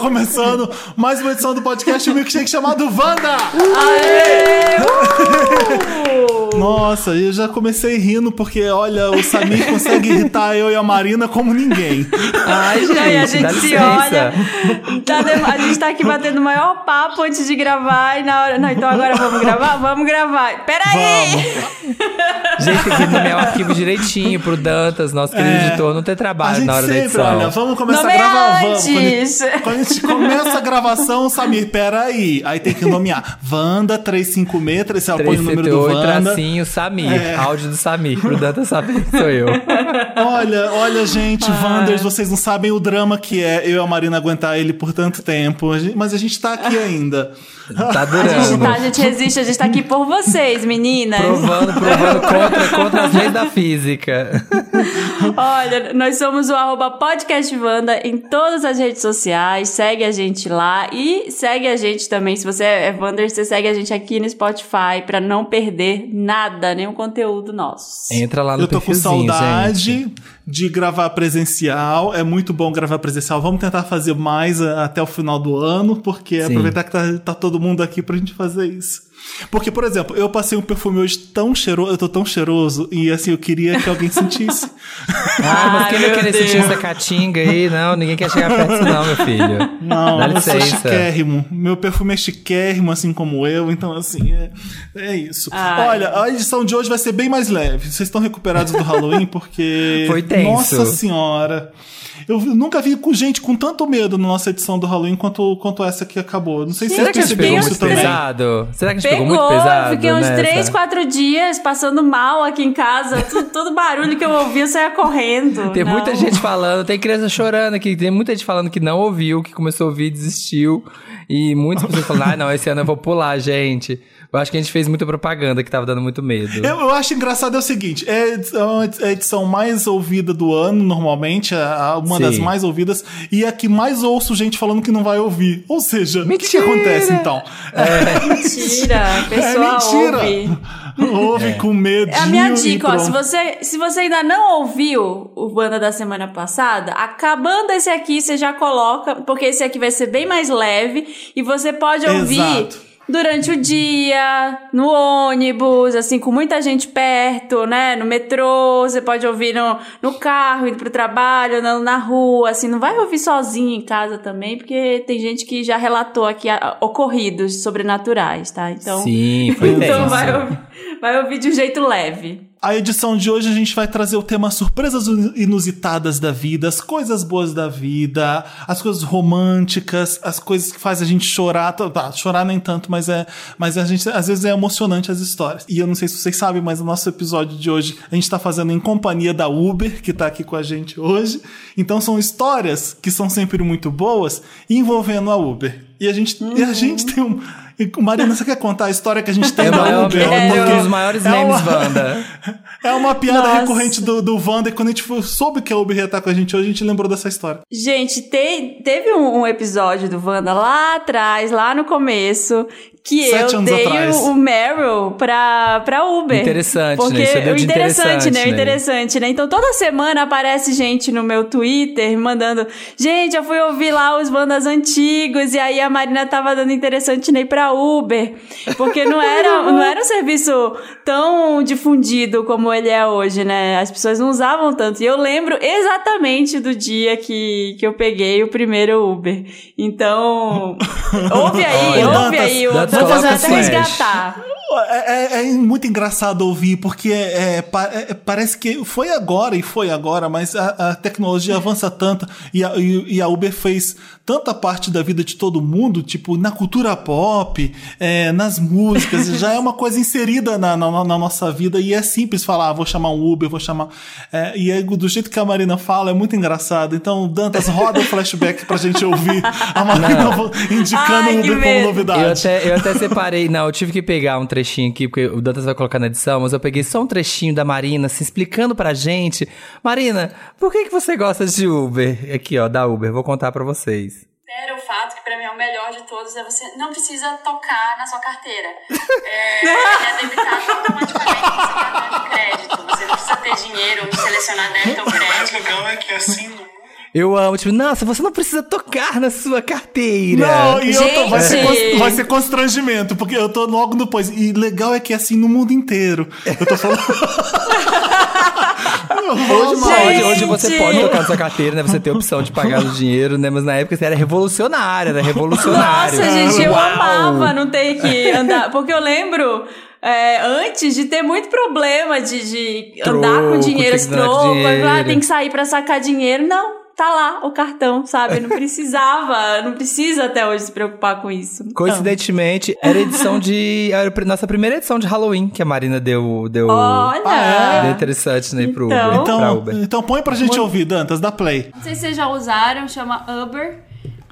Começando mais uma edição do podcast o Milkshake chamado Wanda! Nossa, eu já comecei rindo porque, olha, o Samir consegue irritar eu e a Marina como ninguém. Ai, gente, a gente se olha. tá dem- a gente tá aqui batendo o maior papo antes de gravar e na hora. Não, então agora vamos gravar? Vamos gravar. Peraí! Gente, tem que nomear o arquivo direitinho pro Dantas, nosso querido É. editor, não ter trabalho na hora da sempre, edição. olha, vamos começar Nomeia a gravar, vamos. Quando a, antes. gente, quando a gente começa a gravação, Samir, peraí. Aí tem que nomear. Wanda 356, você põe o número do 378, Wanda. tracinho, Samir. É. Áudio do Samir. Pro Dantas saber que sou eu. Olha, olha, gente, Wanders, vocês não sabem o drama que é eu e a Marina aguentar ele por tanto tempo. Mas a gente tá aqui ainda. Tá A gente, durando. tá, a gente resiste, a gente tá aqui por vocês, meninas. Provando, provando contra, contra as leis da física. Olha, nós somos o arroba podcastvanda em todas as redes sociais. Segue a gente lá e segue a gente também. Se você é Wander, você segue a gente aqui no Spotify pra não perder nada, nenhum conteúdo nosso. Entra lá no Eu tô com perfilzinho, saudade gente. De gravar presencial. É muito bom gravar presencial. Vamos tentar fazer mais a- até o final do ano, porque Sim. aproveitar que tá, tá todo mundo aqui pra gente fazer isso. Porque, por exemplo, eu passei um perfume hoje tão cheiroso, eu tô tão cheiroso, e assim, eu queria que alguém sentisse. Ah, mas quem vai querer sentir essa caatinga aí? Não, ninguém quer chegar perto disso não, meu filho. Não, Dá eu sou licença. chiquérrimo. Meu perfume é chiquérrimo, assim como eu. Então, assim, é, é isso. Ai. Olha, a edição de hoje vai ser bem mais leve. Vocês estão recuperados do Halloween porque. Foi tenso. Nossa Senhora. Eu nunca vi com gente com tanto medo na nossa edição do Halloween quanto, quanto essa que acabou. Não sei se Será vocês que a gente pegou isso muito também. pesado? Será que a gente Pegou, pegou muito pesado? eu fiquei uns nessa? 3, 4 dias passando mal aqui em casa. Tudo, todo barulho que eu ouvia, eu saía correndo. Tem Não. muita gente falando, tem criança chorando aqui, tem muita gente falando que não ouviu, que começou a ouvir e desistiu. E muitas pessoas falando, ah, não, esse ano eu vou pular, gente. Eu acho que a gente fez muita propaganda que tava dando muito medo. Eu, eu acho engraçado é o seguinte: é a edição- edição mais ouvida do ano, normalmente, a- a- uma Sim. das mais ouvidas, e a que mais ouço gente falando que não vai ouvir. Ou seja, o que, que Mentira! acontece então? Mentira, a pessoa é mentira! ouve. Ouve com medo. É a minha dica, ó. Se você, se você ainda não ouviu o Banda da semana passada, acabando esse aqui, você já coloca, porque esse aqui vai ser bem mais leve e você pode ouvir Exato. Durante o dia, no ônibus, assim, com muita gente perto, né? No metrô, você pode ouvir no, no carro, indo pro trabalho, andando na rua, assim, não vai ouvir sozinho em casa também, porque tem gente que já relatou aqui ah, ocorridos sobrenaturais, tá? Então, Sim, foi então vai, ouvir- vai ouvir de um jeito leve. A edição de hoje a gente vai trazer o tema surpresas inusitadas da vida, as coisas boas da vida, as coisas românticas, as coisas que fazem a gente chorar. Tá, chorar nem tanto, mas é, mas a gente às vezes é emocionante as histórias. E eu não sei se vocês sabem, mas o nosso episódio de hoje a gente tá fazendo em companhia da Uber, que tá aqui com a gente hoje. Então são histórias que são sempre muito boas envolvendo a Uber. E a gente, e a gente tem um e, Marina, você quer contar a história que a gente tem É, da maior, Uber? é um dos maiores é memes, uma- Wanda. é uma piada Nossa. recorrente do, do Wanda e quando a gente soube que a Uber ia estar com a gente hoje, a gente lembrou dessa história. Gente, te- teve um, um episódio do Wanda lá atrás, lá no começo, que Sete eu dei atrás. o, Meryl pra, pra Uber. Interessante, né? Porque Isso deu o de interessante, interessante, né? Né? interessante, né? Então toda semana aparece gente no meu Twitter mandando, gente, eu fui ouvir lá os bandas antigos e aí a Marina tava dando interessante nem pra Uber. Porque não era, não era um serviço tão difundido como ele é hoje, né? As pessoas não usavam tanto. E eu lembro exatamente do dia que, que eu peguei o primeiro Uber. Então, ouve aí, ouve aí, o Vai coloca até resgatar. É, é- é muito engraçado ouvir, porque é, é, pa- é- parece que foi agora e foi agora, mas a, a tecnologia avança tanto e a, e- e a Uber fez tanta parte da vida de todo mundo, tipo, na cultura pop, é, nas músicas, já é uma coisa inserida na, na- na nossa vida e é simples falar, ah, vou chamar um Uber, vou chamar. é, e é, do jeito que a Marina fala, é muito engraçado. Então, Dantas, roda o flashback pra gente ouvir a Marina indicando Ai, o que Uber como novidade. Eu até, eu até separei, não, eu tive que pegar um trechinho aqui, porque o Dantas vai colocar na edição, mas eu peguei só um trechinho da Marina, se explicando pra gente. Marina, por que, que você gosta de Uber? Aqui, ó, da Uber, vou contar pra vocês. Era o fato que pra mim é o melhor de todos é você não precisa tocar na sua carteira. É, é debitado automaticamente no seu cartão de crédito. Você não precisa ter dinheiro, selecionar débito ou O mais crédito. legal é que assim, no mundo Eu amo, tipo, nossa, você não precisa tocar na sua carteira. Não, e eu tô, vai, ser, vai ser constrangimento, porque eu tô logo depois. E legal é que é assim no mundo inteiro. Eu tô falando. Hoje, pode, hoje você pode tocar na sua carteira, né? Você tem a opção de pagar o dinheiro, né? Mas na época você era revolucionário, era revolucionário. Nossa, gente, eu Uau! amava não ter que andar. Porque eu lembro. é, antes de ter muito problema de, de Troco, andar com dinheiro, troco, dinheiro. ah, tem que sair pra sacar dinheiro. Não, tá lá o cartão, sabe? Não precisava, não precisa até hoje se preocupar com isso. Coincidentemente, era edição de. Era a nossa primeira edição de Halloween que a Marina deu. deu Olha! Ah, deu interessante, né? Pro Então. Uber. pra Então, Uber. então põe pra gente ouvir, Dantas, dá play. Não sei se vocês já usaram, chama Uber.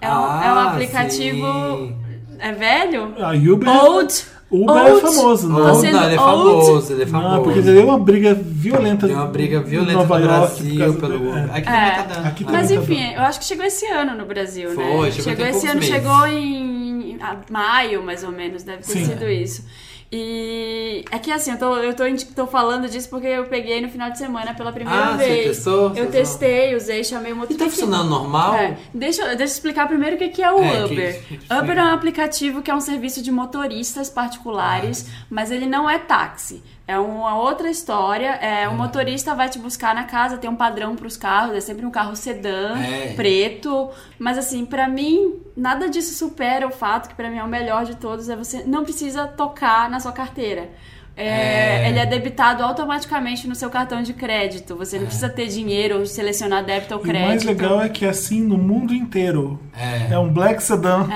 É um, Ah, é um aplicativo. sim. É velho? A Uber, Old. Uber é Old. famoso, Tá não? Não, sendo não, ele é famoso, ele é famoso. Não, porque deu uma briga violenta. Deu uma briga violenta Nova no York Brasil causa pelo Uber. é. Aqui É. também tá dando. Aqui Ah. Mas tá enfim, eu acho que chegou esse ano no Brasil, né? Foi, chegou tem esse ano, meses. chegou em ah, maio, mais ou menos, deve ter Sim. sido isso. E é que assim, eu, tô, eu tô, tô falando disso porque eu peguei no final de semana pela primeira Ah, você vez. testou? Você Eu usou? testei, usei, chamei o E motorista. tá funcionando normal? É, deixa, eu- deixa eu explicar primeiro o que é o É, Uber. que- que- Uber é um aplicativo que é um serviço de motoristas particulares, Ah. mas ele não é táxi. É uma outra história. É, o motorista vai te buscar na casa, tem um padrão para os carros, é sempre um carro sedã, É. preto. Mas assim, pra mim, nada disso supera o fato que pra mim é o melhor de todos, é você não precisa tocar na sua carteira. É, É. Ele é debitado automaticamente no seu cartão de crédito. Você não precisa ter dinheiro ou selecionar débito ou E o crédito. mais legal é que é assim no mundo inteiro. É. É um Black Sedan.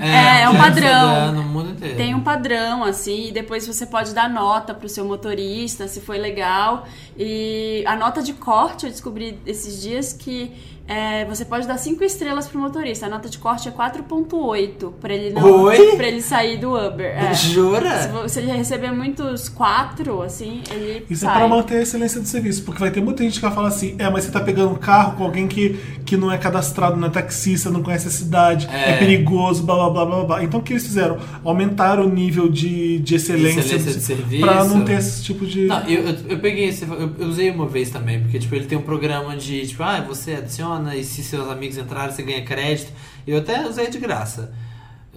É, é um já padrão. sedã No mundo inteiro. Tem um padrão, assim, e depois você pode dar nota pro seu motorista, se foi legal. E a nota de corte, eu descobri esses dias que é, você pode dar 5 estrelas pro motorista. A nota de corte é 4.8 pra ele não Oi? para ele sair do Uber. É. Se, Jura? vo- se ele receber muitos 4, assim, ele Isso é sai. pra manter a excelência do serviço, porque vai ter muita gente que vai falar assim: é, mas você tá pegando um carro com alguém que, que não é cadastrado, não é taxista, não conhece a cidade, é, É. perigoso, blá blá blá blá blá. Então o que eles fizeram? Aumentaram o nível de, de excelência, Excelência de serviço. pra não ter esse tipo de. Não, eu, eu, eu peguei esse, eu, eu usei uma vez também, porque tipo, ele tem um programa de, tipo, ah, você adiciona e se seus amigos entrarem, você ganha crédito. Eu até usei de graça.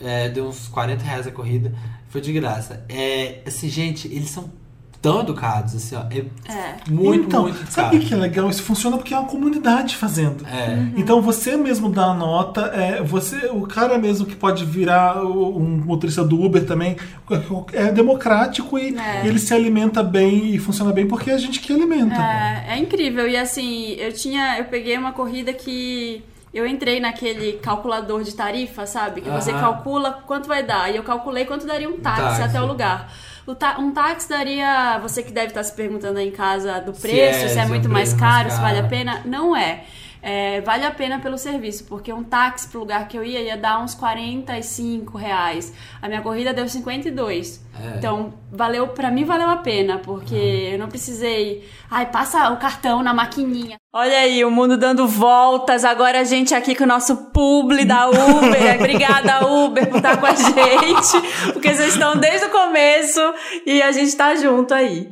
É, deu uns 40 reais a corrida, foi de graça. É, assim, gente, eles são tão educados, assim, ó. É, É. muito, então, muito sabe o educado. que é legal? Isso funciona porque é uma comunidade fazendo. É. Então você mesmo dá a nota, é, você, o cara mesmo que pode virar um motorista do Uber também, é democrático e É. ele se alimenta bem e funciona bem porque é a gente que alimenta. É, é incrível. E assim, eu tinha. Eu peguei uma corrida que. Eu entrei naquele calculador de tarifa, sabe? Que você Aham. calcula quanto vai dar. E eu calculei quanto daria um táxi, táxi. até o lugar. Ta- um táxi daria. Você que deve estar se perguntando aí em casa do preço, é, se é, se é muito mais preço mais caro, se vale a caro. pena. Não é. É, vale a pena pelo serviço, porque um táxi pro lugar que eu ia ia dar uns 45 reais. A minha corrida deu 52. É. Então, valeu, pra mim valeu a pena, porque eu não precisei. Ai, passa o cartão na maquininha. Olha aí, o mundo dando voltas. Agora a gente aqui com o nosso publi da Uber. Obrigada, Uber, por estar com a gente. Porque vocês estão desde o começo e a gente tá junto aí.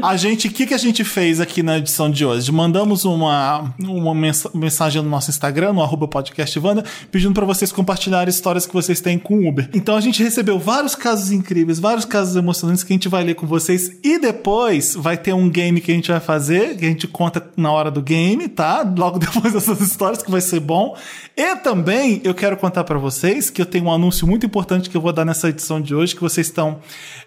A gente, o que, que a gente fez aqui na edição de hoje? Mandamos uma, uma mensa- mensagem no nosso Instagram, no arroba podcastvanda, pedindo para vocês compartilharem histórias que vocês têm com o Uber. Então a gente recebeu vários casos incríveis, vários casos emocionantes que a gente vai ler com vocês e depois vai ter um game que a gente vai fazer, que a gente conta na hora do game, tá? Logo depois dessas histórias, que vai ser bom. E também eu quero contar para vocês que eu tenho um anúncio muito importante que eu vou dar nessa edição de hoje, que vocês estão.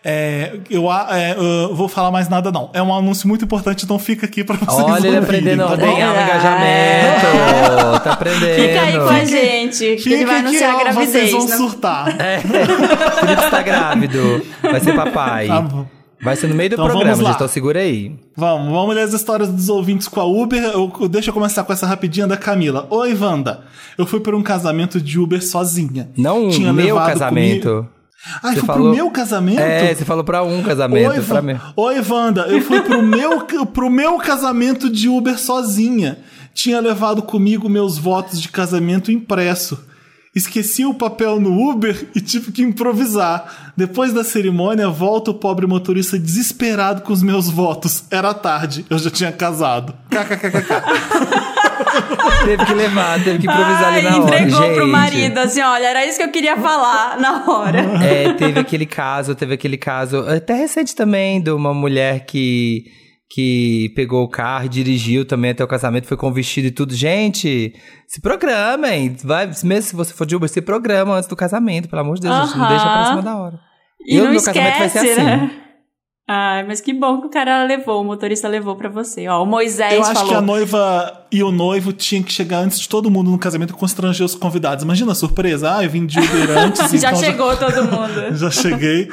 é, eu, a- é, eu vou falar mais nada, não. É um anúncio muito importante, então fica aqui para vocês. Olha, ele aprendendo a tá o Olha. engajamento. Tá aprendendo. Fica aí com a gente, que ele vai anunciar a ó, gravidez. vocês vão né? surtar. Felipe está grávido. Vai ser papai. Tá bom. Vai ser no meio do Então programa, vamos lá. Então segura aí. Vamos, vamos ler as histórias dos ouvintes com a Uber. Eu- eu- deixa eu começar com essa rapidinha da Camila. Oi, Wanda. Eu fui para um casamento de Uber sozinha. Não Tinha meu casamento. comigo- Você foi falou- pro meu casamento? É, você falou pra um casamento. Oi, pra mim. Oi, Wanda. Eu fui pro meu, pro meu casamento de Uber sozinha. Tinha levado comigo meus votos de casamento impresso. Esqueci o papel no Uber e tive que improvisar. Depois da cerimônia, volta o pobre motorista desesperado com os meus votos. Era tarde, eu já tinha casado. KKKKK. teve que levar, teve que improvisar Ai, ali na hora. entregou pro Gente, marido, assim, olha, era isso que eu queria falar na hora. É, teve aquele caso, teve aquele caso, até recente também, de uma mulher que, que pegou o carro e dirigiu também até o casamento, foi com vestido e tudo. Gente, se programem. Vai, mesmo se você for de Uber, se programa antes do casamento, pelo amor de Deus, gente, não deixa pra cima da hora. E Eu, não no esquece, casamento vai ser assim. né? Ai, mas que bom que o cara levou, o motorista levou pra você. Ó, o Moisés Eu acho falou. que a noiva e o noivo tinham que chegar antes de todo mundo no casamento e constranger os convidados. Imagina a surpresa. Ah, eu vim de Uber antes. Já então chegou todo mundo. Já cheguei.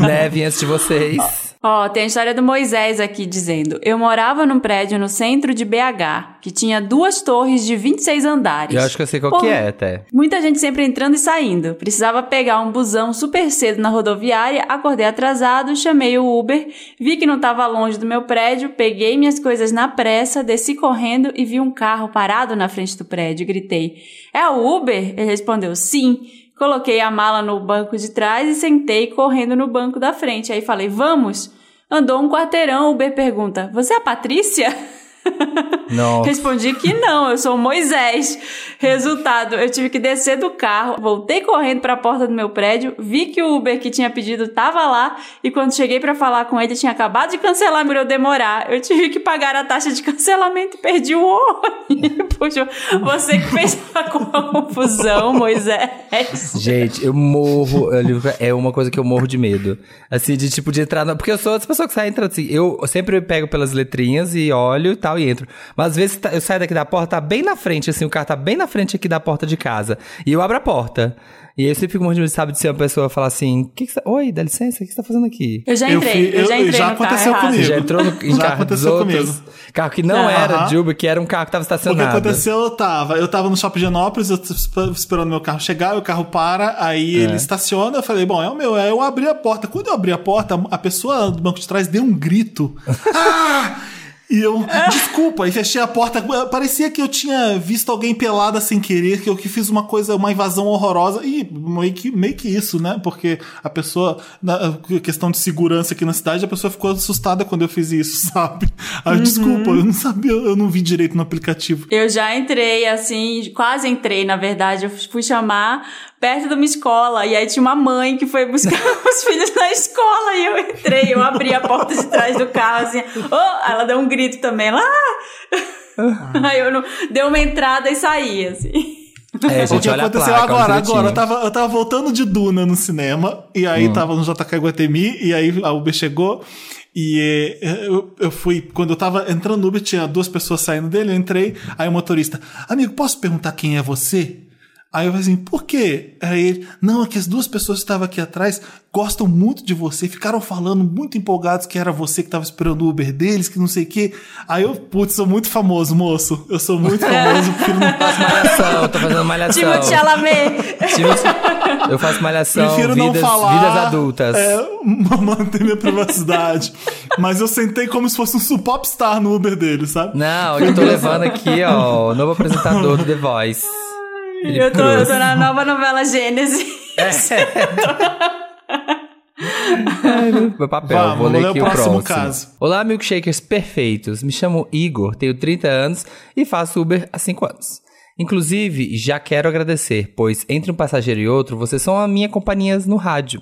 Neve antes de vocês. Ó, tem a história do Moisés aqui dizendo: Eu morava num prédio no centro de BH, que tinha duas torres de 26 andares. Eu acho que eu sei qual Porra, que é, até. Muita gente sempre entrando e saindo. Precisava pegar um busão super cedo na rodoviária, acordei atrasado, chamei o Uber, vi que não estava longe do meu prédio, peguei minhas coisas na pressa, desci correndo e vi um carro parado na frente do prédio. Gritei: É o Uber? Ele respondeu: Sim. Coloquei a mala no banco de trás e sentei correndo no banco da frente. Aí falei: Vamos. Andou um quarteirão, o Uber pergunta: Você é a Patrícia? Não. Respondi que não, eu sou o Moisés. Resultado, eu tive que descer do carro, voltei correndo para a porta do meu prédio, vi que o Uber que tinha pedido tava lá e quando cheguei para falar com ele, tinha acabado de cancelar por eu demorar. Eu tive que pagar a taxa de cancelamento e perdi o ônibus. Você que fez a confusão, Moisés. Gente, eu morro. É uma coisa que eu morro de medo. Assim, de tipo, de entrar. Na, porque eu sou essa pessoa que sai entrando assim. Eu sempre pego pelas letrinhas e olho e tal e entro. Mas às vezes tá- eu saio daqui da porta, tá bem na frente, assim, o carro tá bem na frente aqui da porta de casa. E eu abro a porta. E aí eu sempre fico morrendo de sabe, de ser uma pessoa falar assim: que que Oi, dá licença, o que você tá fazendo aqui? Eu já Eu entrei, fui- eu, já eu- entrei já no carro aconteceu errado. comigo. Já entrou no, em Já carro dos aconteceu outros? comigo. Carro que não Não. era Aham. de Uber, que era um carro que tava O que estacionado. aconteceu, eu tava. Eu tava no shopping de Genópolis, eu esperando meu carro chegar, o carro para, aí É. ele estaciona, eu falei, bom, é o meu. Aí eu abri a porta. Quando eu abri a porta, a pessoa do banco de trás deu um grito. ah! E eu, desculpa, e fechei a porta. Parecia que eu tinha visto alguém pelada sem querer, que eu que fiz uma coisa, uma invasão horrorosa. E meio que, meio que isso, né? Porque a pessoa, na questão de segurança aqui na cidade, a pessoa ficou assustada quando eu fiz isso, sabe? Aí, eu, desculpa, eu não sabia, eu não vi direito no aplicativo. Eu já entrei, assim, quase entrei, na verdade. Eu fui chamar perto de uma escola. E aí tinha uma mãe que foi buscar os filhos na escola. E eu entrei, eu abri a porta de trás do carro, assim. Oh! Ela deu um grito também. Ela, "Ah!" Aí eu não, dei uma entrada e saí, assim. É, O gente, que olha a aconteceu placa, agora, agora, eu tava, eu tava voltando de Duna no cinema, e aí Hum. tava no JK Guatemi, e aí a Uber chegou, e eh, eu, eu fui, quando eu tava entrando no Uber, tinha duas pessoas saindo dele, eu entrei, aí o motorista, amigo, posso perguntar quem é você? Aí eu falei assim, por quê? Aí ele, não, é que as duas pessoas que estavam aqui atrás gostam muito de você, ficaram falando muito empolgados que era você que tava esperando o Uber deles, que não sei o quê. Aí eu, putz, sou muito famoso, moço. Eu sou muito famoso, prefiro não Malhação, eu tô fazendo malhação. Timothée Chalamet. Eu faço malhação, Prefiro não vidas, falar. vidas adultas. É, manter minha privacidade. Mas eu sentei como se fosse um popstar no Uber dele, sabe? Não, eu tô levando aqui, ó, o novo apresentador do The Voice. Felipe Eu tô, eu tô na nova novela Gênesis. Meu papel, Vamos, vou ler aqui o próximo próximo. caso. Olá, milkshakers perfeitos. Me chamo Igor, tenho 30 anos e faço Uber há 5 anos. Inclusive, já quero agradecer, pois entre um passageiro e outro, vocês são a minha companhia no rádio.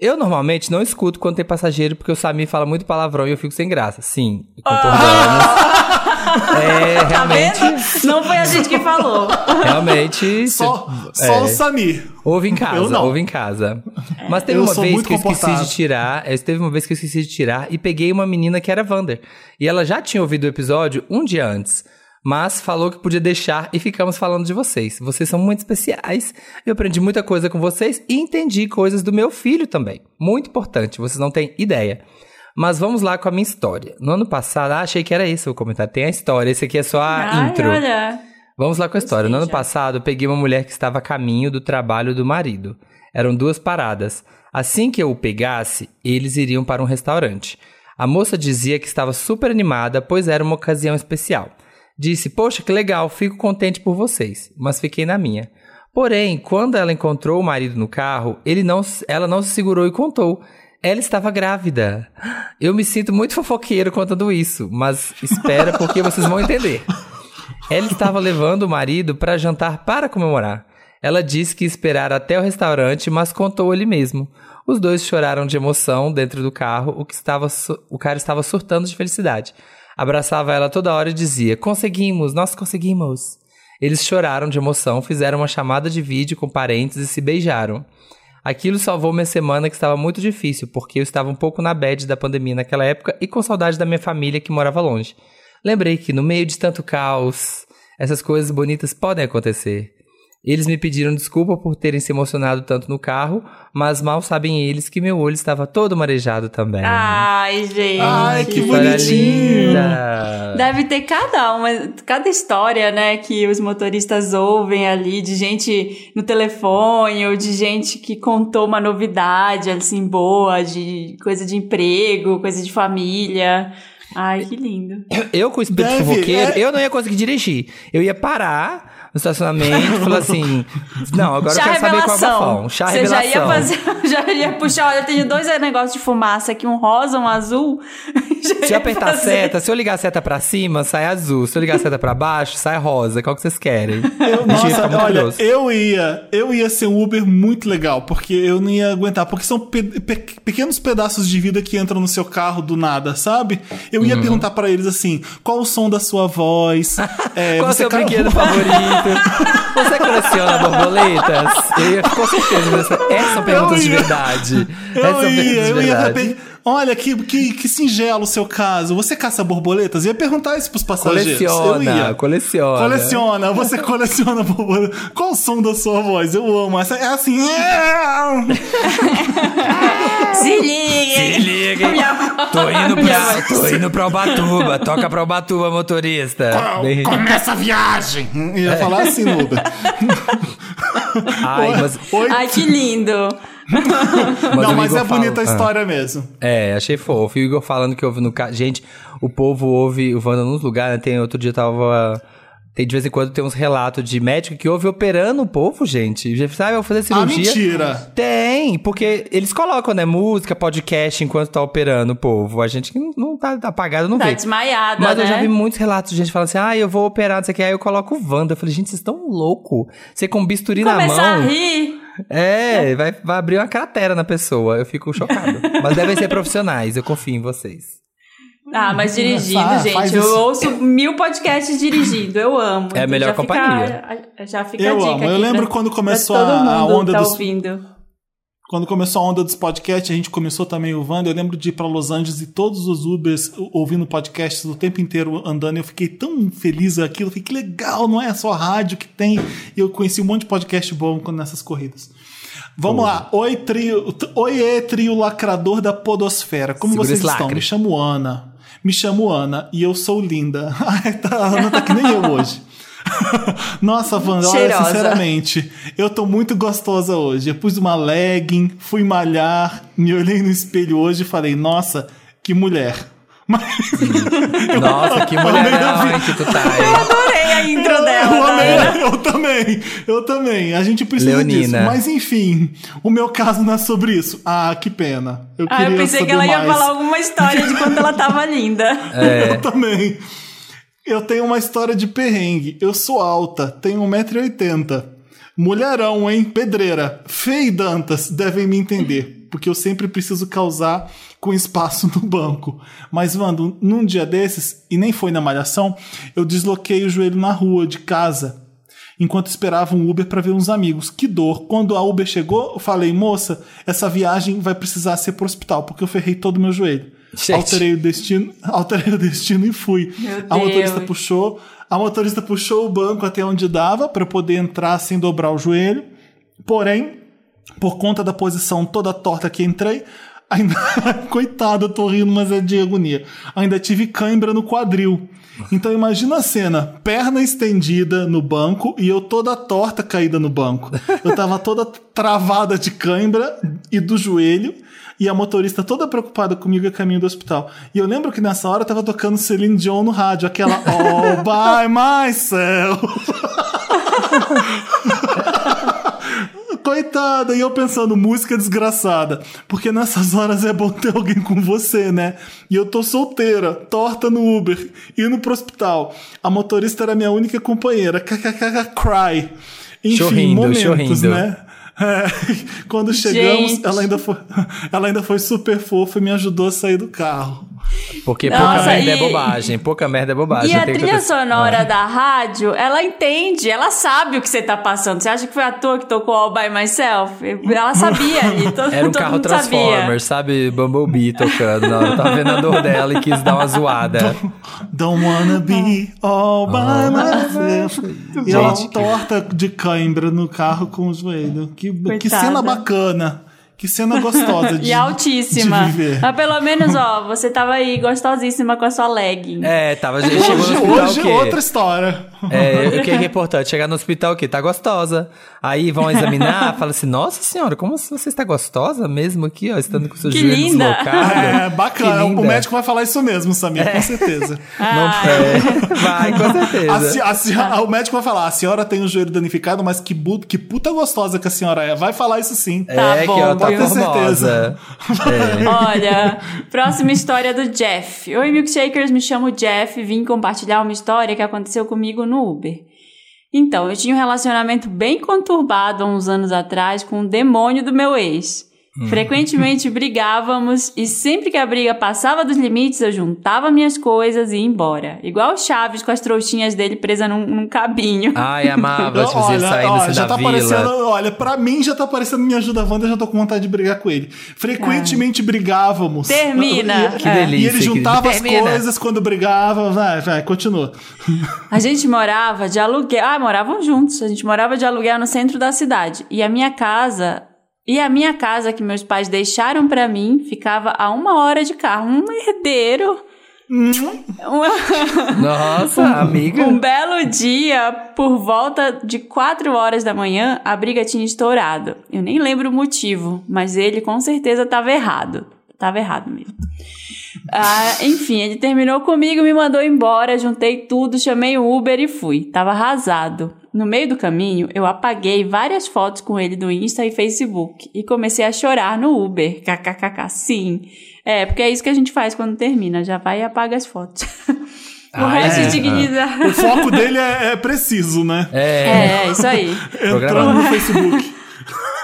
Eu normalmente não escuto quando tem passageiro, porque o Samir fala muito palavrão e eu fico sem graça. Sim, concordamos. É, Tá realmente, vendo? Não foi a gente que falou. realmente. Só, é. só o Samir. Ouve em casa, não. ouve em casa. Mas teve Eu uma vez que eu esqueci de tirar. é, Teve uma vez que eu esqueci de tirar e peguei uma menina que era Vander. E ela já tinha ouvido o episódio um dia antes. Mas falou que podia deixar e ficamos falando de vocês. Vocês são muito especiais. Eu aprendi muita coisa com vocês e entendi coisas do meu filho também. Muito importante, vocês não têm ideia. Mas vamos lá com a minha história. No ano passado, ah, achei que era esse o comentário. Tem a história, esse aqui é só a Ai, intro. olha. Vamos lá com a história. No ano passado, eu peguei uma mulher que estava a caminho do trabalho do marido. Eram duas paradas. Assim que eu o pegasse, eles iriam para um restaurante. A moça dizia que estava super animada, pois era uma ocasião especial. Disse: Poxa, que legal, fico contente por vocês, mas fiquei na minha. Porém, quando ela encontrou o marido no carro, ele não, ela não se segurou e contou. Ela estava grávida. Eu me sinto muito fofoqueiro contando isso, mas espera porque vocês vão entender. Ela estava levando o marido para jantar para comemorar. Ela disse que esperar até o restaurante, mas contou ele mesmo. Os dois choraram de emoção dentro do carro, o, que estava o cara estava surtando de felicidade. Abraçava ela toda hora e dizia: Conseguimos, nós conseguimos. Eles choraram de emoção, fizeram uma chamada de vídeo com parentes e se beijaram. Aquilo salvou minha semana que estava muito difícil, porque eu estava um pouco na bad da pandemia naquela época e com saudade da minha família que morava longe. Lembrei que no meio de tanto caos, essas coisas bonitas podem acontecer. Eles me pediram desculpa por terem se emocionado tanto no carro, mas mal sabem eles que meu olho estava todo marejado também. Ai, gente. Ai, que bonitinho. linda. Deve ter cada uma, cada história, né, que os motoristas ouvem ali, de gente no telefone, ou de gente que contou uma novidade, assim, boa, de coisa de emprego, coisa de família. Ai, que lindo. Eu com o espírito Deve, fofoqueiro, é- eu não ia conseguir dirigir. Eu ia parar estacionamento e falar assim: Não, agora Chá eu quero saber qual é o revelação. bafão. Chá Você revelação. já ia fazer, já ia puxar, olha, eu tenho dois negócios de fumaça aqui, um rosa, um azul. Já Se eu apertar fazer. seta, se eu ligar a seta pra cima, sai azul. Se eu ligar a seta pra baixo, sai rosa. Qual que vocês querem? Eu, nossa, muito olha, eu ia, eu ia ser um Uber muito legal, porque eu não ia aguentar, porque são pe- pe- pequenos pedaços de vida que entram no seu carro do nada, sabe? Eu Uhum. ia perguntar pra eles assim, qual o som da sua voz? É, Qual o seu brinquedo favorito? Você coleciona borboletas? Eu ia com certeza. Essa- Essas são perguntas de ia. verdade. Eu são ia, perguntas de eu ia verdade. saber. Olha, que, que, que singelo o seu caso. Você caça borboletas? Eu ia perguntar isso pros passageiros. eu Coleciona, ia. coleciona. Coleciona, você coleciona borboletas. Qual o som da sua voz? Eu amo. Essa é assim. Se liga! Se liga? Tô indo pra, tô indo pra Ubatuba. Toca pra Ubatuba, motorista. Começa a viagem! Ia falar assim, Uber. Ai, mas, Oi. Ai, que lindo! mas Não, mas é bonita a fala- história mesmo. É, achei fofo. E o Igor falando que ouve no carro. Gente, o povo ouve o Wanda nos lugares, né? Tem outro dia eu tava. Tem de vez em quando tem uns relatos de médico que ouve operando o povo, gente. Já sabe, eu vou fazer Ah, cirurgia. mentira! Tem, porque eles colocam, né, música, podcast enquanto tá operando o povo. A gente que não, não tá apagado não Tá vê. desmaiada, Mas né? eu já vi muitos relatos de gente falando assim: ah, eu vou operar, não sei o que. Aí eu coloco o Wanda. Eu falei, gente, vocês estão louco. Você com bisturi na Começar mão. a rir. É, vai, vai abrir uma cratera na pessoa. Eu fico chocado. Mas devem ser profissionais, eu confio em vocês. Ah, mas dirigindo, Ah, gente, eu isso. ouço mil podcasts dirigindo, eu amo. É a melhor já fica- companhia. já fica Eu a dica amo. Eu lembro pra- quando começou a- a onda tá dos- ouvindo. Quando começou a onda dos podcasts, a gente começou também o Wanda. Eu lembro de ir pra Los Angeles e todos os Ubers ouvindo podcasts o tempo inteiro andando. Eu fiquei tão feliz aquilo. Eu Fiquei que legal, não é só rádio que tem. E eu conheci um monte de podcast bom nessas corridas. Vamos lá. Oi, trio. Oiê, trio lacrador da Podosfera. Como Segura vocês estão? lacre. Me chamo Ana. Me chamo Ana e eu sou linda. Tá, a Ana tá que nem eu hoje. Nossa, Wanda, olha, sinceramente, eu tô muito gostosa hoje. Eu pus uma legging, fui malhar, me olhei no espelho hoje e falei, nossa, que mulher. Mas Nossa, que mulherão hein, que tu tá aí. Adorei a intro eu, dela, eu, amei, eu também, eu também. A gente precisa Leonina. disso. Mas enfim, o meu caso não é sobre isso. Ah, que pena. Eu Ah, queria eu pensei que saber ela ia mais. falar alguma história de quando ela tava linda. É. Eu também. Eu tenho uma história de perrengue. Eu sou alta, tenho 1,80m. Mulherão, hein? Pedreira. E Dantas devem me entender, porque eu sempre preciso causar com espaço no banco. Mas, Wando, num dia desses, e nem foi na malhação, eu desloquei o joelho na rua de casa enquanto esperava um Uber para ver uns amigos. Que dor. Quando a Uber chegou, eu falei, moça, essa viagem vai precisar ser pro hospital, porque eu ferrei todo o meu joelho. Gente. Alterei o destino, alterei o destino e fui. Meu a motorista Deus. puxou, a motorista puxou o banco até onde dava para poder entrar sem dobrar o joelho. Porém, por conta da posição toda torta que entrei, ainda coitado, eu tô rindo, mas é de agonia. Ainda tive cãibra no quadril. Então imagina a cena, perna estendida no banco e eu toda torta caída no banco. Eu tava toda travada de cãibra e do joelho. E a motorista toda preocupada comigo a caminho do hospital. E eu lembro que nessa hora tava tocando Celine Dion no rádio, aquela All by myself. coitada. E eu pensando, música desgraçada. Porque nessas horas é bom ter alguém com você, né? E eu tô solteira, torta no Uber, indo pro hospital. A motorista era minha única companheira. KKK cry. Enfim, Chorrindo, momentos, chorrindo. né? É, quando chegamos, Gente. ela ainda, foi, ela ainda foi super fofa e me ajudou a sair do carro. Porque Nossa, pouca merda e- é bobagem. Pouca merda é bobagem. E a trilha sonora da rádio, ela entende, ela sabe o que você tá passando. Você acha que foi a toa que tocou All By Myself? Ela sabia ali, todo, Era um todo carro Transformers, sabe? Bumblebee tocando. Hora tava vendo a dor dela e quis dar uma zoada. Don't wanna be all by myself. E ela torta de cãibra no carro com o joelho. Que, que cena bacana. Que cena gostosa de E altíssima. de viver. Mas pelo menos, ó, você tava aí gostosíssima com a sua legging. É, tava, a gente chegou no Hoje, hospital hoje o quê? outra história. É, o que é importante? Chegar no hospital o quê? Tá gostosa. Aí vão examinar, fala assim, nossa senhora, como você está gostosa mesmo aqui, ó, estando com seu Que joelho linda. deslocado. É, bacana. Que O médico vai falar isso mesmo, Samir, com certeza. Ah, É, vai, com A certeza. se- a se- o médico vai falar: a senhora tem o joelho danificado, mas que, bu- que puta gostosa que a senhora é. Vai falar isso sim. Tá é, bom, que ó, tá ter formosa. É. Olha, próxima história do Jeff. Oi, milkshakers, me chamo Jeff e vim compartilhar uma história que aconteceu comigo no Uber. Então, eu tinha um relacionamento bem conturbado há uns anos atrás com o demônio do meu ex. Frequentemente brigávamos e sempre que a briga passava dos limites, eu juntava minhas coisas e ia embora. Igual o Chaves com as trouxinhas dele presas num, num cabinho. Ai, amava te fazer sair olha, desse já da tá vila. parecendo, olha, pra mim já tá parecendo Me Ajuda Wanda, eu já tô com vontade de brigar com ele. Frequentemente brigávamos. Termina. Que É. delícia. E ele que- juntava as coisas quando brigava. Vai, vai, continua. A gente morava de aluguel. Ah, moravam juntos. A gente morava de aluguel no centro da cidade. E a minha casa. E a minha casa que meus pais deixaram pra mim ficava a uma hora de carro. Um herdeiro. Um- Nossa, amiga. um belo dia, por volta de 4 horas da manhã, a briga tinha estourado. Eu nem lembro o motivo, mas ele com certeza estava errado. Tava errado mesmo. Ah, enfim, ele terminou comigo, me mandou embora, juntei tudo, chamei o Uber e fui. Tava arrasado. No meio do caminho, eu apaguei várias fotos com ele do Insta e Facebook e comecei a chorar no Uber. KKKK, sim. É, porque é isso que a gente faz quando termina, já vai e apaga as fotos. o Ah, resto é. de dignidade. O foco dele é, é preciso, né? É, É, isso aí. Entrando Programa. no Facebook.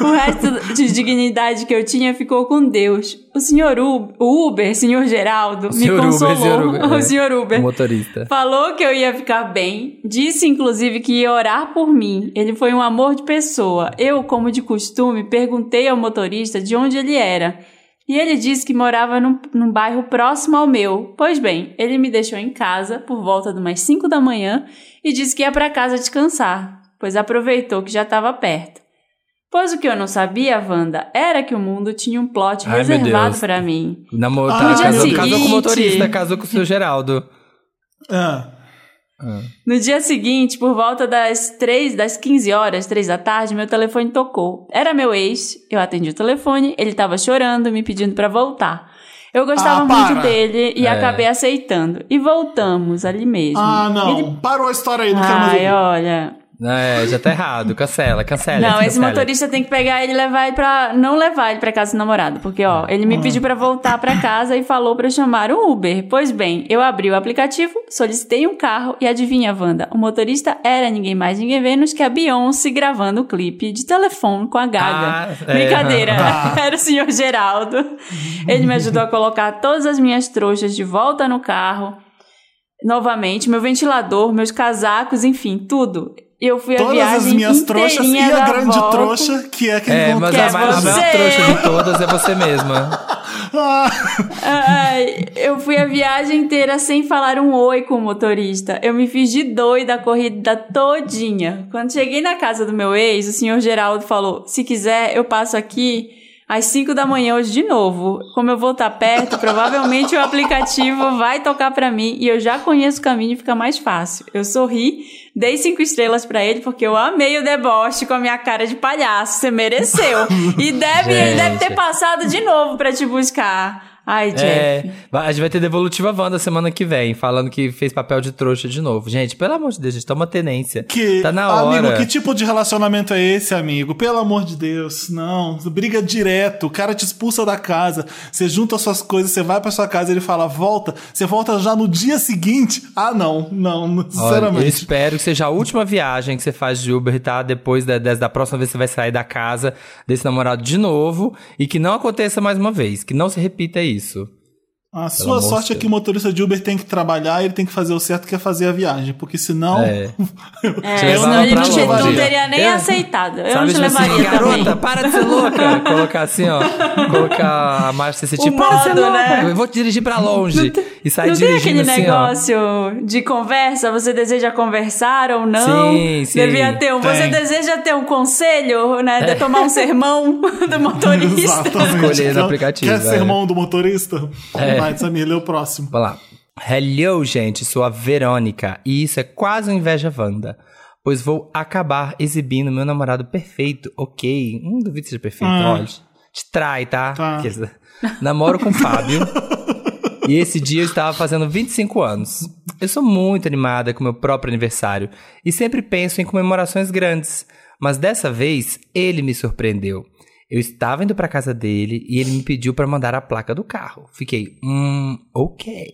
O resto de dignidade que eu tinha ficou com Deus. O senhor U- o Uber, senhor Geraldo, me senhor Uber, consolou. senhor Uber, o é. senhor Uber. o motorista. Falou que eu ia ficar bem. Disse, inclusive, que ia orar por mim. Ele foi um amor de pessoa. Eu, como de costume, perguntei ao motorista de onde ele era. E ele disse que morava num, num bairro próximo ao meu. Pois bem, ele me deixou em casa por volta de umas 5 da manhã e disse que ia para casa descansar, pois aproveitou que já estava perto. Pois o que eu não sabia, Wanda, era que o mundo tinha um plot Ai, reservado para mim. Namor... Ah, tá, no dia casou, casou com seguinte- o motorista, casou com o seu Geraldo. Ah, No dia seguinte, por volta das 3, das 15 horas, 3 da tarde, meu telefone tocou. Era meu ex, eu atendi o telefone, ele tava chorando, me pedindo pra voltar. Eu gostava Ah, muito para. dele e É. acabei aceitando. E voltamos ali mesmo. ah, não. Ele... Parou a história aí, não quero mais Ai, ouvir. olha. É, já tá errado. Cancela, cancela. Não, esse cancela. motorista tem que pegar ele e levar ele pra. Não levar ele pra casa do namorado. Porque, ó, ele me pediu pra voltar pra casa e falou pra eu chamar um Uber. Pois bem, eu abri o aplicativo, solicitei um carro e adivinha, Wanda? O motorista era ninguém mais, ninguém menos que a Beyoncé gravando o clipe de telefone com a Gaga. Ah, é. Brincadeira. Ah. Era o senhor Geraldo. Ele me ajudou a colocar todas as minhas trouxas de volta no carro. Novamente, meu ventilador, meus casacos, enfim, tudo. E eu fui a Todas viagem as minhas trouxas e a grande volta. trouxa, que é quem É, mas Que a é mais, a maior trouxa de todas é você mesma. Ah, Ai, eu fui a viagem inteira sem falar um oi com o motorista. Eu me fiz de doida a corrida todinha. Quando cheguei na casa do meu ex, o senhor Geraldo falou: se quiser, eu passo aqui às 5 da manhã hoje de novo. Como eu vou estar perto, provavelmente o aplicativo vai tocar pra mim e eu já conheço o caminho e fica mais fácil. Eu sorri, dei cinco estrelas pra ele porque eu amei o deboche com a minha cara de palhaço. Você mereceu. E deve, ele deve ter passado de novo pra te buscar. Ai, Jeff. É, a gente vai ter Devolutiva Wanda semana que vem, falando que fez papel de trouxa de novo. Gente, pelo amor de Deus, gente, toma tenência. Que, tá na hora. Amigo, que tipo de relacionamento é esse, amigo? Pelo amor de Deus, não. Briga direto, o cara te expulsa da casa, você junta suas coisas, você vai pra sua casa, ele fala, volta, você volta já no dia seguinte. Ah, não, não, Olha, eu sinceramente. espero que seja a última viagem que você faz de Uber, tá? Depois da, da próxima vez que você vai sair da casa desse namorado de novo. E que não aconteça mais uma vez. Que não se repita isso isso. A sua sorte é que o motorista de Uber tem que trabalhar e ele tem que fazer o certo que é fazer a viagem, porque senão. É. É, senão ele não, te- não teria nem É. aceitado. Eu Sabe, não te tipo assim, levaria garota, também. para de ser louca. Colocar assim, ó. Colocar a marcha CCT. O Para de ser louca. né? Eu vou te dirigir pra longe. e sai Não tem dirigindo aquele assim, negócio de conversa? Você deseja conversar ou não? Sim, sim. Devia ter um. Você Tem. deseja ter um conselho, né? De tomar um sermão do motorista. Exatamente. Escolher no Quer- aplicativo, Quer é. sermão do motorista? É. Vai, Samir, lê o próximo. Vamos lá. Hello, gente. Sou a Verônica. E isso é quase uma inveja Wanda. Pois vou acabar exibindo meu namorado perfeito. Ok. Hum, duvido que seja perfeito. Ah. Olha. Te trai, tá? Tá. Namoro com o Fábio. E esse dia eu estava fazendo 25 anos. Eu sou muito animada com meu próprio aniversário e sempre penso em comemorações grandes. Mas dessa vez, ele me surpreendeu. Eu estava indo para casa dele e ele me pediu para mandar a placa do carro. Fiquei, hum, ok.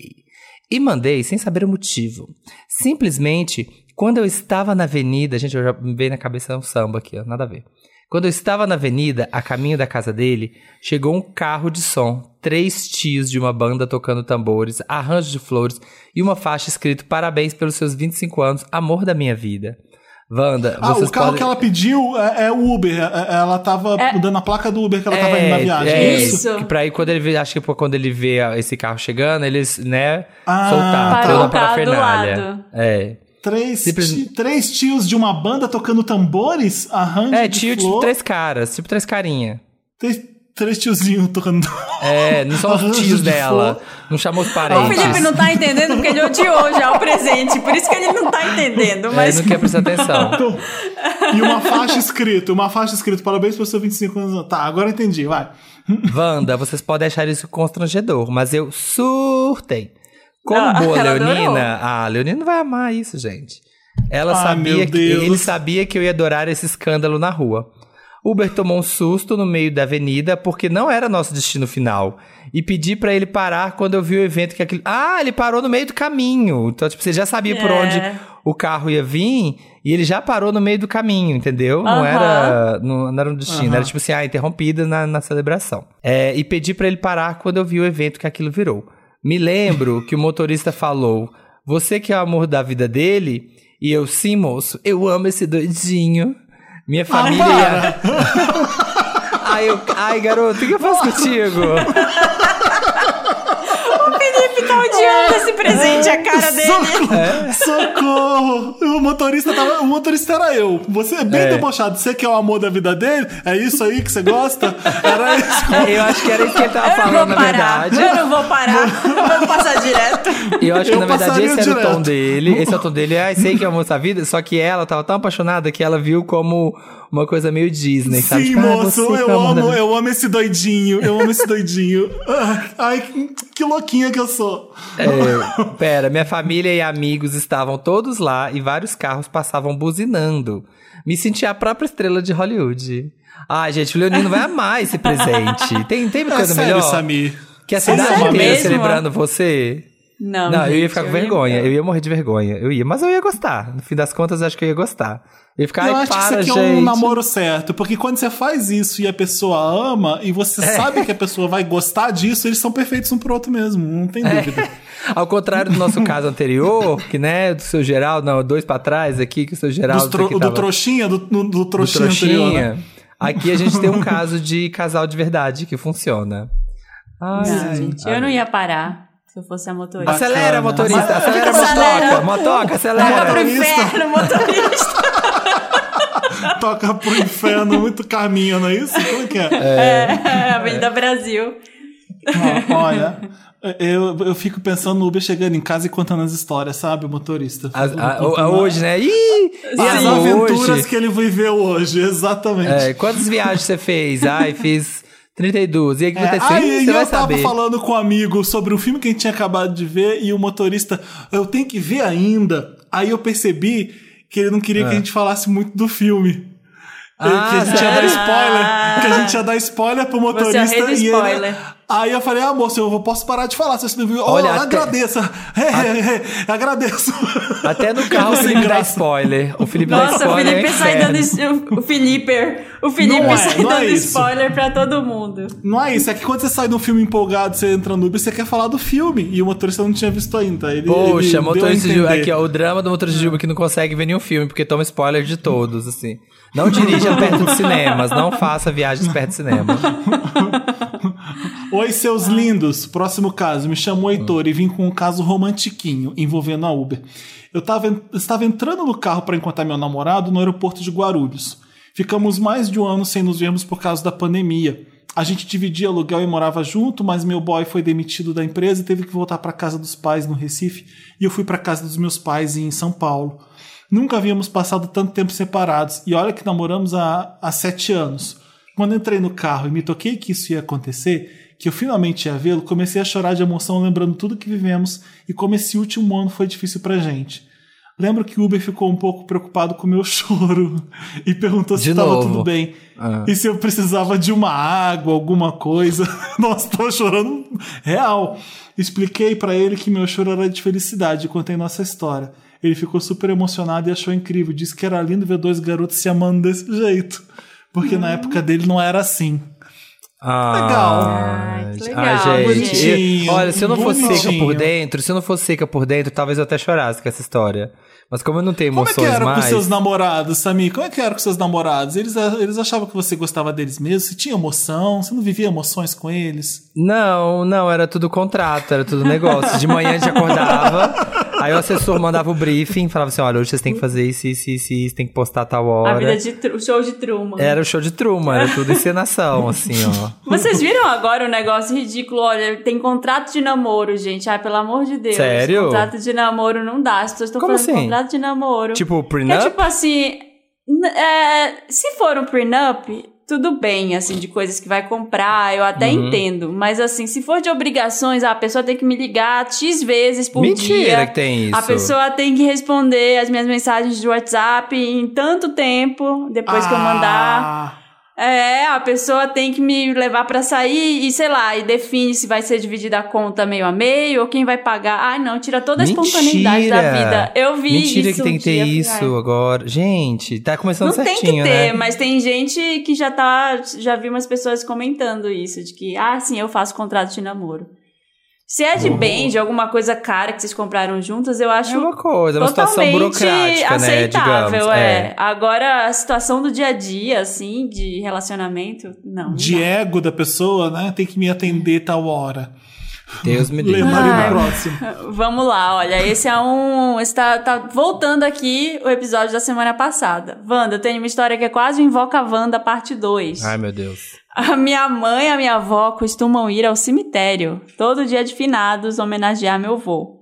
E mandei sem saber o motivo. Simplesmente, quando eu estava na avenida, gente, eu já veio na cabeça um samba aqui, ó, nada a ver. Quando eu estava na avenida, a caminho da casa dele, chegou um carro de som, três tios de uma banda tocando tambores, arranjo de flores e uma faixa escrito Parabéns pelos seus 25 anos, amor da minha vida. Wanda, Ah, o carro podem... que ela pediu é, é o Uber. É- Ela tava dando a placa do Uber que ela tava indo na viagem. é, isso? Isso. Que pra aí, quando ele vê, acho que quando ele vê esse carro chegando, eles, né, Ah. soltaram Parou toda a parafernália. lado. É. Três, Simples- ti- três tios de uma banda tocando tambores, arranjo É, de tio, tipo, flor. três caras, tipo três carinha. Três, três tiozinhos tocando. É, não são os tios de dela. Não chamou os O parentes. Felipe não tá entendendo porque ele odiou já o presente. Por isso que ele não tá entendendo. É, Mas não quer prestar atenção. Então, e uma faixa escrito, uma faixa escrito, parabéns pelo seu 25 anos. Tá, agora eu entendi, vai. Wanda, vocês podem achar isso constrangedor, mas eu surtei. Como Não, boa Leonina, adorou. a Leonina não vai amar isso, gente. Ela Ai, sabia que ele sabia que eu ia adorar esse escândalo na rua. Uber tomou um susto no meio da avenida porque não era nosso destino final. E pedi pra ele parar quando eu vi o evento que aquele. Ah, ele parou no meio do caminho. Então, tipo, você já sabia por É. onde o carro ia vir e ele já parou no meio do caminho, entendeu? Não era não, não era um destino, era tipo assim, ah, interrompida na, na celebração. É, e pedi pra ele parar quando eu vi o evento que aquilo virou. Me lembro que o motorista falou: Você que é o amor da vida dele? E eu, sim, moço, eu amo esse doidinho. Minha família. ai, eu, ai, garoto, o que eu faço contigo? o Felipe tá odiando esse presente, a cara dele. Socorro! É. Socorro! O motorista tava. O motorista era eu. Você é bem É. debochado. Você que é o amor da vida dele? É isso aí que você gosta? Era isso. É, eu acho que era isso que ele tava Eu falando, na verdade. Eu não vou parar. Vou passar direto. E eu acho que, Eu na verdade, esse era o direto. tom dele. Esse é o tom dele. Ai, sei que é a moça da vida. Só que ela tava tão apaixonada que ela viu como uma coisa meio Disney, sabe? Sim, Tipo, ah, moço, é eu o amor da amo, eu amo esse doidinho. Eu amo esse doidinho. Ai, que- que louquinha que eu sou. É, pera, minha família e amigos estavam todos lá e vários carros passavam buzinando. Me senti a própria estrela de Hollywood. Ai, gente, o Leonino vai amar esse presente. Tem, tem É coisa sério, melhor? Samir. Que a Sério cidade inteira mesmo? celebrando você. Não, Não, eu ia gente, ficar com eu vergonha. ia- Eu ia morrer de vergonha. Eu ia, mas eu ia gostar. No fim das contas, eu acho que eu ia gostar. Eu ia ficar, eu ai, acho que isso para, aqui gente. é um namoro certo, porque quando você faz isso e a pessoa ama, e você É. sabe que a pessoa vai gostar disso, eles são perfeitos um pro outro mesmo, não tem É. dúvida. Ao contrário do nosso caso anterior, que, né, do seu Geraldo, não, dois pra trás aqui, que o seu Geraldo... Tro- do tava- trouxinha, do, do, do do trouxinha, anterior, né? Aqui a gente tem um caso de casal de verdade que funciona. Ai, Não, gente, eu não ia parar se eu fosse a motorista. Bacana. Acelera, motorista, acelera, Acelera. motoca, motoca, Toca acelera. pro Motorista. inferno, motorista. Toca pro inferno, muito caminho, não é isso? Como que é? É, Avenida Brasil. Ó, Olha, eu, eu fico pensando no Uber chegando em casa e contando as histórias, sabe, o motorista? As- a- Contando hoje, né? Ih, As sim, aventuras hoje. que ele viveu hoje, exatamente. É, quantas viagens você fez? Ai, fiz 32. E aí o que É, aconteceu? aí Ih, Você eu vai tava saber. falando com um amigo sobre um filme que a gente tinha acabado de ver e o motorista, eu tenho que ver ainda. Aí eu percebi que ele não queria que a gente falasse muito do filme. Ah, que a gente ia dar spoiler. Que a gente ia dar spoiler pro motorista. é rei do e ele- spoiler. Aí eu falei, ah, moço, eu posso parar de falar se você não viu. Olha, oh, até- agradeça. É, é, é, agradeço. Até no carro o Sem Felipe dá graça. spoiler. O Felipe dá Nossa, o spoiler. Felipe é sai dando. es- O Felipe. O Felipe Não é, sai é dando spoiler pra todo mundo. Não é isso, é que quando você sai de um filme empolgado, você entra no Uber, você quer falar do filme. E o motorista não tinha visto ainda. Ele, ele Poxa, a motorista de entender. aqui, ó, o drama do motorista de Uber que não consegue ver nenhum filme porque toma spoiler de todos, assim. Não dirija perto de cinemas, não faça viagens perto de cinema. Oi, seus lindos. Próximo caso. Me chamo Heitor e vim com um caso romantiquinho envolvendo a Uber. Eu tava, estava entrando no carro para encontrar meu namorado no aeroporto de Guarulhos. Ficamos mais de um ano sem nos vermos por causa da pandemia. A gente dividia aluguel e morava junto, mas meu boy foi demitido da empresa e teve que voltar para casa dos pais no Recife e eu fui para casa dos meus pais em São Paulo. Nunca havíamos passado tanto tempo separados e olha que namoramos há, há sete anos. Quando entrei no carro e me toquei que isso ia acontecer, que eu finalmente ia vê-lo, comecei a chorar de emoção lembrando tudo que vivemos e como esse último ano foi difícil pra gente. Lembro que o Uber ficou um pouco preocupado com o meu choro e perguntou se De estava novo. tudo bem. Ah. E se eu precisava de uma água, alguma coisa. Nossa, tô chorando real. Expliquei pra ele que meu choro era de felicidade e contei nossa história. Ele ficou super emocionado e achou incrível. Disse que era lindo ver dois garotos se amando desse jeito. Porque na época dele não era assim. Ah, Legal. Ai, que legal, Ai, gente. eu- olha, se eu não fosse seca por dentro, se eu não fosse seca por dentro, talvez eu até chorasse com essa história. Mas como eu não tenho Como é emoções que era mais. com seus namorados, Samir? Como é que era com seus namorados? Eles, eles achavam que você gostava deles mesmo? Você tinha emoção? Você não vivia emoções com eles? Não, não, era tudo contrato, era tudo negócio. De manhã a gente acordava, aí o assessor mandava o briefing, falava assim: olha, hoje vocês têm que fazer isso, isso, isso, isso, tem que postar tal hora. A vida de o show de Truman. Era o show de Truman, era tudo encenação, assim, ó. Vocês viram agora o negócio ridículo? Olha, tem contrato de namoro, gente. Ai, pelo amor de Deus. Sério? Contrato de namoro não dá. As pessoas estão falando assim? contrato de namoro. Tipo, é prenup? tipo assim. é, se for um prenup, tudo bem, assim, de coisas que vai comprar, eu até Uhum. entendo. Mas assim, se for de obrigações, a pessoa tem que me ligar X vezes por dia. Mentira que tem isso. A pessoa tem que responder as minhas mensagens de WhatsApp em tanto tempo, depois que eu mandar. É, a pessoa tem que me levar pra sair e, sei lá, e define se vai ser dividida a conta meio a meio ou quem vai pagar. Ai, não, tira toda a espontaneidade da Mentira. vida. Eu vi Mentira isso que tem um que ter dia, isso ai, agora. Gente, tá começando Não tem certinho, que ter, né? mas tem gente que já tá. Já vi umas pessoas comentando isso, de que, ah, sim, eu faço contrato de namoro. Se é de bem, de alguma coisa cara que vocês compraram juntas, eu acho É uma coisa, é uma situação totalmente burocrática, né? aceitável, Digamos. é. Agora, a situação do dia a dia, assim, de relacionamento, não. não de dá. ego da pessoa, né? Tem que me atender tal hora. Deus me livre. Ai. no próximo. Vamos lá, olha, esse é um. Está tá voltando aqui o episódio da semana passada. Wanda, eu tenho uma história que é quase um Invoca Wanda, parte 2. Ai, meu Deus. A minha mãe e a minha avó costumam ir ao cemitério todo dia de finados homenagear meu avô.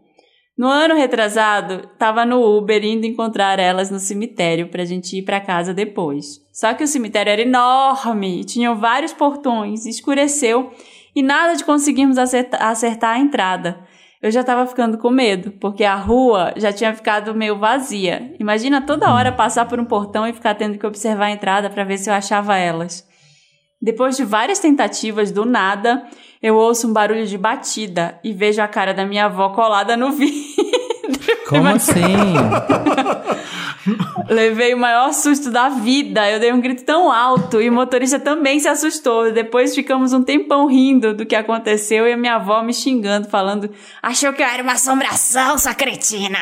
No ano retrasado, tava no Uber indo encontrar elas no cemitério pra gente ir pra casa depois. Só que o cemitério era enorme, tinham vários portões, escureceu e nada de conseguirmos acertar, acertar a entrada. Eu já tava ficando com medo, porque a rua já tinha ficado meio vazia. Imagina toda hora passar por um portão e ficar tendo que observar a entrada pra ver se eu achava elas. Depois de várias tentativas, do nada, eu ouço um barulho de batida e vejo a cara da minha avó colada no vidro. Como assim? Levei o maior susto da vida. Eu dei um grito tão alto e o motorista também se assustou. Depois ficamos um tempão rindo do que aconteceu e a minha avó me xingando, falando: Achou que eu era uma assombração, sua cretina.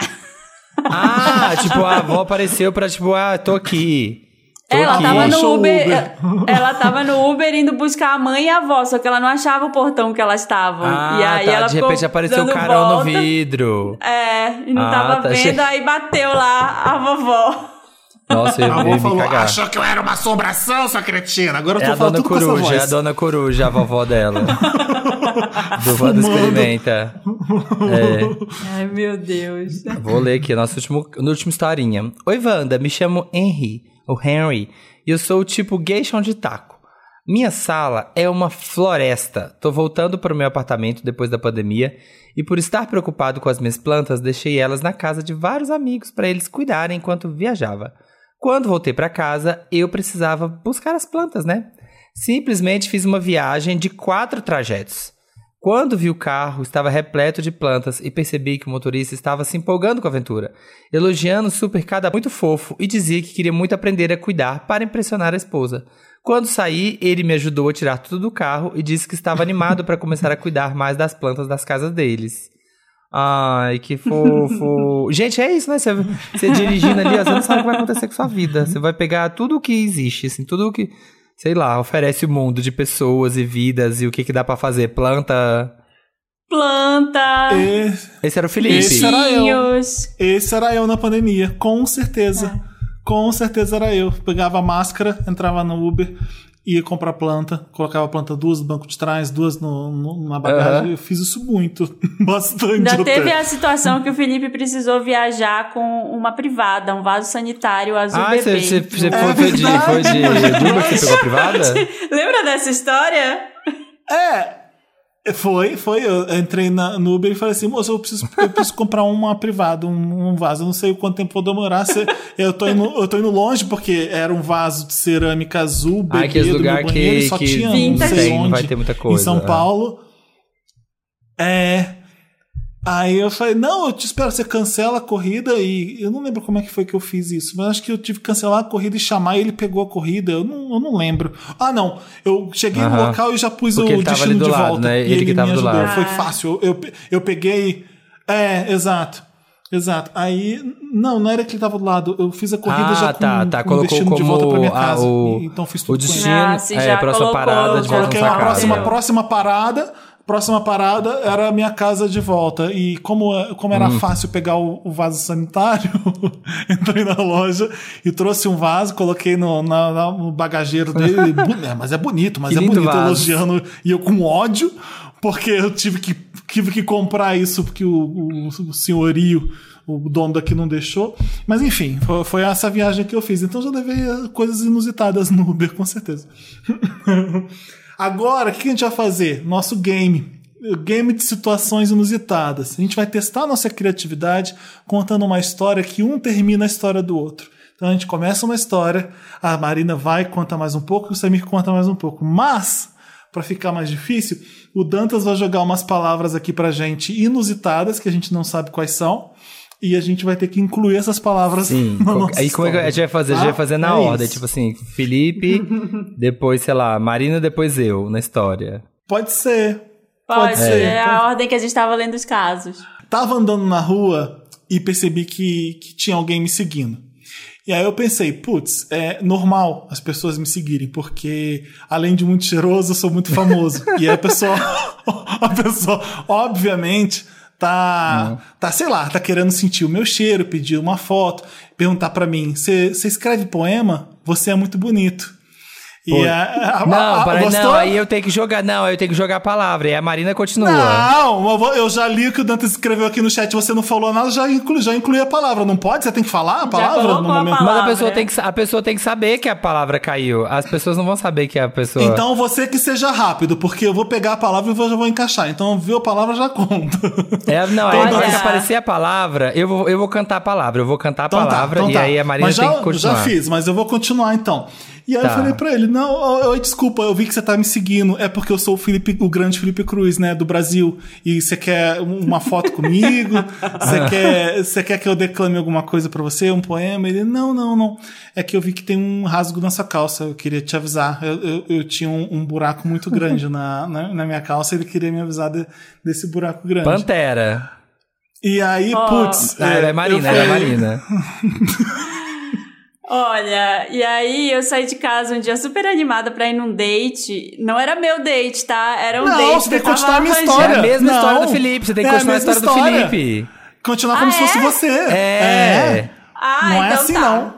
Ah, tipo, a avó apareceu pra, tipo, ah, tô aqui. Tô Ela aqui. tava no Uber, Uber. ela tava no Uber indo buscar a mãe e a avó, só que ela não achava o portão que elas estavam. Ah, e aí tá. ela de repente apareceu o carão volta. no vidro. É, e não Ah, tava tá, vendo, aí bateu lá a vovó. Nossa, eu, A avó me falou, cagar. achou que eu era uma assombração, sua cretina. Agora eu É tô a falando dona tudo com essa coruja, é a voz. dona coruja, a vovó dela. Do Wanda Experimenta. É. Ai, meu Deus. Vou ler aqui a nossa última, a última historinha. Oi, Wanda, me chamo Henry, ou Henry, e eu sou o tipo chão de taco. Minha sala é uma floresta. Tô voltando para o meu apartamento depois da pandemia e por estar preocupado com as minhas plantas, deixei elas na casa de vários amigos para eles cuidarem enquanto viajava. Quando voltei para casa, eu precisava buscar as plantas, né? Simplesmente fiz uma viagem de quatro trajetos. Quando vi o carro, estava repleto de plantas e percebi que o motorista estava se empolgando com a aventura, elogiando super cada muito fofo e dizia que queria muito aprender a cuidar para impressionar a esposa. Quando saí, ele me ajudou a tirar tudo do carro e disse que estava animado para começar a cuidar mais das plantas das casas deles. Ai, que fofo. Gente, é isso, né? Você, você dirigindo ali, ó, você não sabe o que vai acontecer com sua vida. Você vai pegar tudo o que existe, assim, tudo o que, sei lá, oferece o mundo de pessoas e vidas e o que, que dá para fazer. Planta. Planta. E- Esse era o Felipe. Esse era eu. Esse era eu na pandemia, com certeza. Com certeza era eu. Pegava a máscara, entrava no Uber, ia comprar planta, colocava a planta duas no banco de trás, duas no, no- na bagagem. Aham. Eu fiz isso muito. Bastante. Ainda até. teve a situação que o Felipe precisou viajar com uma privada, um vaso sanitário azul Ah, bebê. você, você, você É foi, foi de, foi de que pegou a privada? Lembra dessa história? É. Foi, foi. Eu entrei na, no Uber e falei assim, moço, eu preciso, eu preciso comprar uma privada, um, um vaso. Eu não sei quanto tempo vou demorar. Se, eu, tô indo, eu tô indo longe, porque era um vaso de cerâmica azul, bebê Ah, aqueles do meu lugar banheiro, que, só que tinha não sei onde, vai ter muita coisa. em São. Paulo. É. Aí eu falei, não, eu te espero, você cancela a corrida e eu não lembro como é que foi que eu fiz isso, mas acho que eu tive que cancelar a corrida e chamar e ele pegou a corrida, eu não, eu não lembro. Ah, não, eu cheguei no local e já pus Porque o ele destino do de lado, volta. né? E Ele que tava me do ajudou, lado. foi Ah. fácil. Eu, eu, eu peguei. É, exato. Exato. Aí, não, não era que ele tava do lado. Eu fiz a corrida Ah, já com, tá, tá. com Colocou destino de como volta pra minha a- casa. o- E- então fiz O tudo com ele. destino Ah, é já a próxima colocou, parada de volta Coloquei na próxima, próxima parada. Próxima parada era a minha casa de volta. E como, como era Hum. fácil pegar o, o vaso sanitário, entrei na loja e trouxe um vaso, coloquei no, na- no bagageiro dele. É, mas é bonito, mas Que é bonito, vaso. elogiando. E eu com ódio, porque eu tive que, tive que comprar isso, porque o, o, o senhorio, o dono daqui não deixou. Mas enfim, foi, foi essa viagem que eu fiz. Então já levei eh, coisas inusitadas no Uber, com certeza. Agora, o que a gente vai fazer? Nosso game. Game de situações inusitadas. A gente vai testar nossa criatividade contando uma história que um termina a história do outro. Então a gente começa uma história, a Marina vai conta mais um pouco, o Samir conta mais um pouco. Mas, para ficar mais difícil, o Dantas vai jogar umas palavras aqui pra gente inusitadas, que a gente não sabe quais são. E a gente vai ter que incluir essas palavras Sim. na co- nossa Aí como é que a gente vai fazer? A gente vai fazer na É ordem. isso. Tipo assim, Felipe, depois, sei lá, Marina, depois eu, na história. Pode ser. Pode, ser. é a ordem que a gente tava lendo os casos. Tava andando na rua e percebi que, que tinha alguém me seguindo. E aí eu pensei, putz, é normal as pessoas me seguirem, porque além de muito cheiroso, eu sou muito famoso. e aí a pessoa, a pessoa, obviamente, tá, tá, sei lá, tá querendo sentir o meu cheiro, pedir uma foto, perguntar pra mim, você escreve poema? Você é muito bonito. E a, a, Não, a, para, não, aí eu tenho que jogar, não, aí eu tenho que jogar a palavra. E a Marina continua. Não, eu já li o que o Dantas escreveu aqui no chat, você não falou nada, já inclui, já inclui a palavra. Não pode? Você tem que falar a palavra no a momento. palavra. Mas a pessoa, né? tem que, a pessoa tem que saber que a palavra caiu. As pessoas não vão saber que a pessoa. Então você que seja rápido, porque eu vou pegar a palavra e vou- já vou encaixar. Então viu a palavra já conta. É, não, aí Olha. na hora que aparecer a palavra, eu vou, eu vou cantar a palavra. Eu vou cantar a Então tá, palavra então e tá. aí a Marina mas já, tem que continuar. já fiz, mas eu vou continuar então. E aí Tá. eu falei pra ele, não, oi, desculpa, eu vi que você tá me seguindo, é porque eu sou o Felipe, o grande Felipe Cruz, né, do Brasil, e você quer uma foto comigo? Você quer, você quer que eu declame alguma coisa pra você, um poema? Ele, não, não, não, é que eu vi que tem um rasgo na sua calça, eu queria te avisar, eu, eu, eu tinha um, um buraco muito grande na, na, na minha calça, ele queria me avisar de- desse buraco grande. Pantera. E aí, Ó. putz... Ah, é, era Marina, era falei- Marina. Olha, e aí eu saí de casa um dia super animada pra ir num date. Não era meu date, tá? Era um Não, date você tem que continuar a minha arranjando. É a mesma não. história do Felipe. Você tem que É a continuar a mesma história, do história. Felipe. Continuar como Ah, se fosse é? você. É. Ah, Não é então assim, tá. não.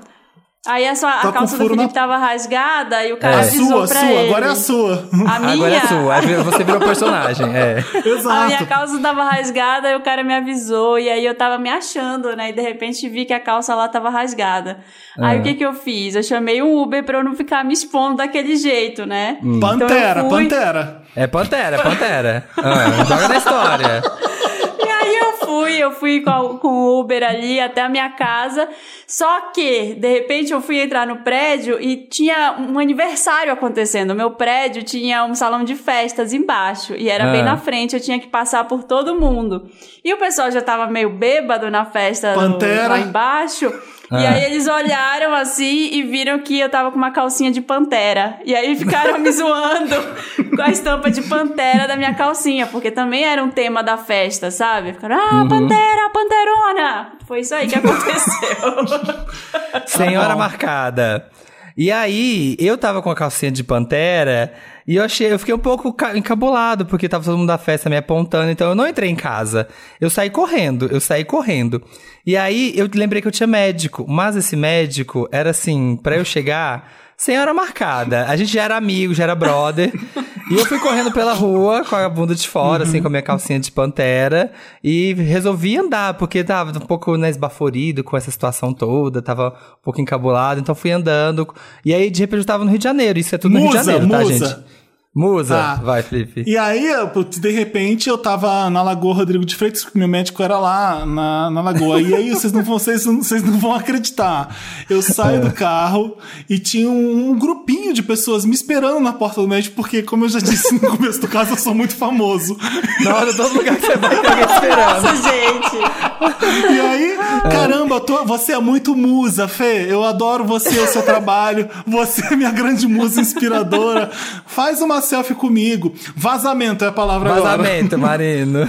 Aí a, sua, Tá a calça do Felipe na- tava rasgada e o cara A avisou sua, pra sua, ele. agora é a sua. A minha, Agora é sua, aí você virou personagem, é. A minha Exato. calça tava rasgada e o cara me avisou. E aí eu tava me achando, né? E de repente vi que a calça lá tava rasgada. Aí Ah. o que que eu fiz? Eu chamei um Uber pra eu não ficar me expondo daquele jeito, né? Hum. Pantera, Então fui- Pantera. É Pantera, é Pantera. Ah, joga na história. Eu fui, com, a- com o Uber ali até a minha casa. Só que, de repente, eu fui entrar no prédio e tinha um aniversário acontecendo. O meu prédio tinha um salão de festas embaixo. E era bem Ah. na frente, eu tinha que passar por todo mundo. E o pessoal já tava meio bêbado na festa Pantera. lá embaixo. E Ah. aí eles olharam assim e viram que eu tava com uma calcinha de pantera. E aí ficaram me zoando com a estampa de pantera da minha calcinha, porque também era um tema da festa, sabe? Ficaram, ah, pantera, panterona! Foi isso aí que aconteceu. Senhora marcada. E aí, eu tava com a calcinha de pantera e eu achei, eu fiquei um pouco ca- encabulado, porque tava todo mundo da festa me apontando, então eu não entrei em casa. Eu saí correndo, eu saí correndo. E aí, eu lembrei que eu tinha médico, mas esse médico era assim, pra eu chegar, senhora marcada. A gente já era amigo, já era brother. e eu fui correndo pela rua com a bunda de fora, assim, com a minha calcinha de pantera. E resolvi andar, porque tava um pouco né, esbaforido com essa situação toda, tava um pouco encabulado, então fui andando. E aí, de repente, eu tava no Rio de Janeiro. Isso é tudo no Rio de Musa, Janeiro, tá, musa. gente? Musa, Tá. vai, Felipe. E aí, de repente, eu tava na Lagoa Rodrigo de Freitas, porque meu médico era lá na, na Lagoa. E aí, vocês não, vão, vocês, não- vocês não vão acreditar. Eu saio do carro e tinha um, um grupinho de pessoas me esperando na porta do médico, porque, como eu já disse no começo do caso, eu sou muito famoso. Na hora, todo lugar que você vai, tem alguém esperando. Nossa, gente. E aí, caramba, tô- você é muito musa, Fê. Eu adoro você, o seu trabalho. Você é minha grande musa inspiradora. Faz uma selfie comigo. Vazamento é a palavra agora. Vazamento, Marino.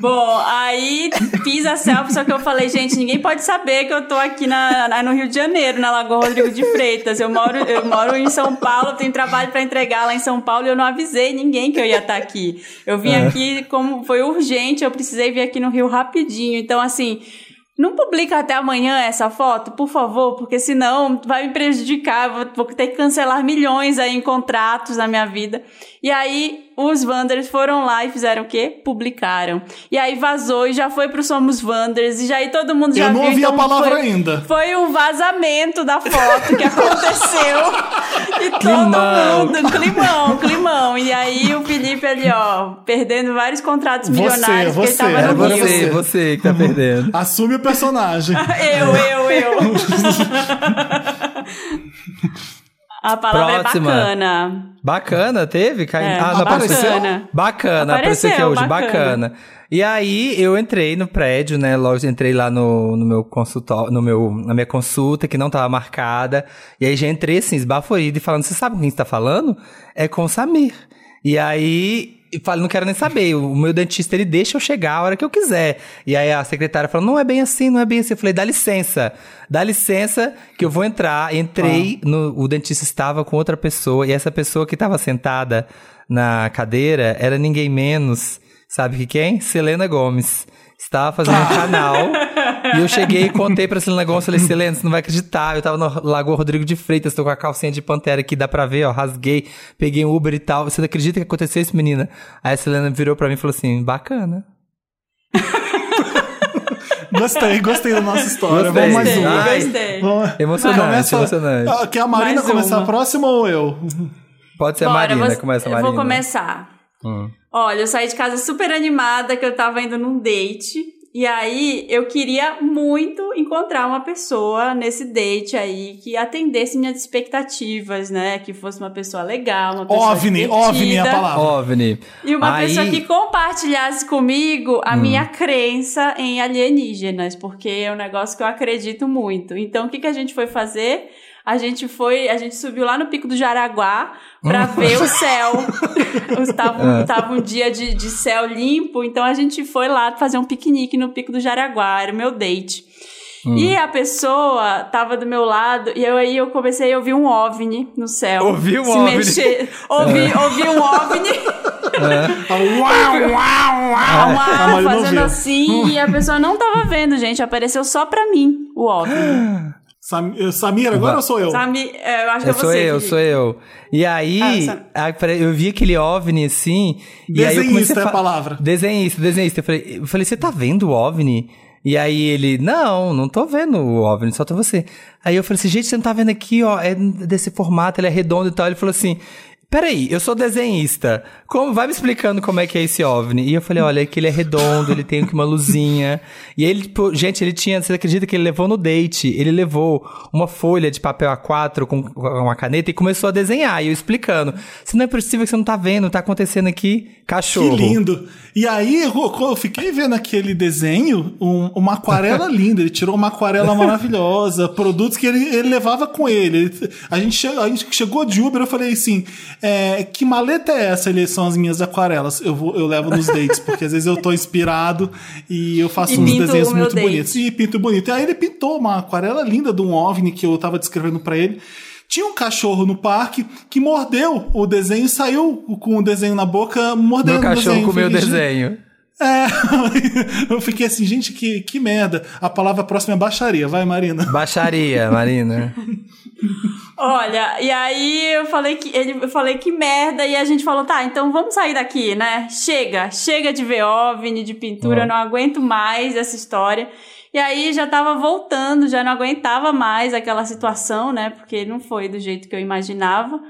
Bom, aí fiz a selfie, só que eu falei, gente, ninguém pode saber que eu tô aqui na, na- no Rio de Janeiro, na Lagoa Rodrigo de Freitas. Eu moro, eu moro em São Paulo, tenho trabalho pra entregar lá em São Paulo e eu não avisei ninguém que eu ia estar aqui. Eu vim aqui como foi urgente, eu precisei vir aqui no Rio rapidinho. Então, assim, não publica até amanhã essa foto, por favor, porque senão vai me prejudicar. Vou, ter que cancelar milhões aí em contratos na minha vida. E aí, os Wanders foram lá e fizeram o quê? Publicaram. E aí vazou e já foi pro Somos Wanders. E já aí todo mundo já Eu não viu. ouvi a então palavra foi, ainda. Foi um vazamento da foto que aconteceu. e todo Climão. mundo, climão, climão. E aí o Felipe ali, ó, perdendo vários contratos Você, milionários porque você, ele tava É no Rio. você, você que tá perdendo. Assume o personagem. Eu, eu, eu. A palavra Próxima. é bacana. Bacana, teve? Cai... É, ah, não apareceu? bacana. Bacana, apareceu aqui Apareceu, hoje, bacana. bacana. E aí eu entrei no prédio, né? Logo entrei lá no, no meu consultório, no meu, na minha consulta, que não tava marcada. E aí já entrei assim, esbaforido e falando, você sabe com quem você tá falando? É com o Samir. E aí eu falei, não quero nem saber. O meu dentista, ele deixa eu chegar a hora que eu quiser. E aí a secretária falou, não é bem assim, não é bem assim. Eu falei, dá licença. Dá licença que eu vou entrar. Entrei, no, o dentista estava com outra pessoa. E essa pessoa que estava sentada na cadeira era ninguém menos, sabe que quem? Selena Gomes. Estava fazendo um canal. E eu cheguei e contei pra Selena Gomes. Falei, Selena, você não vai acreditar. Eu tava no Lagoa Rodrigo de Freitas, tô com a calcinha de pantera aqui, dá pra ver, ó. Rasguei, peguei um Uber e tal. Você não acredita que aconteceu isso, menina? Aí a Selena virou pra mim e falou assim: bacana. Gostei, gostei da nossa história. Gostei. Vamos mais Gostei, uma. Gostei. Vamos- Emocionante, Começa- emocionante. Ah, Quer a Marina Mais começar uma. a próxima ou eu? Pode ser a Bora, Marina, você- começa a Eu Marina. vou começar. Hum. Olha, eu saí de casa super animada, que eu tava indo num date. E aí, eu queria muito encontrar uma pessoa nesse date aí que atendesse minhas expectativas, né? Que fosse uma pessoa legal, uma pessoa OVNI. OVNI é a palavra. OVNI. E uma Aí- pessoa que compartilhasse comigo Hum. a minha crença em alienígenas, porque é um negócio que eu acredito muito. Então, o que, que a gente foi fazer? A gente foi, a gente subiu lá no Pico do Jaraguá pra ver o céu. Estava É. tava um dia de, de céu limpo, então a gente foi lá fazer um piquenique no Pico do Jaraguá, era o meu date. Hum. E a pessoa tava do meu lado, e eu, aí eu comecei a ouvir um OVNI no céu. Ouvi um se OVNI. Mexer. Ouvi, ouvi um OVNI. Uau, uau, uau. Ah, uau, fazendo assim, e a pessoa não tava vendo, gente. Apareceu só pra mim o OVNI. Sam, eh, Samir, agora ou sou eu? Sami, é, eu acho que Eu é sou você. eu, Felipe. sou eu. E aí, Ah, eu vi aquele OVNI assim. e aí eu Desenhista é a fa- palavra. Desenhista, desenhista. Eu falei, eu falei, você tá vendo o OVNI? E aí ele, não, não tô vendo o OVNI, só tô você. Aí eu falei assim, gente, você não tá vendo aqui, ó, é desse formato, ele é redondo e tal. Ele falou assim, peraí, eu sou desenhista, como, vai me explicando como é que é esse OVNI. E eu falei, olha, é que ele é redondo, ele tem uma luzinha. E ele, tipo, gente, ele tinha, você acredita que ele levou no date, ele levou uma folha de papel A4 com com uma caneta e começou a desenhar, e eu explicando. Se não é possível que você não tá vendo, tá acontecendo aqui, cachorro. Que lindo. E aí, eu, eu fiquei vendo aquele desenho, um- uma aquarela linda. Ele tirou uma aquarela maravilhosa, produtos que ele, ele levava com ele. Ele- a, gente a gente chegou de Uber, eu falei assim: é, que maleta é essa? Ele são as minhas aquarelas. Eu, vou, eu levo nos dates, porque às vezes eu tô inspirado e eu faço E uns desenhos muito date. bonitos. E pinto bonito. E aí ele pintou uma aquarela linda de um OVNI que eu tava descrevendo pra ele. Tinha um cachorro no parque que mordeu o desenho e saiu com o desenho na boca, mordendo Meu o cachorro desenho. comeu o Falei, "Gente, desenho. É, eu fiquei assim, gente, que, que merda. A palavra próxima é baixaria. Vai, Marina. Baixaria, Marina. Olha, e aí eu falei que ele, eu falei que merda e a gente falou, tá, então vamos sair daqui, né? Chega, chega de ver OVNI, de pintura, eu não aguento mais essa história. E aí já tava voltando, já não aguentava mais aquela situação, né? Porque não foi do jeito que eu imaginava.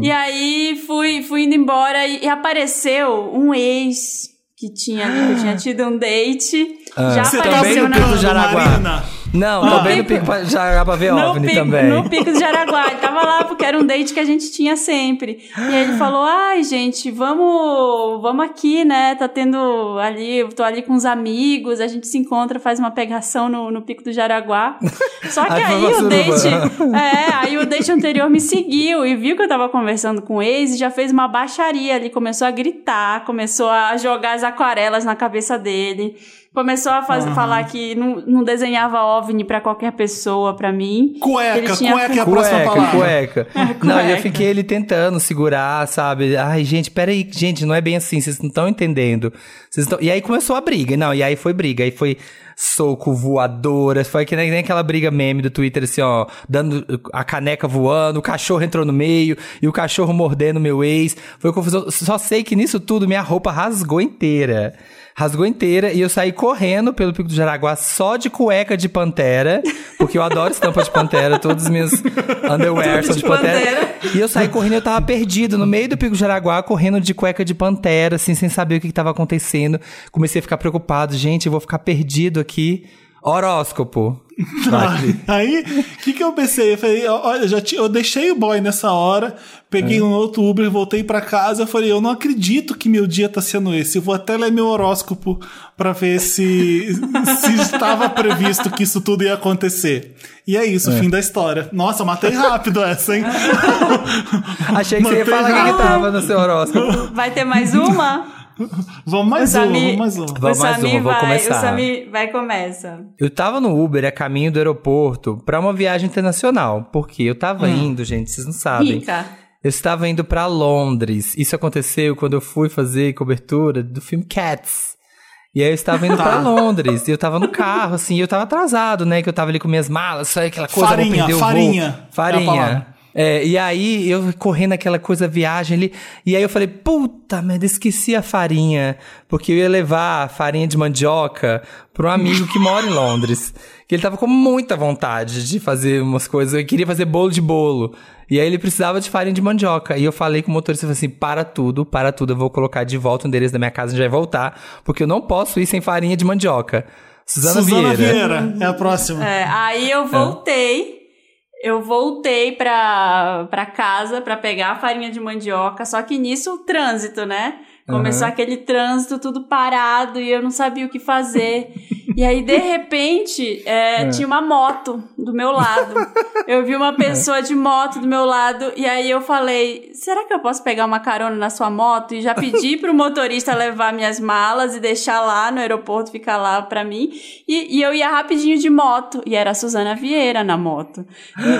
E aí fui, fui indo embora e, e apareceu um ex que tinha que eu tinha tido um date. Já Você tá apareceu na brincando, Jaraguá. Marina? Não, Ah. também no pico pra, já pra ver no OVNI pico, também. No pico do Jaraguá. Ele tava lá porque era um date que a gente tinha sempre. E aí ele falou: ai, gente, vamos, vamos aqui, né? Tá tendo ali, eu tô ali com os amigos, a gente se encontra, faz uma pegação no, no pico do Jaraguá. Só que Aí aí o date. É, aí o date anterior me seguiu e viu que eu tava conversando com o ex e já fez uma baixaria ali, começou a gritar, começou a jogar as aquarelas na cabeça dele. Começou a faz- falar que não, não desenhava OVNI pra qualquer pessoa, pra mim. Ele Cueca, tinha- cueca é a próxima Cueca, palavra. cueca. É, Não, e eu cueca. fiquei ele tentando segurar, sabe? Ai, gente, peraí, gente, não é bem assim, vocês não estão entendendo. Vocês tão... E aí começou a briga, não, e aí foi briga, aí foi soco, voadora, foi que nem, nem aquela briga meme do Twitter, assim, ó, dando a caneca voando, o cachorro entrou no meio, e o cachorro mordendo meu ex. Foi confusão. Só sei que nisso tudo minha roupa rasgou inteira. Rasgou inteira e eu saí correndo pelo Pico do Jaraguá só de cueca de pantera, porque eu adoro estampa de pantera, todos os meus underwear são de de pantera. pantera. E eu saí correndo, eu tava perdido no meio do Pico do Jaraguá, correndo de cueca de pantera, assim, sem saber o que, que tava acontecendo. Comecei a ficar preocupado, gente, eu vou ficar perdido aqui. Horóscopo. Aí, o que, que eu pensei? Eu falei, olha, já eu deixei o boy nessa hora, peguei É. um outro Uber, voltei pra casa. Eu falei, eu não acredito que meu dia tá sendo esse. Eu vou até ler meu horóscopo pra ver se, se estava previsto que isso tudo ia acontecer. E é isso, fim da história. Nossa, matei rápido essa, hein? Achei que você ia falar o que rápido. tava no seu horóscopo. Vai ter mais uma? Vamos mais uma, vamos mais uma. Vamos mais uma, vou começar. O Sami vai começa. Eu tava no Uber a caminho do aeroporto pra uma viagem internacional. Porque eu tava indo, gente, vocês não sabem. Rica. Eu estava indo pra Londres. Isso aconteceu quando eu fui fazer cobertura do filme Cats. E aí eu estava indo pra Londres. E eu tava no carro, assim, e eu tava atrasado, né? Que eu tava ali com minhas malas, só aquela coisa, vou Farinha, voo. farinha é Farinha. É, e aí eu correndo aquela coisa, viagem ali. E aí eu falei, puta merda, esqueci a farinha. Porque eu ia levar a farinha de mandioca pra um amigo que mora em Londres. Que ele tava com muita vontade de fazer umas coisas. Eu queria fazer bolo de bolo. E aí ele precisava de farinha de mandioca. E eu falei com o motorista, eu falei assim, para tudo, para tudo. Eu vou colocar de volta o endereço da minha casa, a gente vai voltar. Porque eu não posso ir sem farinha de mandioca. Suzana, Suzana Vieira. Vieira é a próxima. É, aí eu voltei. Eu voltei pra, pra casa pra pegar a farinha de mandioca, só que nisso o trânsito, né? Começou aquele trânsito tudo parado e eu não sabia o que fazer. e aí, de repente, é, tinha uma moto do meu lado. Eu vi uma pessoa de moto do meu lado e aí eu falei: será que eu posso pegar uma carona na sua moto? E já pedi pro motorista levar minhas malas e deixar lá no aeroporto, ficar lá pra mim. E, e eu ia rapidinho de moto. E era a Suzana Vieira na moto.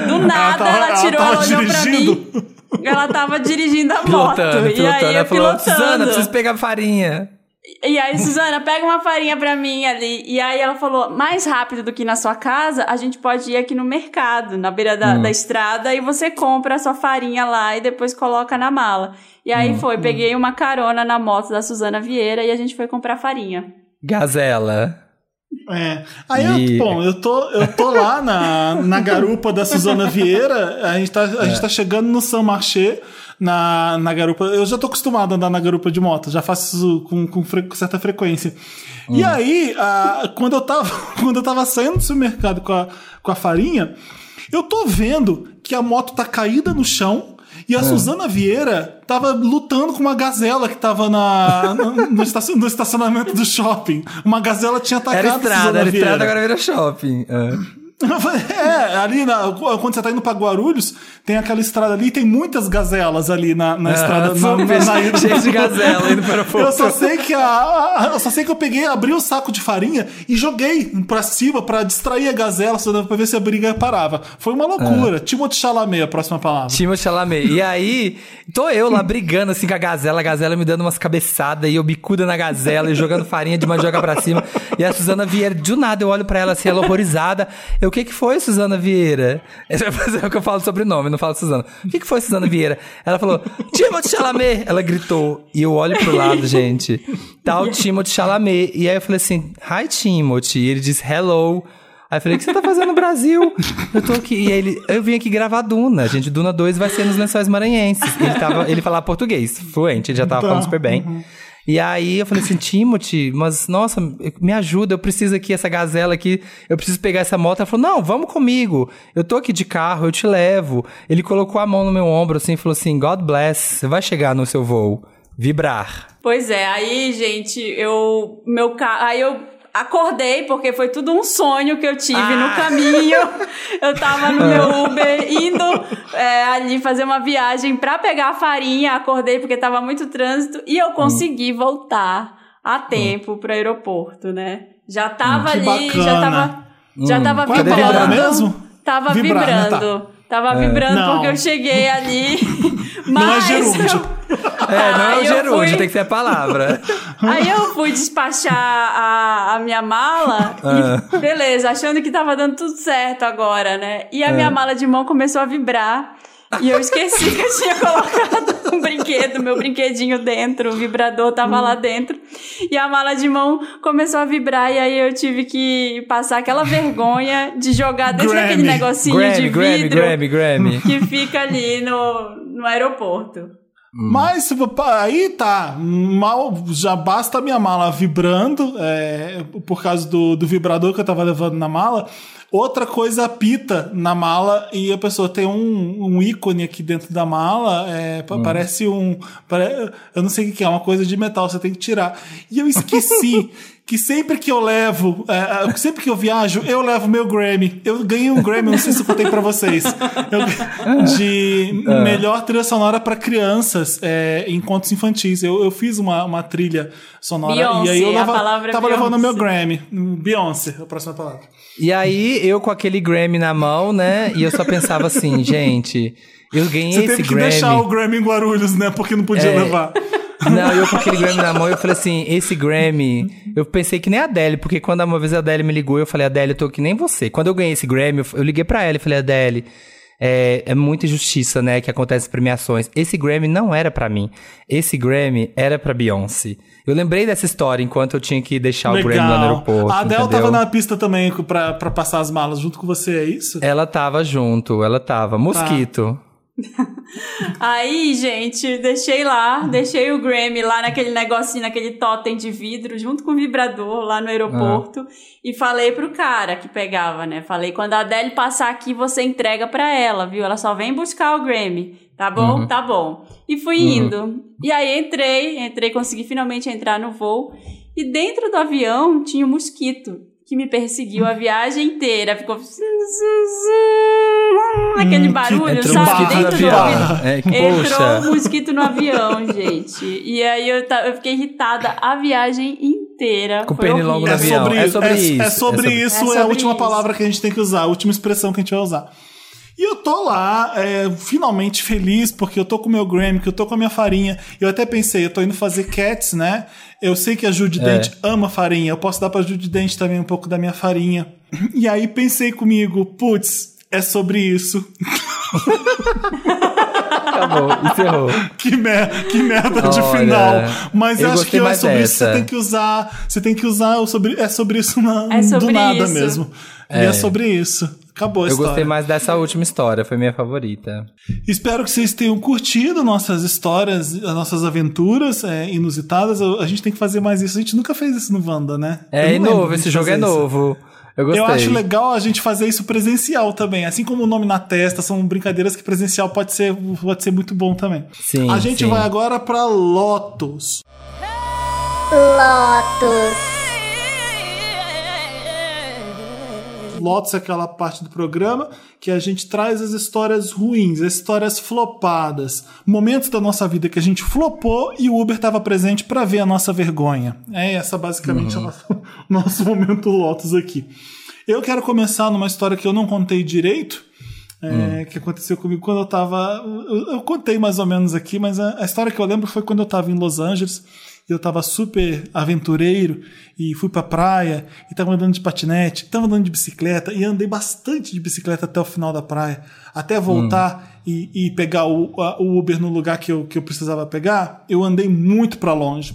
Do nada, tava- ela, ela tirou, tava ela olhou pra dirigindo. mim. Ela tava dirigindo a moto. Pilotando, e pilotando. aí Ela eu falou, pilotando. Suzana, preciso pegar farinha. E aí, Suzana, pega uma farinha pra mim ali. E aí ela falou: mais rápido do que na sua casa, a gente pode ir aqui no mercado, na beira da, da estrada, e você compra a sua farinha lá e depois coloca na mala. E aí foi, peguei uma carona na moto da Suzana Vieira e a gente foi comprar farinha. Gazela. É. Aí, E- eu, bom, eu tô, eu tô lá na, na garupa da Suzana Vieira, a gente tá, a gente tá chegando no Saint Marché, na, na garupa. Eu já tô acostumado a andar na garupa de moto, já faço isso com, com, fre- com certa frequência. E aí, a- quando, eu tava, quando eu tava saindo do supermercado com a, com a farinha, eu tô vendo que a moto tá caída no chão. E a Suzana Vieira tava lutando com uma gazela que tava na, no, no estacion- no estacionamento do shopping. Uma gazela tinha atacado Era a estrada, Suzana era Vieira. estrada, agora vira shopping. É. É, ali na- quando você tá indo pra Guarulhos, tem aquela estrada ali, tem muitas gazelas ali na, na estrada. na, Ah, super na, ida. cheio de gazela indo para o. Eu só sei que a, eu só sei que eu peguei, abri o saco de farinha e joguei pra cima pra distrair a gazela, pra ver se a briga parava. Foi uma loucura. Timothée Chalamet, a próxima palavra. Timothée Chalamet. E aí, tô eu lá brigando assim com a gazela, a gazela me dando umas cabeçadas e eu bicuda na gazela e jogando farinha de mandioca pra cima. E a Suzana Vieira, do nada, eu olho pra ela assim, ela horrorizada. Eu, que que foi, Suzana Vieira? Esse é o que eu falo sobre o nome, não falo Suzana. O que que foi, Suzana Vieira? Ela falou, Timothée Chalamet! Ela gritou. E eu olho pro lado, gente. Tá o Timothée Chalamet. E aí eu falei assim, hi, Timothy. E ele diz, hello. Aí eu falei, o que você tá fazendo no Brasil? Eu tô aqui. E aí ele, eu vim aqui gravar Duna. Gente, Duna 2 vai ser nos Lençóis Maranhenses. Ele, tava, ele falava português, fluente, ele já tava Tá. falando super bem. E aí eu falei assim, Timothy, mas nossa, me ajuda, eu preciso aqui, essa gazela aqui, eu preciso pegar essa moto. Ela falou, não, vamos comigo. Eu tô aqui de carro, eu te levo. Ele colocou a mão no meu ombro assim e falou assim, God bless, você vai chegar no seu voo. Vibrar. Pois é, aí, gente, eu. Meu carro. Aí eu acordei, porque foi tudo um sonho que eu tive Ah. no caminho. Eu tava no meu Uber indo é, ali fazer uma viagem pra pegar a farinha. Acordei porque tava muito trânsito e eu consegui voltar a tempo pro aeroporto, né? Já tava Que ali, já bacana. tava. Já tava Qual é a vibrando. palavra mesmo? Tava Vibrar, né? vibrando. Tava vibrando Não. porque eu cheguei ali. Não é Mas gerúndio. É, não é o gerúndio, fui- tem que ser a palavra. Aí eu fui despachar a, a minha mala Ah. e beleza, achando que tava dando tudo certo agora, né? E a minha Ah. mala de mão começou a vibrar. E eu esqueci que eu tinha colocado um brinquedo, meu brinquedinho dentro, o vibrador tava lá dentro. E a mala de mão começou a vibrar e aí eu tive que passar aquela vergonha de jogar dentro Grammy. daquele negocinho Grammy, de vidro Grammy. que fica ali no, no aeroporto. Mas se vo- aí tá, mal já basta a minha mala vibrando é, por causa do, do vibrador que eu tava levando na mala. Outra coisa apita na mala e a pessoa tem um, um ícone aqui dentro da mala, é, pa- parece um. pare- eu não sei o que é, uma coisa de metal, você tem que tirar. E eu esqueci que sempre que eu levo, é, é, sempre que eu viajo, eu levo meu Grammy. Eu ganhei um Grammy, não sei se eu contei pra vocês, Eu- de melhor trilha sonora pra crianças é, em contos infantis. Eu, eu fiz uma, uma trilha sonora Beyoncé, e aí eu leva- é tava levando meu. Grammy. Beyoncé, a próxima palavra. E aí, eu com aquele Grammy na mão, né? E eu só pensava assim, gente, eu ganhei Você esse teve que Grammy. deixar o Grammy em Guarulhos, né? Porque não podia É. levar. Não, eu com aquele Grammy na mão, eu falei assim, esse Grammy, eu pensei que nem a Adele, porque quando uma vez a Adele me ligou, eu falei, Adele, eu tô que nem você. Quando eu ganhei esse Grammy, eu, eu liguei pra ela e falei, Adele, é, é muita injustiça, né, que acontece em premiações. Esse Grammy não era pra mim. Esse Grammy era pra Beyoncé. Eu lembrei dessa história enquanto eu tinha que deixar o Grammy lá no aeroporto. A Adele entendeu? tava na pista também pra, pra passar as malas junto com você, é isso? Ela tava junto, ela tava. Mosquito. Aí, gente, deixei lá, deixei o Grammy lá naquele negocinho, naquele totem de vidro, junto com o vibrador lá no aeroporto. E falei pro cara que pegava, né? Falei, quando a Adele passar aqui, você entrega pra ela, viu? Ela só vem buscar o Grammy. Tá bom? Tá bom. E fui indo. E aí entrei, entrei, consegui finalmente entrar no voo. E dentro do avião tinha um mosquito que me perseguiu a viagem inteira. Ficou. Aquele barulho, Entrou sabe? Dentro do avião. avião. É, Entrou um mosquito no avião, gente. E aí eu, ta- eu fiquei irritada a viagem inteira. Com Foi pernilongo no horrível. avião. sobre, É sobre é, isso, É sobre é sobre- isso, É é, a sobre última isso. palavra que a gente tem que usar, a última expressão que a gente vai usar. E eu tô lá, é, finalmente feliz, porque eu tô com o meu Grammy, que eu tô com a minha farinha. Eu até pensei, eu tô indo fazer Cats, né? Eu sei que a Judy É. Dente ama farinha, eu posso dar pra Judy Dente também um pouco da minha farinha. E aí pensei comigo, putz, é sobre isso. Acabou, encerrou. Que, mer que merda de Olha, final. Mas eu acho que é sobre isso. Você dessa. tem que usar. Você tem que usar sobre. É sobre isso na, É sobre do nada isso. mesmo. E é sobre isso. Acabou a Eu história. gostei mais dessa última história, foi minha favorita. Espero que vocês tenham curtido nossas histórias, as nossas aventuras é, inusitadas. A gente tem que fazer mais isso. A gente nunca fez isso no Wanda, né? É novo, esse jogo é isso. novo. Eu gostei. Eu acho legal a gente fazer isso presencial também. Assim como o nome na testa, são brincadeiras que presencial pode ser, pode ser muito bom também. Sim, a gente sim. vai agora pra Lotus. Lotus. Lotus é aquela parte do programa que a gente traz as histórias ruins, as histórias flopadas, momentos da nossa vida que a gente flopou e o Uber estava presente para ver a nossa vergonha. É essa basicamente Uhum. o nosso, momento Lotus aqui. Eu quero começar numa história que eu não contei direito. Hum. é, que aconteceu comigo quando eu tava. Eu, eu contei mais ou menos aqui, mas a, a história que eu lembro foi quando eu tava em Los Angeles eu tava super aventureiro e fui pra praia e tava andando de patinete, tava andando de bicicleta e andei bastante de bicicleta até o final da praia, até voltar e, e pegar o, a- o Uber no lugar que eu, que eu precisava pegar. Eu andei muito pra longe.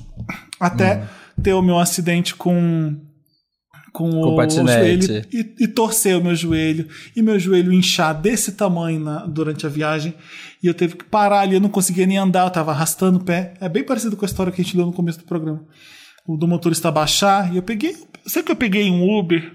Até ter o meu acidente com com, Com o patinete. joelho e, e torcer o meu joelho e meu joelho inchar desse tamanho na- durante a viagem e eu teve que parar ali, eu não conseguia nem andar, eu tava arrastando o pé. É bem parecido com a história que a gente deu no começo do programa. O do motorista baixar e eu peguei, sei que eu peguei um Uber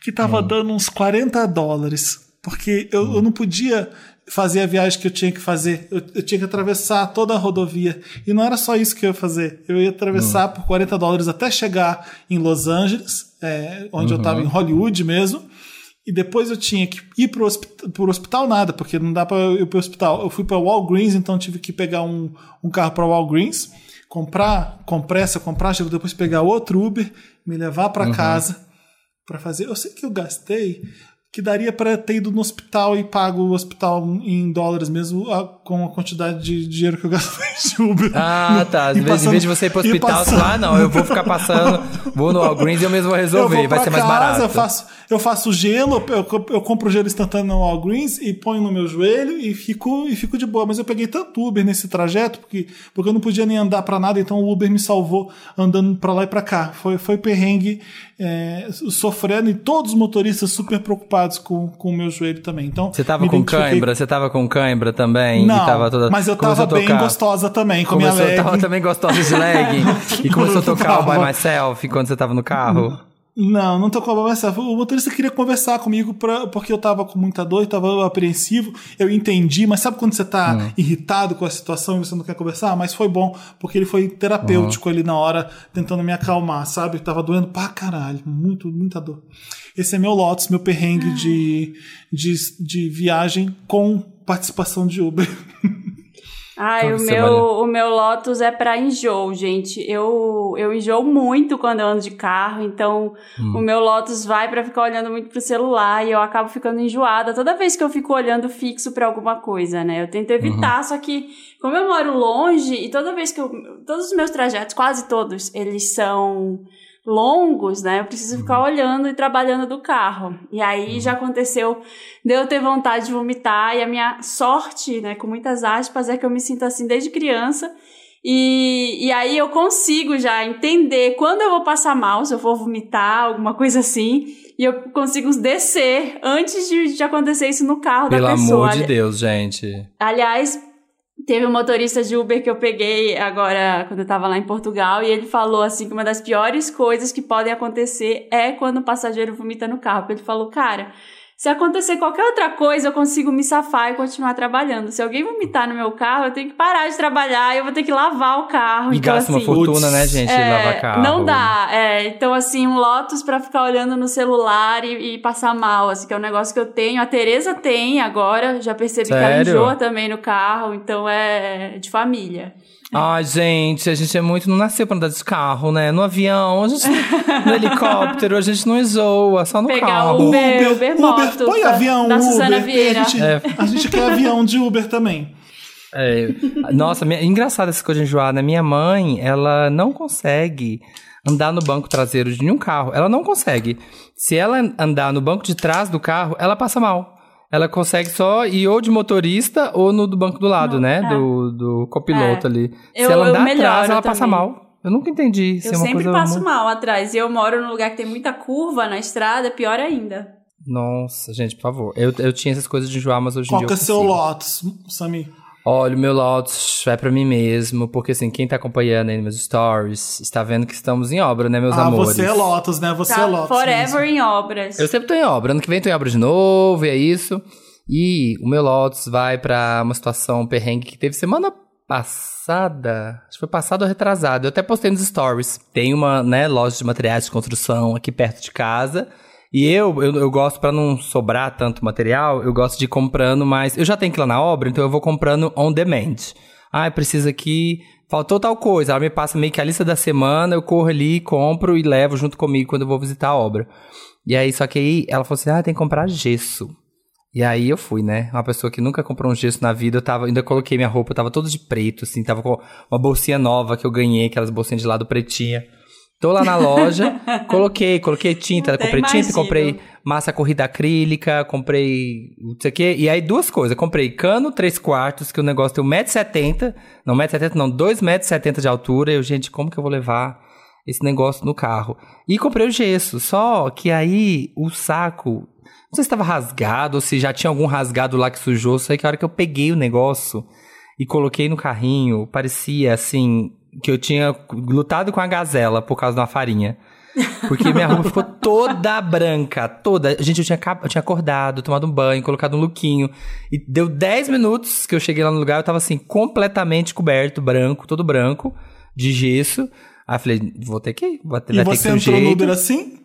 que tava dando uns 40 dólares, porque eu, eu não podia fazer a viagem que eu tinha que fazer. Eu, eu tinha que atravessar toda a rodovia. E não era só isso que eu ia fazer. Eu ia atravessar por 40 dólares até chegar em Los Angeles, é, onde eu estava em Hollywood mesmo. E depois eu tinha que ir pro hospital, pro hospital nada, porque não dá para ir pro hospital. Eu fui para Walgreens, então tive que pegar um, um carro para Walgreens, comprar compressa, comprar depois pegar outro Uber, me levar para casa para fazer. Eu sei que eu gastei que daria para ter ido no hospital e pago o hospital em dólares mesmo a- com a quantidade de dinheiro que eu gastei de Uber. Ah, tá. Em E vez, em vez de você ir pro hospital, passando- fala, ah, não, eu vou ficar passando, vou no Walgreens e eu mesmo vou resolver, vai ser mais casa, barato. Eu faço, eu faço gelo, eu, eu- compro gelo instantâneo no Walgreens e ponho no meu joelho e fico, e fico de boa. Mas eu peguei tanto Uber nesse trajeto porque, porque eu não podia nem andar pra nada, então o Uber me salvou andando pra lá e pra cá. Foi, foi perrengue, é, sofrendo e todos os motoristas super preocupados com, com o meu joelho também. Então, Você tava com identifiquei- cãibra? Você tava com cãibra também? Não, e tava toda... mas eu começou tava bem gostosa também, com Começou, minha tava legging. também gostosa de legging e começou a tocar o By Tava. Myself quando você tava no carro. Não, não tô com a. O motorista queria conversar comigo pra, porque eu tava com muita dor, eu tava apreensivo. Eu entendi, mas sabe quando você tá Hum. irritado com a situação e você não quer conversar? Mas foi bom, porque ele foi terapêutico ali na hora, tentando me acalmar, sabe? Tava doendo pra caralho, muito, muita dor. Esse é meu Lotus, meu perrengue de, de, de viagem com participação de Uber. Ai, o meu, o meu Lotus é pra enjoo, gente. Eu, eu enjoo muito quando eu ando de carro, então Hum. o meu Lotus vai pra ficar olhando muito pro celular e eu acabo ficando enjoada toda vez que eu fico olhando fixo pra alguma coisa, né? Eu tento evitar, só que como eu moro longe e toda vez que eu. Todos os meus trajetos, quase todos, eles são longos, né? Eu preciso ficar olhando e trabalhando do carro. E aí já aconteceu de eu ter vontade de vomitar e a minha sorte, né, com muitas aspas, é que eu me sinto assim desde criança. E, e aí eu consigo já entender quando eu vou passar mal, se eu for vomitar, alguma coisa assim, e eu consigo descer antes de, de acontecer isso no carro Pelo da pessoa. amor de Deus, gente. Aliás, teve um motorista de Uber que eu peguei agora quando eu tava lá em Portugal e ele falou assim que uma das piores coisas que podem acontecer é quando o passageiro vomita no carro. Ele falou, cara, se acontecer qualquer outra coisa, eu consigo me safar e continuar trabalhando. Se alguém vomitar no meu carro, eu tenho que parar de trabalhar e eu vou ter que lavar o carro. E então, gasta uma assim, fortuna, né, gente? é, lavar carro. Não dá. É, então, assim, um Lotus pra ficar olhando no celular e, e passar mal, assim, que é um negócio que eu tenho. A Tereza tem agora, já percebi que ela Sério? enjoa também no carro, então é de família. Ai, gente, a gente é muito. Não nasceu pra andar de carro, né? No avião, a gente, no helicóptero, a gente não zoa, só no Pegar carro. Uber, Uber, moto. põe tá? avião, da Uber. Vieira. A gente, a gente quer avião de Uber também. É, nossa, minha, engraçado essa coisa de enjoar, né? Minha mãe, ela não consegue andar no banco traseiro de nenhum carro. Ela não consegue. Se ela andar no banco de trás do carro, ela passa mal. Ela consegue só ir ou de motorista ou no do banco do lado, No- né? é. Do, do copiloto É. ali. Eu- Se ela andar atrás, ela passa também. mal. Eu nunca entendi. Isso Eu é uma sempre coisa passo muito... mal atrás. E eu moro num lugar que tem muita curva na estrada, pior ainda. Nossa, gente, por favor. Eu, eu tinha essas coisas de enjoar, mas hoje em Qual dia que é eu seu. Lotus, Samir? Olha, o meu Lotus é pra mim mesmo, porque assim, quem tá acompanhando aí nos meus stories está vendo que estamos em obra, né, meus ah, amores? você é Lotus, né? Você Tá é Lotus. forever mesmo. em obras. Eu sempre tô em obra, ano que vem tô em obra de novo, e é isso. E o meu Lotus vai pra uma situação um perrengue que teve semana passada, acho que foi passado ou retrasado. Eu até postei nos stories. Tem uma, né, loja de materiais de construção aqui perto de casa. E eu, eu, eu gosto, pra não sobrar tanto material, eu gosto de ir comprando mais. Eu já tenho que ir lá na obra, então eu vou comprando on demand. Ah, precisa aqui. Faltou tal coisa. Ela me passa meio que a lista da semana, eu corro ali, compro e levo junto comigo quando eu vou visitar a obra. E aí, só que aí ela falou assim: ah, tem que comprar gesso. E aí eu fui, né? Uma pessoa que nunca comprou um gesso na vida, eu tava, ainda coloquei minha roupa, eu tava todo de preto, assim, tava com uma bolsinha nova que eu ganhei, aquelas bolsinhas de lado pretinha. Tô lá na loja, coloquei, coloquei tinta, Até comprei tinta, imagino. comprei massa corrida acrílica, comprei não sei o quê. E aí duas coisas, comprei cano 3 quartos, que o negócio tem 1,70m, não 1,70m não, 2,70m de altura. Eu, gente, como que eu vou levar esse negócio no carro? E comprei o gesso, só que aí o saco, não sei se estava rasgado ou se já tinha algum rasgado lá que sujou, só que a hora que eu peguei o negócio e coloquei no carrinho, parecia assim que eu tinha lutado com a gazela por causa de uma farinha. Porque minha roupa ficou toda branca, toda. Gente, eu tinha, eu tinha acordado, tomado um banho, colocado um lookinho. E deu 10 minutos que eu cheguei lá no lugar, eu tava assim, completamente coberto, branco, todo branco, de gesso. Aí eu falei, vou ter que ir, vou ter, E vai ter que você ter um entrou no. Uber assim?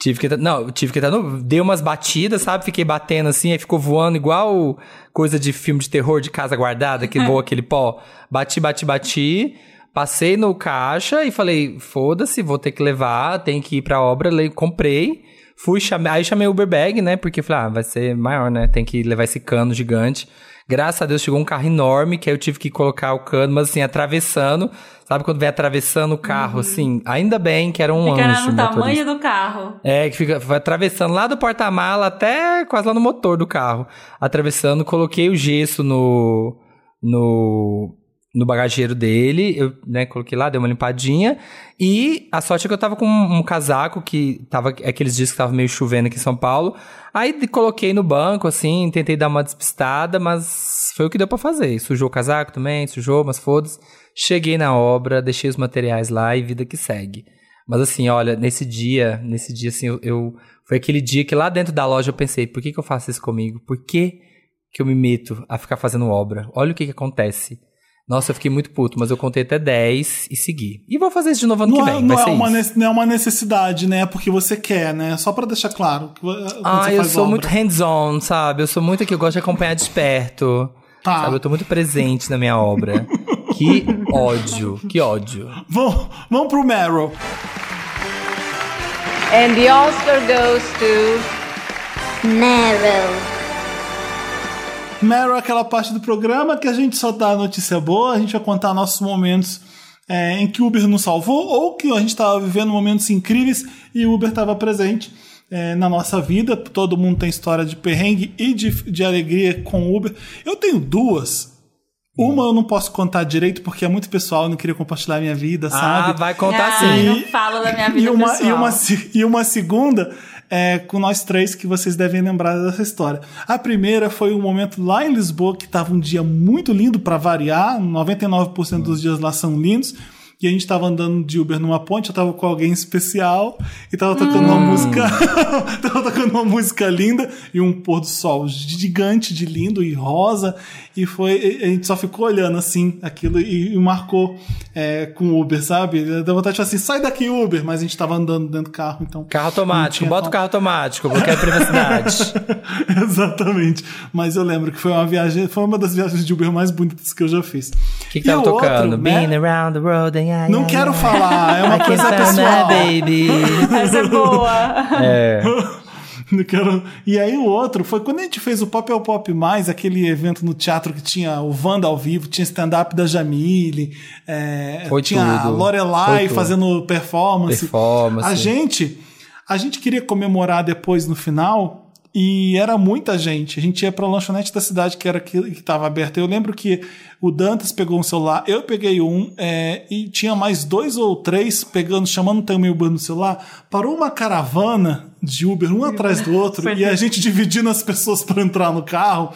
Tive que não, tive que entrar no, dei umas batidas, sabe? Fiquei batendo assim, aí ficou voando igual coisa de filme de terror de casa guardada, que voa aquele pó. Bati, bati, bati. Passei no caixa e falei, foda-se, vou ter que levar, tem que ir pra obra, comprei. Fui, chamei, aí chamei o Uber Bag, né? Porque falei, ah, vai ser maior, né? Tem que levar esse cano gigante. Graças a Deus chegou um carro enorme, que aí eu tive que colocar o cano, mas assim, atravessando. Sabe quando vem atravessando o carro, assim? Ainda bem que era um Fica anjo no motorista. tamanho do carro. É, que fica vai atravessando lá do porta-mala até quase lá no motor do carro. Atravessando, coloquei o gesso no, no, no bagageiro dele, eu né, coloquei lá, dei uma limpadinha. E a sorte é que eu tava com um, um casaco que tava aqueles dias que tava meio chovendo aqui em São Paulo. Aí coloquei no banco, assim, tentei dar uma despistada, mas foi o que deu pra fazer. Sujou o casaco também, sujou, mas foda-se. Cheguei na obra, deixei os materiais lá e vida que segue. Mas assim, olha, nesse dia, nesse dia, assim, eu, eu- Foi aquele dia que lá dentro da loja eu pensei, por que, que eu faço isso comigo? Por que, que eu me meto a ficar fazendo obra? Olha o que, que acontece. Nossa, eu fiquei muito puto, mas eu contei até 10 e segui. E vou fazer isso de novo ano Não, que é, vem. não, vai é ser uma, isso. não é uma necessidade, né? É porque você quer, né? Só pra deixar claro. que, Ah, você eu faz sou obra. muito hands-on, sabe? Eu sou muito que eu gosto de acompanhar de perto. Tá. Sabe? Eu tô muito presente na minha obra. que ódio, que ódio. Vamos, vamos pro Meryl. And the Oscar goes to Meryl. Meryl é aquela parte do programa que a gente só dá notícia boa, a gente vai contar nossos momentos é, em que o Uber nos salvou ou que a gente estava vivendo momentos incríveis e o Uber estava presente é, na nossa vida. Todo mundo tem história de perrengue e de, de alegria com o Uber. Eu tenho duas. Uma eu não posso contar direito porque é muito pessoal, eu não queria compartilhar minha vida, sabe? Ah, vai contar Ah, sim. não falo da minha vida e uma, pessoal. E uma, e uma segunda é com nós três que vocês devem lembrar dessa história. A primeira foi um momento lá em Lisboa que estava um dia muito lindo para variar, 99% dos dias lá são lindos. E a gente tava andando de Uber numa ponte, eu tava com alguém especial e tava tocando Hum. uma música. tava tocando uma música linda e um pôr do sol gigante de lindo e rosa. E foi. A gente só ficou olhando assim aquilo e, e marcou é, com o Uber, sabe? Deu vontade de falar assim: sai daqui, Uber, mas a gente tava andando dentro do carro, então. Carro automático, bota o carro automático, porque é privacidade. Exatamente. Mas eu lembro que foi uma viagem, foi uma das viagens de Uber mais bonitas que eu já fiz. O que, que tava o outro, tocando? né? Been around the road and I, Não I, quero I. falar, é uma coisa find pessoal. that baby. Essa é boa. É. Não quero- E aí o outro foi quando a gente fez o Pop é o Pop Mais, aquele evento no teatro que tinha o Wanda ao vivo, tinha stand-up da Jamile, é, Foi tinha a tudo. Foi Lorelai fazendo performance. Performance. A gente, a gente queria comemorar depois no final e era muita gente. A gente ia pra lanchonete da cidade que era que estava aberta. Eu lembro que o Dantas pegou um celular, eu peguei um é, e tinha mais dois ou três pegando, chamando também o Uber no celular. Parou uma caravana de Uber um atrás do outro e a gente dividindo as pessoas para entrar no carro.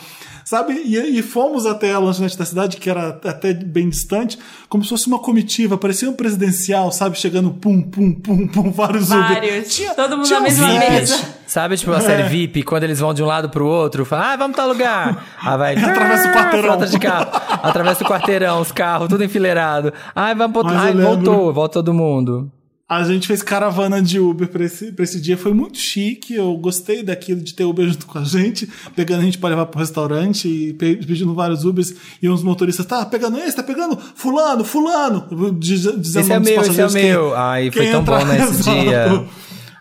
Sabe? E, e fomos até a lanchonete da cidade, que era até bem distante, como se fosse uma comitiva, parecia um presidencial, sabe? Chegando pum, pum, pum, pum, vários Uber. Vários. Todo mundo tinha na mesma VIPs. mesa. Sabe, tipo, a série VIP, quando eles vão de um lado pro outro, fala, ah, vamos tal lugar. Aí vai. Atravessa o quarteirão. Frota de carro. Atravessa o quarteirão, os carros, tudo enfileirado. Ai, vamos pro outro. Ai, voltou, volta todo mundo. A gente fez caravana de Uber pra esse, pra esse dia. Foi muito chique. Eu gostei daquilo de ter Uber junto com a gente, pegando a gente pra levar pro restaurante e pe- pedindo vários Ubers. E uns motoristas, tá pegando esse, tá pegando Fulano, Fulano. Diz- Dizendo Esse é meu, esse é meu. Ai, foi tão entrar- bom nesse Exato. dia.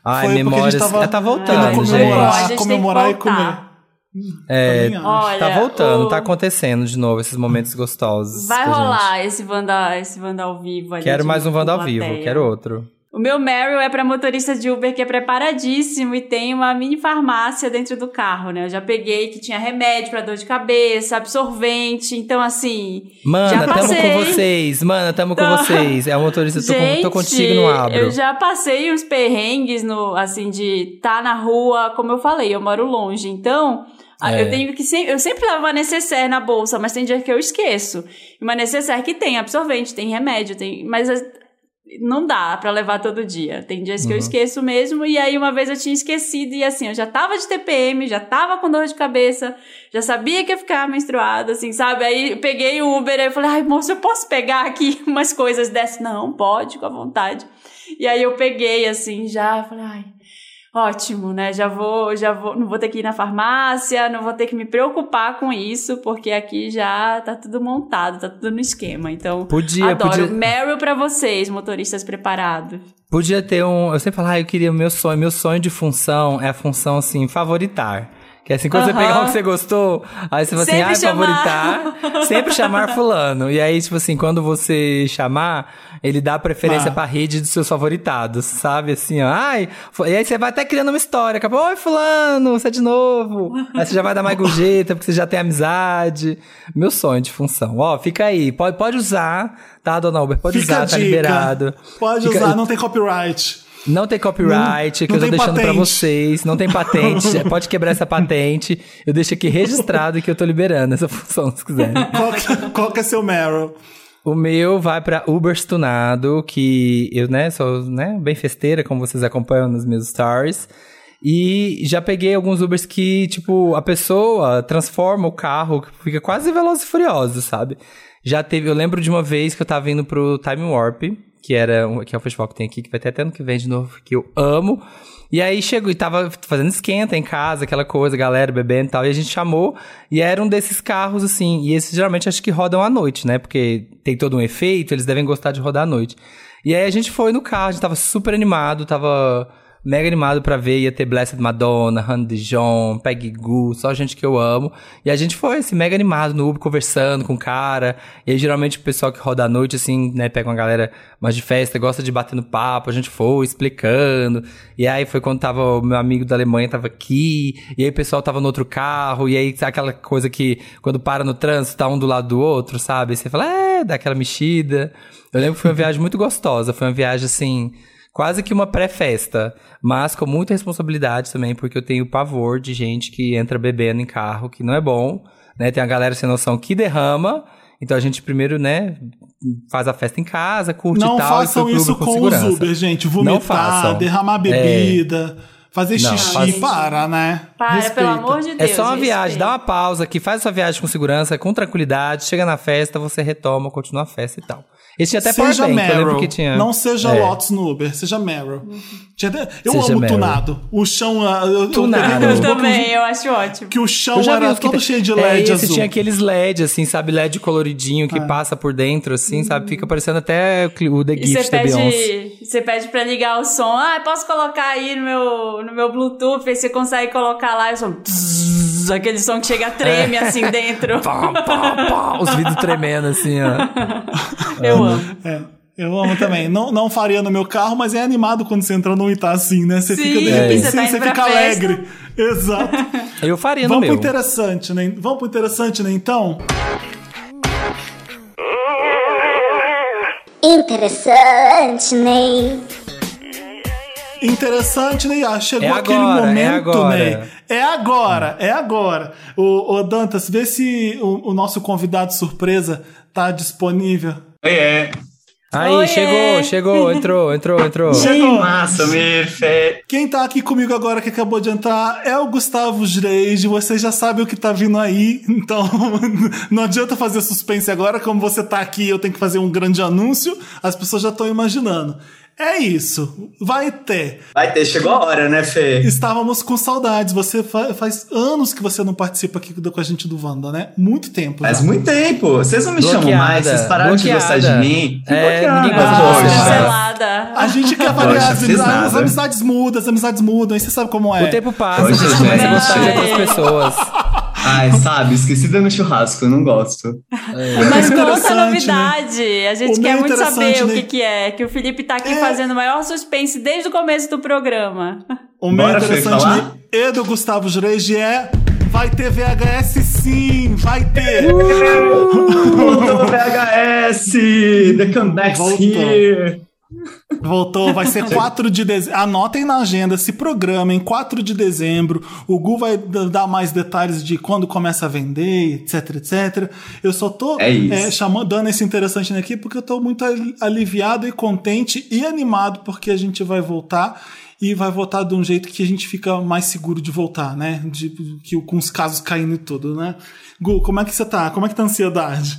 Ai, Foi gente memórias. tava É, tá voltando, comemorar, A gente tem que comemorar e comer. É, acho. Olha, tá voltando, o- tá acontecendo de novo esses momentos gostosos. Vai a gente. rolar esse Wanda, esse Wanda ao vivo ali. Quero mais um Wanda ao vivo, quero outro. O meu Meryl é pra motorista de Uber que é preparadíssimo e tem uma mini farmácia dentro do carro, né? Eu já peguei que tinha remédio pra dor de cabeça, absorvente, então assim. Mana, tamo com vocês. Mana, tamo com Tá. vocês. É o motorista, tô, com- Gente, tô contigo no abro. Eu já passei uns perrengues no, assim, de estar na rua, como eu falei, eu moro longe, então. a- É. Eu tenho que sempre, eu sempre levo uma necessaire na bolsa, mas tem dia que eu esqueço. Uma necessaire que tem absorvente, tem remédio, tem, mas as- não dá pra levar todo dia. Tem dias Uhum. que eu esqueço mesmo, e aí uma vez eu tinha esquecido, e assim, eu já tava de TPM, já tava com dor de cabeça, já sabia que ia ficar menstruada, assim, sabe? Aí eu peguei o Uber, aí eu falei, ai, moço, eu posso pegar aqui umas coisas dessas? Não, pode, com a vontade. E aí eu peguei, assim, já, falei, ai, ótimo, né? Já vou, já vou, não vou ter que ir na farmácia, não vou ter que me preocupar com isso, porque aqui já tá tudo montado, tá tudo no esquema. Então, Podia, adoro. podia- Meryl pra vocês, motoristas preparados. Podia ter um. Eu sempre falo, ah, eu queria o meu sonho. Meu sonho de função é a função assim, favoritar. Que é assim, quando você pegar um que você gostou, aí você fala assim, Sempre ah, chamar. favoritar. sempre chamar fulano. E aí, tipo assim, quando você chamar, ele dá preferência Ah. pra rede dos seus favoritados, sabe? Assim, ó. Ai, e aí você vai até criando uma história. Acabou, oi, fulano, você é de novo. Aí você já vai dar mais gorjeta, porque você já tem amizade. Meu sonho de função. Ó, fica aí. Pode, pode usar, tá, dona Uber? Pode Fica usar, tá liberado. Pode Fica- usar, não tem copyright. Não tem copyright, Não- que não eu tô deixando pra patente. vocês. Não tem patente. Pode quebrar essa patente. Eu deixo aqui registrado que eu tô liberando essa função, se quiserem. Qual que, qual que é seu Meryl? O meu vai pra Uber Stunado, que eu, né, sou, né, bem festeira, como vocês acompanham nos meus stories. E já peguei alguns Ubers que, tipo, a pessoa transforma o carro, fica quase veloz e furioso, sabe? Já teve, eu lembro de uma vez que eu tava indo pro Time Warp, que era um, que é um festival que tem aqui, que vai ter até ano que vem de novo, que eu amo. E aí chegou e tava fazendo esquenta em casa, aquela coisa, galera bebendo e tal. E a gente chamou e era um desses carros, assim. E esses geralmente acho que rodam à noite, né? Porque tem todo um efeito, eles devem gostar de rodar à noite. E aí a gente foi no carro, a gente tava super animado, tava mega animado pra ver. Ia ter Blessed Madonna, Hannah Dijon, Peggy Goo, só gente que eu amo. E a gente foi, assim, mega animado no Uber, conversando com o cara. E aí geralmente o pessoal que roda à noite, assim, né, pega uma galera mais de festa, gosta de bater no papo. A gente foi explicando. E aí foi quando tava o meu amigo da Alemanha tava aqui. E aí o pessoal tava no outro carro. E aí sabe aquela coisa que quando para no trânsito, tá um do lado do outro, sabe? Aí você fala, é, dá aquela mexida. Eu lembro que foi uma viagem muito gostosa. Foi uma viagem, assim, quase que uma pré-festa, mas com muita responsabilidade também, porque eu tenho pavor de gente que entra bebendo em carro, que não é bom, né? Tem a galera sem noção que derrama Então a gente primeiro, né, faz a festa em casa, curte Não e tal. e façam pro isso com com os Uber, gente. Não Vomitar, façam. derramar bebida, fazer Não, xixi, faz- para, né? Para, Respeita. pelo amor de É Deus. só uma viagem, respeita. dá uma pausa aqui, faz sua viagem com segurança, com tranquilidade, chega na festa, você retoma, continua a festa e tal. Esse tinha até seja eu Meryl, que tinha. não seja É. Lotus no Uber, seja Meryl. Tinha até- Eu Seja amo Meryl. tunado. O chão. ah, Eu, eu Tunado. Eu blocos também, eu acho ótimo. Que o chão Eu já vi era todo tem- cheio de é, LED esse azul. tinha aqueles LED, assim, sabe? LED coloridinho que passa por dentro, assim, sabe? Fica parecendo até o The E você Gift da Beyoncé. pede, você pede pra ligar o som. Ah, posso colocar aí no meu, no meu Bluetooth? Aí você consegue colocar lá e tzzz, aquele som que chega treme assim dentro. Pá, pá, pá, os vidros tremendo, assim, ó. Eu amo. É, eu amo também. Não, não faria no meu carro, mas é animado quando você entra num e tá assim, né? Você Sim, fica de É. repente, você tá sim, indo você fica festa. alegre. Exato. Eu faria no Vamos pro meu. interessante, né? Vamos pro interessante, né? Então, Interessante, Ney. Interessante, né? Ah, chegou É aquele agora, é momento, agora. né? É agora, é agora. O, o Dantas, vê se o, o nosso convidado surpresa tá disponível. É, Aí, Oiê. chegou, chegou, entrou, entrou, entrou. Chegou. massa, Mirfe. Quem tá aqui comigo agora que acabou de entrar é o Gustavo Dreige. Você já sabe o que tá vindo aí, então não adianta fazer suspense agora. Como você tá aqui, eu tenho que fazer um grande anúncio. As pessoas já estão imaginando. É isso, vai ter. Vai ter, chegou a hora, né, Fê? Estávamos com saudades. Você fa- faz anos que você não participa aqui com a gente do Wanda, né? Muito tempo. Faz já. muito tempo. Vocês não me chamam Bloqueada, mais, vocês pararam de bloqueada. gostar de mim. É, bloqueada, ninguém gosta de Ah. A gente quer variar Poxa, as, fiz as amizades mudam, as amizades mudam, e você sabe como é. O tempo passa, Poxa, a gente começa a gostar de outras pessoas. Ai, sabe, esquecida no churrasco, eu não gosto. Mas conta a Interessante, novidade. A gente O quer meio muito saber interessante, o né? que, que é. Que o Felipe tá aqui É. fazendo o maior suspense desde o começo do programa. O Bora, Fê, interessante falar? né? e do Gustavo Jureji é. Vai ter VHS sim, vai ter! Voltou VHS! The comeback's Voltou. here! Voltou, vai ser 4 de dezembro. Anotem na agenda, se programem, 4 de dezembro. O Gu vai dar mais detalhes de quando começa a vender, etc, etc. Eu só tô É é, chamando, dando esse interessante aqui porque eu tô muito ali- aliviado e contente e animado porque a gente vai voltar. E vai voltar de um jeito que a gente fica mais seguro de voltar, né? De, que, com os casos caindo e tudo, né? Gu, como é que você tá? Como é que tá a ansiedade?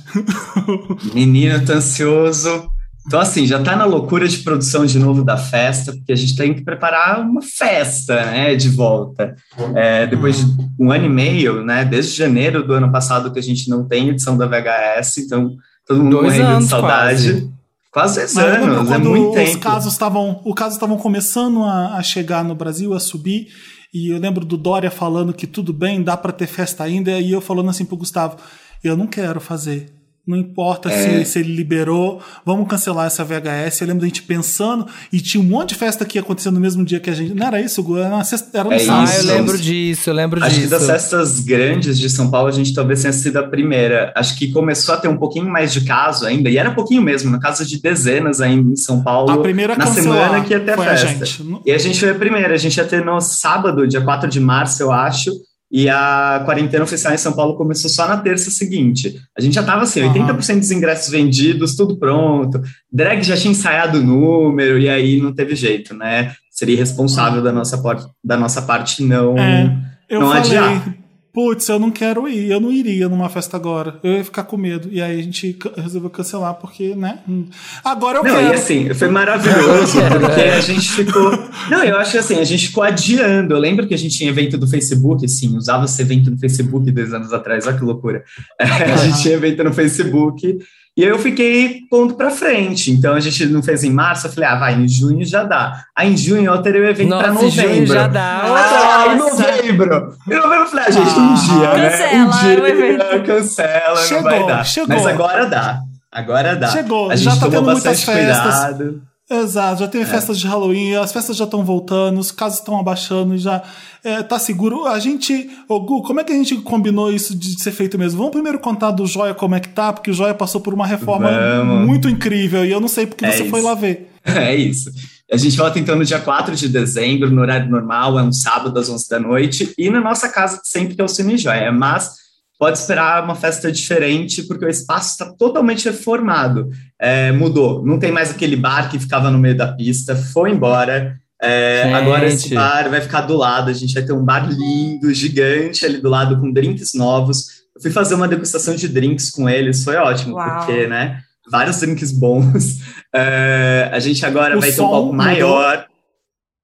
Menino, tô ansioso. Então, assim, já tá na loucura de produção de novo da festa, porque a gente tem que preparar uma festa, né, de volta. É, depois de um ano e meio, né, desde janeiro do ano passado que a gente não tem edição da VHS, então todo mundo Dois morrendo de saudade. Quase, dois Mas eu lembro anos, é muito os tempo. casos estavam, o caso estavam começando a, a chegar no Brasil, a subir, e eu lembro do Dória falando que tudo bem, dá pra ter festa ainda, e eu falando assim pro Gustavo, eu não quero fazer. Não importa É. se, se ele liberou, vamos cancelar essa VHS. Eu lembro da gente pensando, e tinha um monte de festa que ia acontecer no mesmo dia que a gente. Não era isso, Gu? Era, na sexta- era no É sábado. Ah, eu lembro disso, eu lembro Acho que disso. das festas grandes de São Paulo, a gente talvez tenha sido a primeira. Acho que começou a ter um pouquinho mais de caso ainda, e era um pouquinho mesmo, na casa de dezenas ainda em São Paulo. A primeira a na semana que ia ter a foi a festa. gente. E a gente foi a primeira, a gente ia ter no sábado, dia 4 de março, eu acho, e a quarentena oficial em São Paulo começou só na terça seguinte. A gente já tava assim, Aham. 80% dos ingressos vendidos, tudo pronto. Drag já tinha ensaiado o número, e aí não teve jeito, né? Seria irresponsável da nossa, da nossa parte não. É, eu não falei, adiar. Putz, eu não quero ir, eu não iria numa festa agora. Eu ia ficar com medo. E aí a gente resolveu cancelar, porque, né? hum. Agora eu Não, quero. e assim, foi maravilhoso, porque a gente ficou. Não, eu acho que assim, a gente ficou adiando. Eu lembro que a gente tinha evento do Facebook, assim, usava esse evento no Facebook dois anos atrás, olha que loucura. a gente tinha evento no Facebook. E eu fiquei ponto pra frente. Então a gente não fez em março, eu falei, ah, vai, em junho já dá. Aí em junho eu alterei o evento pra Nossa, em junho novembro. já dá. Ah, em novembro! Em novembro eu falei, ah, gente, um dia, Cancela né? Um dia, o evento. cancela, Chegou, não vai dar. chegou. Mas agora dá. Agora dá. Chegou, A já gente tá tomou tendo muitas bastante festas. cuidado. Exato, já teve festas de Halloween, as festas já estão voltando, os casos estão abaixando, já é, tá seguro. A gente, ô Gu, como é que a gente combinou isso de ser feito mesmo? Vamos primeiro contar do Joia como é que tá, porque o Joia passou por uma reforma Vamos. muito incrível e eu não sei porque É você foi isso. lá ver. É isso. A gente volta então no dia 4 de dezembro, no horário normal, é um sábado às 11 da noite, e na nossa casa sempre, é o Cine Joia. Mas pode esperar uma festa diferente, porque o espaço está totalmente reformado. É, mudou. Não tem mais aquele bar que ficava no meio da pista, foi embora. É, agora esse bar vai ficar do lado, a gente vai ter um bar lindo, gigante ali do lado, com drinks novos. Eu fui fazer uma degustação de drinks com eles, foi ótimo, Uau. porque, né, vários drinks bons. É, a gente agora O vai ter um palco maior.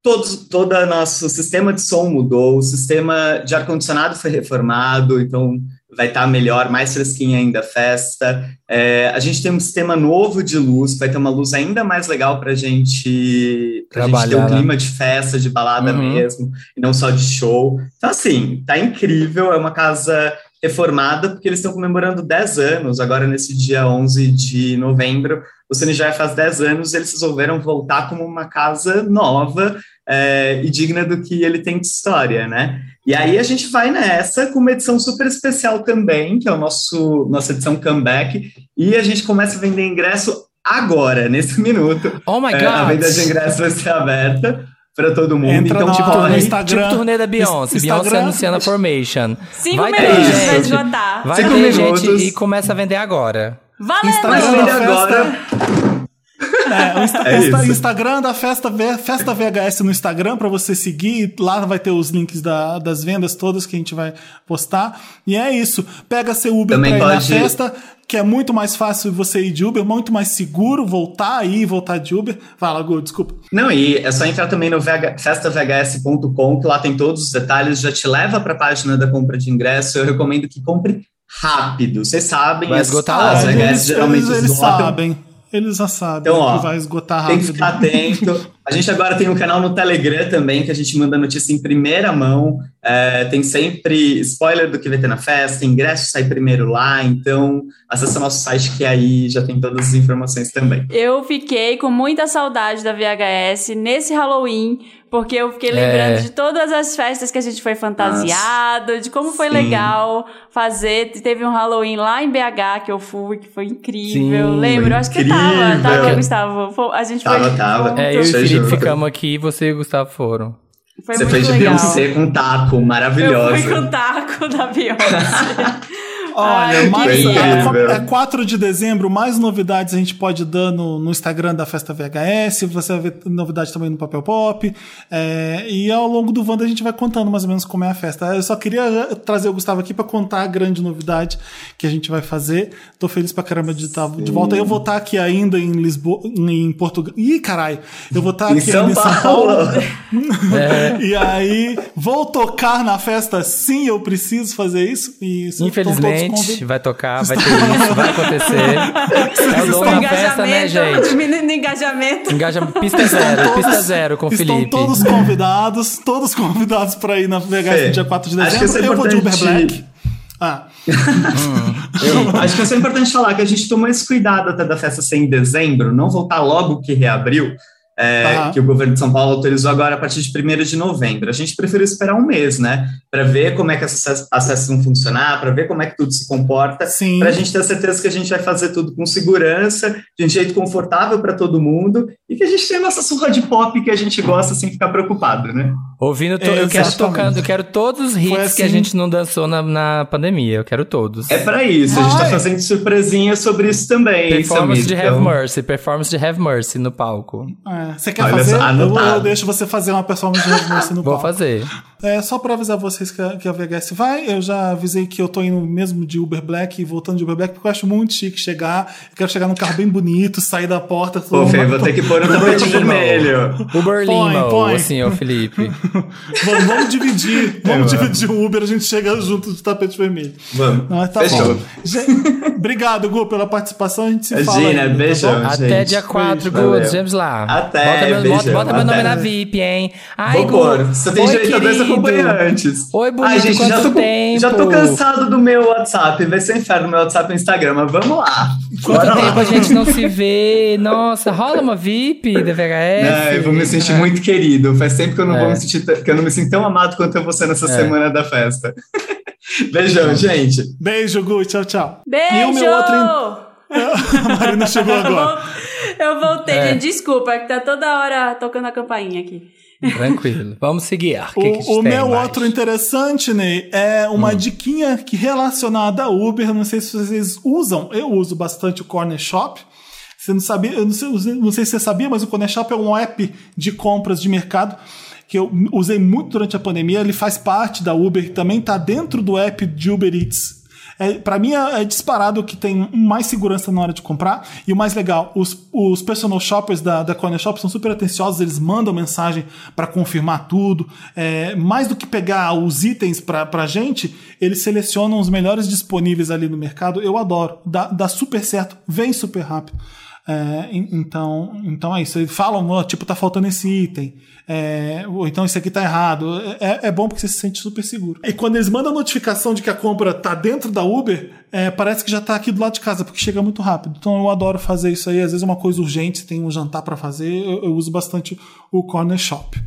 Todos, todo o nosso sistema de som mudou, o sistema de ar-condicionado foi reformado, então vai estar melhor, mais fresquinha ainda a festa. É, a gente tem um sistema novo de luz, vai ter uma luz ainda mais legal para gente, pra gente ter Trabalhar, um né? clima de festa, de balada Uhum. mesmo, e não só de show. Então, assim, tá incrível, é uma casa reformada, porque eles estão comemorando 10 anos, agora nesse dia 11 de novembro, o já faz 10 anos, eles resolveram voltar como uma casa nova é, e digna do que ele tem de história, né? E aí a gente vai nessa com uma edição super especial também, que é o nosso nossa edição comeback, e a gente começa a vender ingresso agora, nesse minuto. Oh my É, a venda de god! ingresso vai ser aberta para todo mundo. Entra então, tipo, no. Instagram. Tipo turnê da Beyoncé. Beyoncé anunciando a Formation. Cinco vai ter minutos pra gente. esgotar. Vai Cinco ter minutos. gente e começa a vender agora. Valendo! Instagram Mas da vende festa. agora. É, o Insta- É Insta-. Instagram da festa, V- festa VHS no Instagram para você seguir. Lá vai ter os links da- das vendas todas que a gente vai postar. E é isso. Pega seu Uber Também pra ir pode- na festa, que é muito mais fácil você ir de Uber, muito mais seguro voltar aí e voltar de Uber. Fala, Gu, desculpa. Não, e é só entrar também no VH festavhs.com, que lá tem todos os detalhes, já te leva para a página da compra de ingresso. Eu recomendo que compre rápido. Vocês sabem, Vai as, esgotar as. VHS eles, geralmente eles, eles sabem. Eles já sabem Então, ó, que vai esgotar Tem rápido. que ficar atento. A gente agora tem um canal no Telegram também, que a gente manda notícia em primeira mão. É, tem sempre spoiler do que vai ter na festa, ingresso sai primeiro lá. Então, acessa nosso site que aí já tem todas as informações também. Eu fiquei com muita saudade da VHS nesse Halloween, porque eu fiquei É. lembrando de todas as festas que a gente foi fantasiado, de como foi Sim. legal fazer. Teve um Halloween lá em BH que eu fui, que foi incrível. Sim, Lembro, foi acho que tava, tava, Gustavo. A gente Tava, foi. tava. junto. É, eu e Felipe ficamos aqui e você e o Gustavo foram. Foi Você muito fez de legal. Beyoncé com taco, Eu maravilhosa. fui com o taco da Beyoncé. Olha, Ai, mais, é, incrível. é 4 de dezembro, mais novidades a gente pode dar no, no Instagram da Festa VHS, você vai ver novidade também no Papel Pop, é, e ao longo do Wanda a gente vai contando mais ou menos como é a festa. Eu só queria trazer o Gustavo aqui para contar a grande novidade que a gente vai fazer. Tô feliz pra caramba de estar de volta. Eu vou estar aqui ainda em Lisboa, em Portugal. Ih, caralho! Eu vou estar Em aqui São em São Paulo. Paulo. E aí, vou tocar na festa sim, eu preciso fazer isso. E Infelizmente, vai tocar, vai ter isso, vai acontecer. É o dono da festa, né, gente? diminuindo engajamento. Engaja pista zero, pista zero com o Estão Felipe. todos convidados, todos convidados para ir na VHS Fê, no dia 4 de acho que dezembro. é Eu vou de Uber importante- Black. Ah, Eu acho que é só importante falar que a gente tomou esse cuidado até da festa ser em dezembro, não voltar logo que reabriu, é, Aham. que o governo de São Paulo autorizou agora a partir de 1 de novembro. A gente preferiu esperar um mês, né? Para ver como é que essas as festas vão funcionar, para ver como é que tudo se comporta, para a gente ter certeza que a gente vai fazer tudo com segurança, de um jeito confortável para todo mundo e que a gente tenha a nossa surra de pop que a gente gosta sem ficar preocupado, né? Ouvindo, to- eu quero tocando, eu quero todos os hits Foi que a assim- gente não dançou na, na pandemia. Eu quero todos. É para isso, a gente está Ai. fazendo surpresinha sobre isso também. Performance Samir, de então- Have Mercy, performance de Have Mercy no palco. É, você quer Olha fazer? só, Eu, eu deixo você fazer uma performance de Revolução no Vou palco. fazer. É, só para avisar vocês que a, que a VHS vai, eu já avisei que eu tô indo mesmo de Uber Black e voltando de Uber Black, porque eu acho muito chique chegar. Eu quero chegar num carro bem bonito, sair da porta. Pô, Fê, vou ter que pôr o tapete vermelho. Uber Põe, Limo, põe. assim, ô Felipe. Vamos, vamos dividir. Vamos Eu dividir o Uber, a gente chega junto de tapete vermelho. Vamos. Mas tá Fechou. bom. Gente, obrigado, Gu, pela participação. A gente se fala. Imagina, ainda, tá beijão. bom? Até gente. dia 4, Beijo, Good, valeu. vemos lá. Até, Bota meu, beijão, bota, bota meu nome na VIP, hein? Ai, Vou Gu, pôr. Você tem direito a dois querido. acompanhantes. Oi, bonito, Ai, gente, já tô, tempo? já tô cansado do meu WhatsApp. Vai ser um inferno meu WhatsApp e Instagram, mas vamos lá. Quanto Bora tempo lá. a gente não se vê? Nossa, rola uma VIP da VHS? Não, eu vou me sentir muito querido. Faz tempo que eu não É. vou me sentir, que eu não me sinto tão amado quanto eu vou ser nessa É. semana da festa. Beijão, gente. Beijo, Gu. Tchau, tchau. Beijo! E o meu outro. A Marina chegou Eu agora. Eu voltei, É. gente. Desculpa, é que tá toda hora tocando a campainha aqui. Tranquilo. Vamos seguir. O, que que O, meu mais? outro interessante, Ney, é uma Hum. diquinha que relacionada a Uber. Não sei se vocês usam. Eu uso bastante o Corner Shop. Você não sabia? Eu não sei, não sei se você sabia, mas o Corner Shop é um app de compras de mercado que eu usei muito durante a pandemia. Ele faz parte da Uber, também está dentro do app de Uber Eats. É, para mim é, é disparado que tem mais segurança na hora de comprar. E o mais legal, os, os personal shoppers da, da Corner Shop são super atenciosos, eles mandam mensagem para confirmar tudo. É, mais do que pegar os itens pra, pra gente, eles selecionam os melhores disponíveis ali no mercado. Eu adoro, dá, dá super certo, vem super rápido. É, en- então, então é isso. Eles falam, tipo, tá faltando esse item. É, ou então isso aqui tá errado. É, é bom porque você se sente super seguro. E quando eles mandam a notificação de que a compra tá dentro da Uber, é, parece que já tá aqui do lado de casa, porque chega muito rápido. Então eu adoro fazer isso aí. Às vezes é uma coisa urgente, tem um jantar para fazer, eu, eu uso bastante o Corner Shop.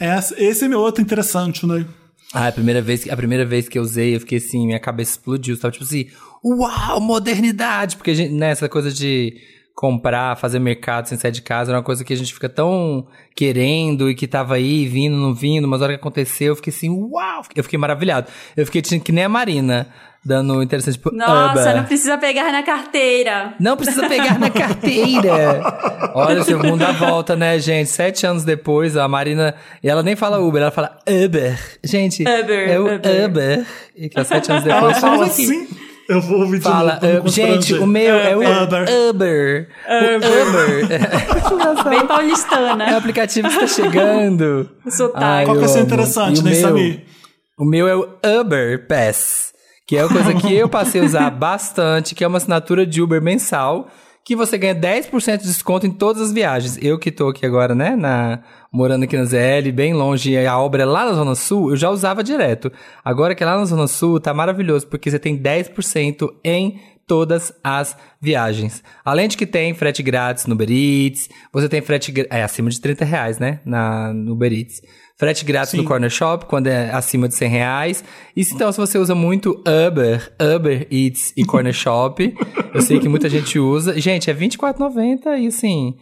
Esse, esse é meu outro interessante, né? Ah, a primeira, vez, a primeira vez que eu usei, eu fiquei assim, minha cabeça explodiu. Tava tipo assim, uau, modernidade! Porque gente, né, essa coisa de comprar, fazer mercado sem sair de casa, era uma coisa que a gente fica tão querendo e que tava aí, vindo, não vindo, mas a hora que aconteceu, eu fiquei assim, uau! Eu fiquei maravilhado. Eu fiquei tipo, que nem a Marina, dando interessante, tipo, Nossa, "Uba". não precisa pegar na carteira. Não precisa pegar na carteira. Olha, seu mundo dá volta, né, gente? Sete anos depois, a Marina. E ela nem fala Uber, ela fala Uber. Gente, Uber, é o Uber. Uber. E que há sete anos Ela depois fala fala aqui. assim. Eu vou ouvir de Fala, novo. me "Uber". gente, o meu é o Uber. Uber. O Uber. Bem É o paulistana. aplicativo que está chegando. Ai, Qual que é amo. interessante, meu- Samir? O meu é o Uber Pass, que é uma coisa que eu passei a usar bastante, que é uma assinatura de Uber mensal, que você ganha 10% de desconto em todas as viagens. Eu que tô aqui agora, né, na, morando aqui na ZL, bem longe, a obra é lá na Zona Sul, eu já usava direto. Agora que é lá na Zona Sul, tá maravilhoso, porque você tem 10% em todas as viagens. Além de que tem frete grátis no Uber Eats, você tem frete... É, acima de 30 reais, né, na, no Uber Eats. Frete grátis Sim. no Corner Shop, quando é acima de 100 reais. E então, se você usa muito Uber, Uber Eats e Corner Shop, eu sei que muita gente usa. Gente, é R$24,90 e assim...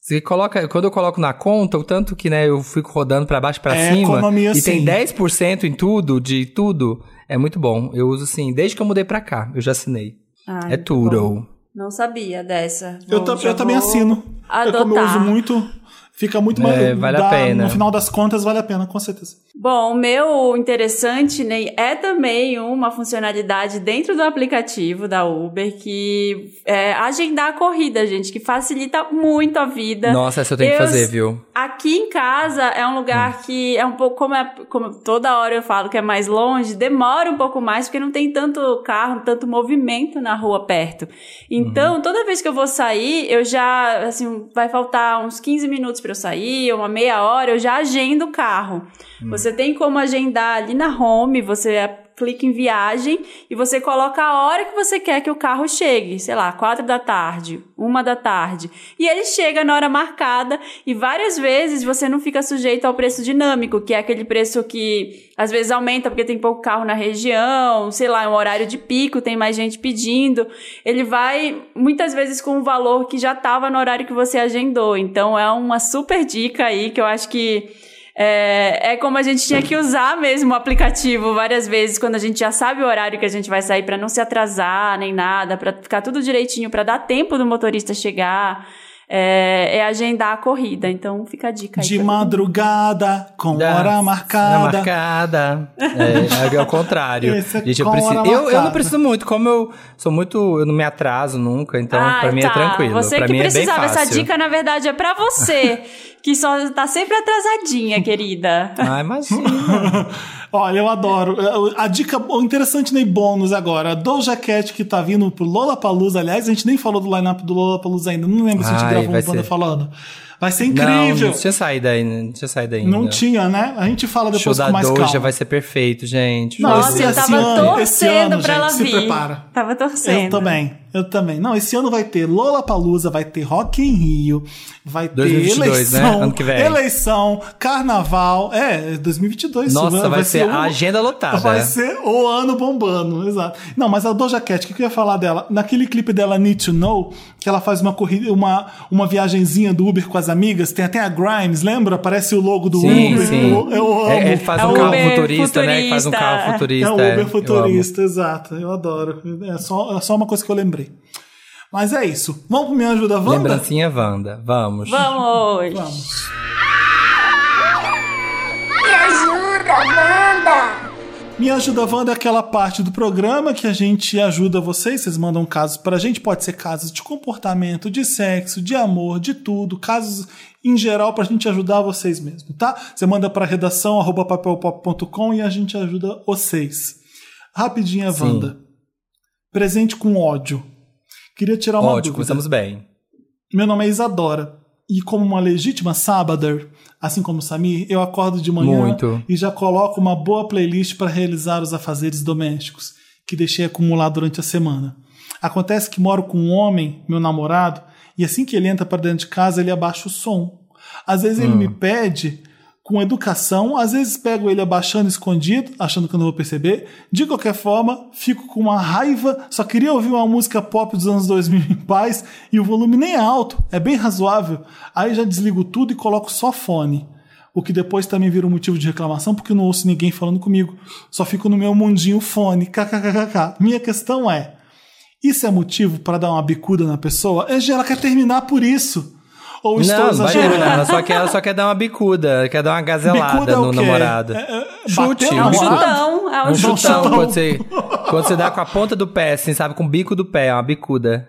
Você coloca, quando eu coloco na conta, o tanto que né, eu fico rodando pra baixo e pra É cima, economia, e tem sim. 10% em tudo, de tudo, é muito bom. Eu uso assim, desde que eu mudei pra cá, eu já assinei. Ai, é tudo. bom. Não sabia dessa. Eu, Vou- eu também vou assino. Eu, como eu Adotar. uso muito, fica muito É, mais. vale a pena. No final das contas, vale a pena, com certeza. Bom, o meu interessante, Ney, é também uma funcionalidade dentro do aplicativo da Uber que é agendar a corrida, gente, que facilita muito a vida. Nossa, essa eu tenho que Eu- fazer, viu? Aqui em casa é um Hum. lugar que é um pouco, como, é, como toda hora eu falo que é mais longe, demora um pouco mais porque não tem tanto carro, tanto movimento na rua perto. Então, Uhum. toda vez que eu vou sair, eu já, assim, vai faltar uns 15 minutos para eu sair, uma meia hora, eu já agendo o carro. Hum. Você tem como agendar ali na home, você clica em viagem e você coloca a hora que você quer que o carro chegue, sei lá, quatro da tarde, uma da tarde. E ele chega na hora marcada e várias vezes você não fica sujeito ao preço dinâmico, que é aquele preço que às vezes aumenta porque tem pouco carro na região, sei lá, é um horário de pico, tem mais gente pedindo. Ele vai muitas vezes com um valor que já estava no horário que você agendou. Então é uma super dica aí que eu acho que é, é como a gente tinha que usar mesmo o aplicativo várias vezes quando a gente já sabe o horário que a gente vai sair para não se atrasar nem nada, para ficar tudo direitinho, para dar tempo do motorista chegar. É, é agendar a corrida. Então fica a dica aí. De madrugada, com Da- hora Hora marcada. marcada. É, é o contrário. Esse é Gente, eu, preciso, eu, eu não preciso muito, como eu sou muito. Eu não me atraso nunca, então Ah, pra mim é tá. tranquilo. Você pra que mim é bem precisava. fácil. Essa dica, na verdade, é pra você, que só tá sempre atrasadinha, querida. Ah, imagina. Olha, eu adoro. A dica o interessante nem bônus agora. Doja Cat que tá vindo pro Lollapalooza. Aliás, a gente nem falou do line-up do Lollapalooza ainda. Não lembro se a gente Ai, gravou um banda ser- falando. Vai ser Não, incrível. não tinha saído ainda. Não tinha saído ainda. Não tinha, né? A gente fala show depois da com mais calma. vai ser perfeito, gente. Não, Nossa, esse- eu esse tava ano- esse torcendo ano, pra gente, ela se vir. prepara. Tava torcendo. Eu também, eu também. Não, esse ano vai ter Lollapalooza, vai ter Rock in Rio, vai ter 2022, né? eleição, Ano que vem. eleição, carnaval, é, 2022. Nossa, vai, ser o- a agenda lotada. Vai ser o ano bombando, exato. Não, mas a Doja Cat, o que que eu ia falar dela? Naquele clipe dela, Need to Know, que ela faz uma corrida, uma, uma viagenzinha do Uber com as das amigas, tem até a Grimes, lembra? Aparece o logo do Sim, Uber. sim. Eu, eu amo. É, ele faz É um o carro Uber futurista, né? Que faz um futurista. carro futurista. É o eu Uber amo. futurista, exato. Eu adoro. É só, é só uma coisa que eu lembrei. Mas é isso. Vamos pro Me Ajuda Wanda? Lembrancinha Wanda. Vamos. Vamos! Vamos. Me Ajuda Wanda é aquela parte do programa que a gente ajuda vocês. Vocês mandam casos pra gente. Pode ser casos de comportamento, de sexo, de amor, de tudo. Casos em geral pra gente ajudar vocês mesmo, tá? Você manda pra redação arroba papelpop.com e a gente ajuda vocês. Rapidinha, Sim. Wanda. Presente com ódio. Queria tirar uma Ótimo, dúvida. começamos bem. Meu nome é Isadora. E como uma legítima sábader, assim como o Samir, eu acordo de manhã Muito. e já coloco uma boa playlist para realizar os afazeres domésticos que deixei acumular durante a semana. Acontece que moro com um homem, meu namorado, e assim que ele entra para dentro de casa, ele abaixa o som. Às vezes ele me pede com educação, às vezes pego ele abaixando escondido, achando que eu não vou perceber. De qualquer forma, fico com uma raiva, só queria ouvir uma música pop dos anos 2000 em paz e o volume nem é alto, é bem razoável. Aí já desligo tudo e coloco só fone. O que depois também vira um motivo de reclamação porque eu não ouço ninguém falando comigo. Só fico no meu mundinho fone. KKKK. Minha questão é: isso é motivo para dar uma bicuda na pessoa? É, ela quer terminar por isso. Ou estou Não, não vai exagerando? Ela só, quer, ela só quer dar uma bicuda, quer dar uma gazelada Bicuda é o no namorado. É, é, Chute, É um chutão, é um Um chutão. chutão, chutão. quando você, quando você dá com a ponta do pé, assim, sabe? Com o bico do pé, é uma bicuda.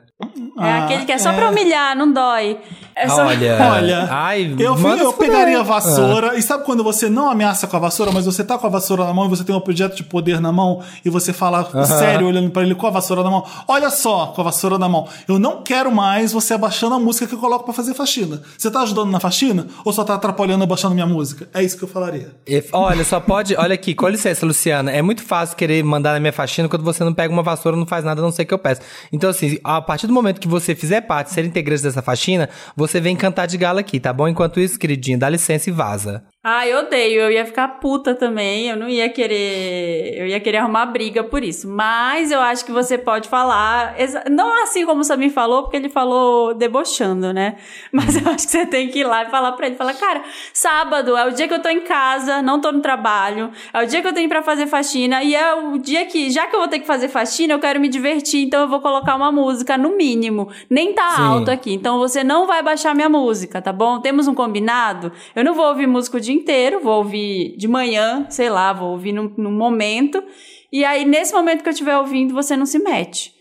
É aquele que é só pra humilhar, não dói. É só... Olha, Olha, ai, eu, manda eu pegaria a vassoura. E sabe quando você não ameaça com a vassoura, mas você tá com a vassoura na mão e você tem um objeto de poder na mão e você fala sério, olhando pra ele com a vassoura na mão? Olha só, com a vassoura na mão. Eu não quero mais você abaixando a música que eu coloco pra fazer faxina. Você tá ajudando na faxina ou só tá atrapalhando abaixando minha música? É isso que eu falaria. E- Olha, só pode. Olha aqui, com licença, Luciana. É muito fácil querer mandar na minha faxina quando você não pega uma vassoura, não faz nada, a não sei o que eu peço. Então, assim, a partir do momento que você fizer parte, ser integrante dessa faxina, você vem cantar de gala aqui, tá bom? Enquanto isso, queridinho, dá licença e vaza. Ah, eu odeio. Eu ia ficar puta também. Eu não ia querer. Eu ia querer arrumar briga por isso. Mas eu acho que você pode falar. Não assim como o Samir falou, porque ele falou debochando, né? Mas eu acho que você tem que ir lá e falar pra ele: falar, cara, sábado é o dia que eu tô em casa, não tô no trabalho. É o dia que eu tenho pra fazer faxina. E é o dia que, já que eu vou ter que fazer faxina, eu quero me divertir. Então eu vou colocar uma música, no mínimo. Nem tá Sim. alto aqui. Então você não vai baixar minha música, tá bom? Temos um combinado? Eu não vou ouvir música o dia inteiro, vou ouvir de manhã, sei lá, vou ouvir num, num momento. E aí, nesse momento que eu estiver ouvindo, você não se mete.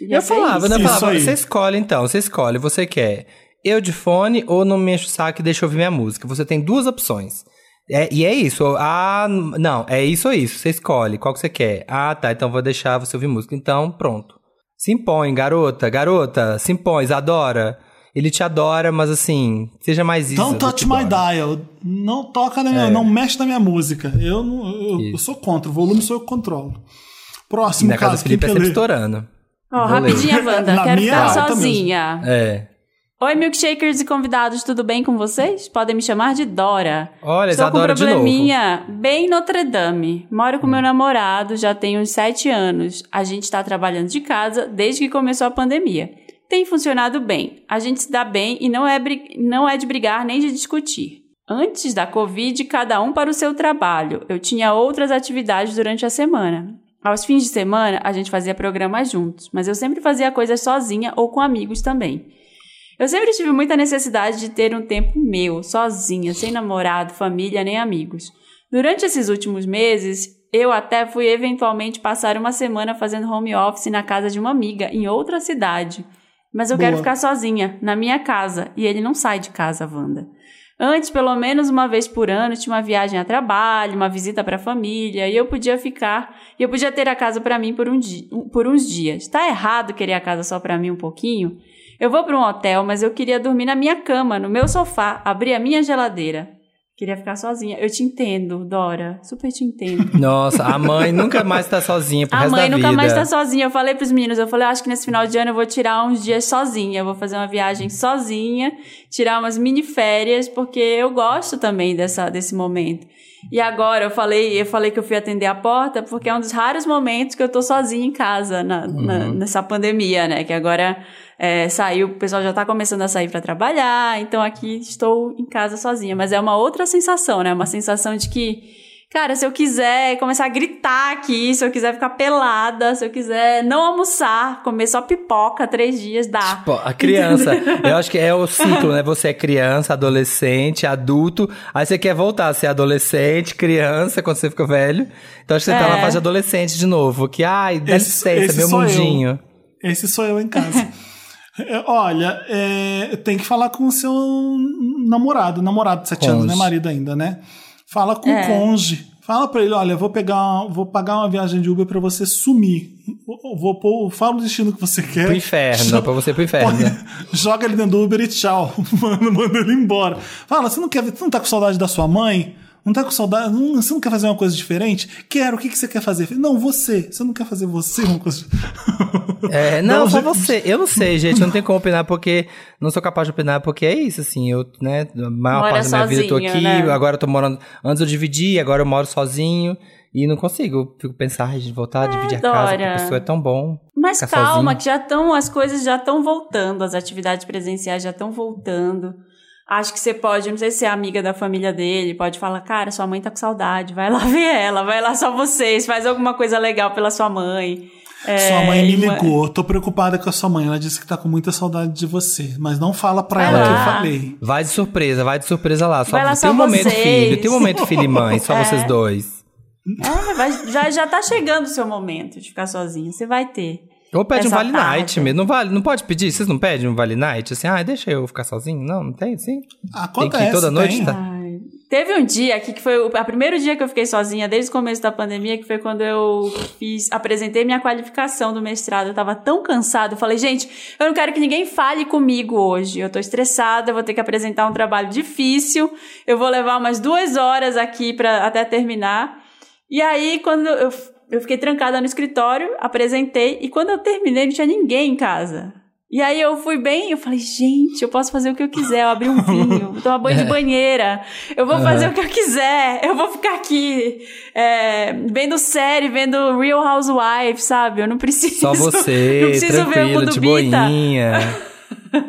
E Eu é falava, isso. né? Eu falava, você escolhe então, você escolhe, você quer eu de fone ou não me enche o saco e deixa eu ouvir minha música. Você tem duas opções. É, e é isso. Ah, não, é isso ou isso. Você escolhe qual que você quer. Ah, tá, então vou deixar você ouvir música. Então, pronto. Se impõe, garota, garota, se impõe, adora. Ele te adora, mas assim, seja mais isso. Don't touch my dial. Não toca na minha, não mexe na minha música. Eu, não, eu, eu sou contra. O volume sou eu que controlo. Próximo Na casa caso, do Felipe é sempre estourando. Ó, ler. rapidinha, Wanda. Quero ficar sozinha. É. Oi, milkshakers e convidados, tudo bem com vocês? Podem me chamar de Dora. Olha, Estou com um probleminha bem Notre Dame. Moro com meu namorado, já tem uns sete anos. A gente está trabalhando de casa desde que começou a pandemia. Tem funcionado bem. A gente se dá bem e não é, não é de brigar nem de discutir. Antes da Covid, cada um para o seu trabalho. Eu tinha outras atividades durante a semana. Aos fins de semana, a gente fazia programas juntos, mas eu sempre fazia coisas sozinha ou com amigos também. Eu sempre tive muita necessidade de ter um tempo meu, sozinha, sem namorado, família nem amigos. Durante esses últimos meses, eu até fui eventualmente passar uma semana fazendo home office na casa de uma amiga em outra cidade. Mas eu quero Boa. ficar sozinha, na minha casa, e ele não sai de casa, Wanda. Antes, pelo menos uma vez por ano, tinha uma viagem a trabalho, uma visita para a família, e eu podia ficar, e eu podia ter a casa para mim por, um di- um- por uns dias. Tá errado querer a casa só para mim um pouquinho? Eu vou para um hotel, mas eu queria dormir na minha cama, no meu sofá, abrir a minha geladeira. Queria ficar sozinha. Eu te entendo, Dora. Super te entendo. Nossa, a mãe nunca mais tá sozinha pro A resto mãe da nunca vida. mais tá sozinha. Eu falei pros meninos, eu falei, "Eu acho que nesse final de ano eu vou tirar uns dias sozinha. Eu vou fazer uma viagem sozinha, tirar umas mini férias, porque eu gosto também dessa, desse momento. E agora eu falei, eu falei que eu fui atender a porta porque é um dos raros momentos que eu tô sozinha em casa na, na- nessa pandemia, né? Que agora é, saiu, o pessoal já tá começando a sair para trabalhar, então aqui estou em casa sozinha. Mas é uma outra sensação, né? Uma sensação de que Cara, se eu quiser começar a gritar aqui, se eu quiser ficar pelada, se eu quiser não almoçar, comer só pipoca três dias, dá. Pô, a criança, eu acho que é o ciclo, né? Você é criança, adolescente, adulto, aí você quer voltar a ser adolescente, criança, quando você fica velho. Então acho que você tá É. na fase de adolescente de novo, que, ai, dá Esse- licença, esse meu sou eu. mundinho. Esse sou eu em casa. É, Olha, é, tem que falar com o seu namorado, namorado de sete anos, Cônjuge. né? Marido ainda, né? Fala com É. o conge. Fala pra ele, olha, eu vou pegar, vou pagar uma viagem de Uber pra você sumir. Vou, vou pôr, fala o destino que você quer. Pro inferno, Jo- pra você ir pro inferno. põe- joga ele dentro do Uber e tchau. Manda, manda ele embora. Fala, você não quer, você não tá com saudade da sua mãe? Não tá com saudade? não- você não quer fazer uma coisa diferente? Quero, o que, que você quer fazer? Não, você. Você não quer fazer você uma coisa. É, não, um só de- você. Eu não sei, gente. Eu não tenho como opinar porque não sou capaz de opinar porque é isso, assim. Eu, né, a maior Mora parte da minha vida eu tô aqui, né? agora eu tô morando. Antes eu dividi, agora eu moro sozinho e não consigo. Eu fico pensando, ai, gente, voltar a dividir a casa com a pessoa é tão bom. Mas calma, sozinho. que já estão, as coisas já estão voltando, as atividades presenciais já estão voltando. Acho que você pode, não sei se é amiga da família dele, pode falar, cara, sua mãe tá com saudade, vai lá ver ela, vai lá só vocês, faz alguma coisa legal pela sua mãe. É, Sua mãe me ligou, tô preocupada com a sua mãe. Ela disse que tá com muita saudade de você. Mas não fala pra Vai ela que eu lá. falei. Vai de surpresa, vai de surpresa lá. Só, Vai lá tem só um momento vocês. filho, tem um momento filho e mãe, só É. vocês dois. É, vai- já, já tá chegando o seu momento de ficar sozinho, você vai ter. Ou pede um Vale Night tarde. mesmo. Não, vale, não pode pedir? Vocês não pedem um Vale Night? Assim, ah, deixa eu ficar sozinho? Não, não tem assim? Acontece, toda noite, tem. tá? Ai, Teve um dia aqui que foi o a primeiro dia que eu fiquei sozinha desde o começo da pandemia, que foi quando eu fiz, apresentei minha qualificação do mestrado. Eu tava tão cansada, eu falei, gente, eu não quero que ninguém fale comigo hoje. Eu tô estressada, eu vou ter que apresentar um trabalho difícil. Eu vou levar umas duas horas aqui para até terminar. E aí, quando eu, eu fiquei trancada no escritório, apresentei, e quando eu terminei, não tinha ninguém em casa. E aí eu fui bem, eu falei, gente, eu posso fazer o que eu quiser, eu abri um vinho, vou tomar banho de banheira, eu vou fazer o que eu quiser, eu vou ficar aqui é, vendo série, vendo Real Housewives, sabe? Eu não preciso. Só não você, preciso ver o tranquila,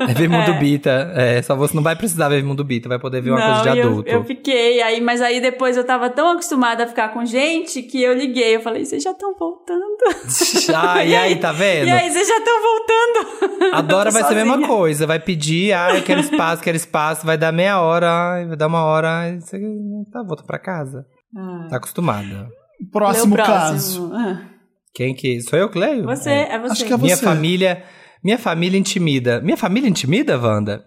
É ver mundo É. bita. É, só você não vai precisar ver mundo bita, vai poder ver uma coisa de e eu- adulto. Eu, fiquei, aí, mas aí depois eu tava tão acostumada a ficar com gente que eu liguei. Eu falei, vocês já estão voltando. Ah, e aí, tá vendo? E aí, vocês já estão voltando. A Dora Eu tô vai ser a mesma sozinha. coisa, vai pedir, ah, eu quero espaço, quero espaço, vai dar meia hora, ai, vai dar uma hora, ai, você tá, volta pra casa. Ah. Tá acostumada. Próximo, Lê o caso. próximo. Ah, Quem que. Sou eu que leio? Você, É. é, você. Acho que é Minha você. família. Minha família intimida. Minha família intimida, Wanda?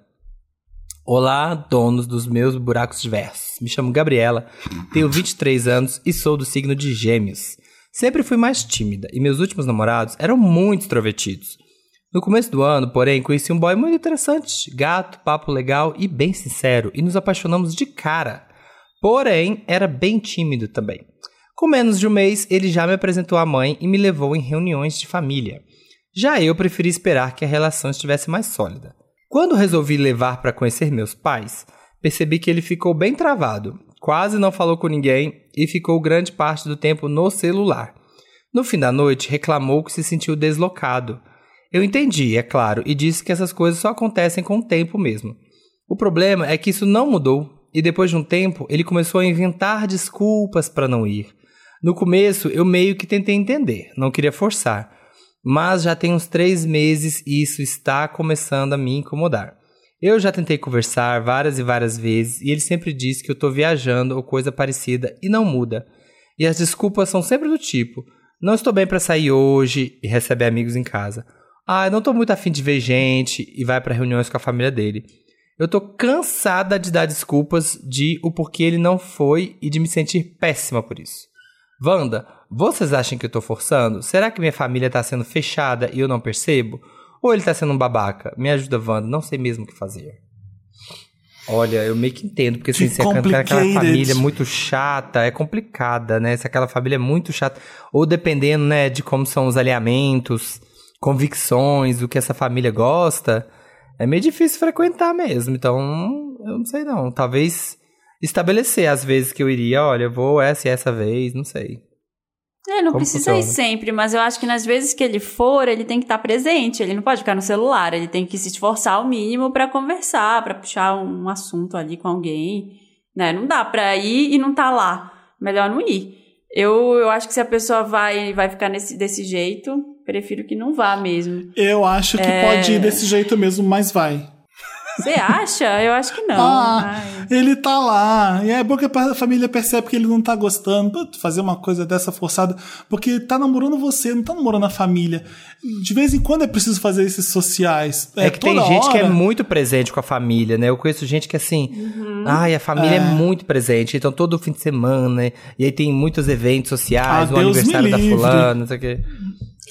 Olá, donos dos meus buracos diversos. Me chamo Gabriela, tenho 23 anos e sou do signo de Gêmeos. Sempre fui mais tímida e meus últimos namorados eram muito extrovertidos. No começo do ano, porém, conheci um boy muito interessante, gato, papo legal e bem sincero, e nos apaixonamos de cara. Porém, era bem tímido também. Com menos de um mês, ele já me apresentou à mãe e me levou em reuniões de família. Já eu preferi esperar que a relação estivesse mais sólida. Quando resolvi levar para conhecer meus pais, percebi que ele ficou bem travado, quase não falou com ninguém e ficou grande parte do tempo no celular. No fim da noite, reclamou que se sentiu deslocado. Eu entendi, é claro, e disse que essas coisas só acontecem com o tempo mesmo. O problema é que isso não mudou, e depois de um tempo ele começou a inventar desculpas para não ir. No começo eu meio que tentei entender, não queria forçar, mas já tem uns três meses e isso está começando a me incomodar. Eu já tentei conversar várias e várias vezes e ele sempre diz que eu estou viajando ou coisa parecida e não muda. E as desculpas são sempre do tipo: não estou bem para sair hoje e receber amigos em casa. Ah, eu não tô muito afim de ver gente e vai para reuniões com a família dele. Eu tô cansada de dar desculpas de o porquê ele não foi e de me sentir péssima por isso. Wanda, vocês acham que eu tô forçando? Será que minha família tá sendo fechada e eu não percebo? Ou ele tá sendo um babaca? Me ajuda, Wanda, não sei mesmo o que fazer. Olha, eu meio que entendo, porque assim, se aquela aquela família muito chata, é complicada, né? Se aquela família é muito chata, ou dependendo, né, de como são os alinhamentos, convicções, o que essa família gosta, é meio difícil frequentar mesmo. Então, eu não sei não. Talvez estabelecer as vezes que eu iria. Olha, eu vou essa e essa vez, não sei. É, não Como precisa ir funciona? sempre, mas eu acho que nas vezes que ele for, ele tem que estar presente. Ele não pode ficar no celular, ele tem que se esforçar ao mínimo pra conversar, pra puxar um assunto ali com alguém, né? Não dá pra ir e não tá lá. Melhor não ir. Eu, eu acho que se a pessoa vai vai ficar nesse, desse jeito, prefiro que não vá mesmo. Eu acho que É. pode ir desse jeito mesmo, mas vai. Você acha? Eu acho que não. Ah, ele tá lá. E é bom que a família percebe que ele não tá gostando. Pô, fazer uma coisa dessa forçada. Porque tá namorando você, não tá namorando a família. De vez em quando é preciso fazer esses sociais. É, que tem gente que é hora. muito presente com a família, né? Eu conheço gente que assim, Uhum. ai, a família é. É. muito presente, então todo fim de semana, né? E aí tem muitos eventos sociais, Ah, o Deus me aniversário da fulana, não sei o quê.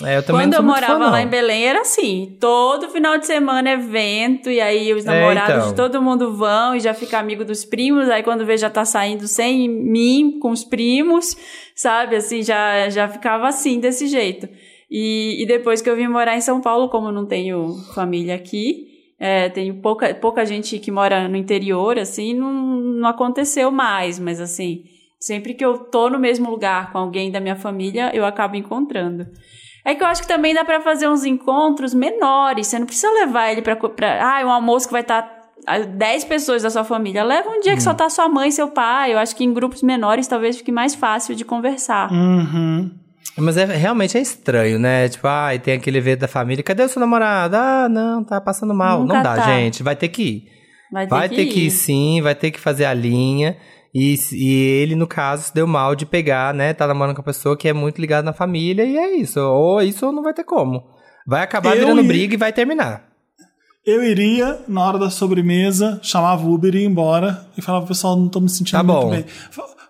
É, eu Quando eu muito fã, morava lá em Belém era assim, todo final de semana evento e aí os namorados então. de todo mundo vão e já fica amigo dos primos, aí quando vê já tá saindo sem mim com os primos, sabe? Assim, já já ficava assim desse jeito. E, e depois que eu vim morar em São Paulo, como não tenho família aqui, é, tenho pouca, pouca gente que mora no interior, assim, não, não aconteceu mais, mas assim, sempre que eu tô no mesmo lugar com alguém da minha família, eu acabo encontrando. É que eu acho que também dá pra fazer uns encontros menores. Você não precisa levar ele pra. pra ah, um almoço que vai estar 10 pessoas da sua família. Leva um dia que só tá sua mãe e seu pai. Eu acho que em grupos menores talvez fique mais fácil de conversar. Uhum. Mas é, realmente é estranho, né? Tipo, ai, tem aquele evento da família, cadê o seu namorado? Ah, não, tá passando mal. Nunca não dá, tá. gente, vai ter que ir. Vai ter, Vai que, ter que ir ir. sim, vai ter que fazer a linha. E, e ele, no caso, se deu mal de pegar, né? Tá namorando com a pessoa que é muito ligada na família e é isso. Ou isso ou não vai ter como. Vai acabar Eu virando ia- briga e vai terminar. Eu iria, na hora da sobremesa, chamava o Uber e ia embora e falava, pessoal, não tô me sentindo Tá muito bom. bem.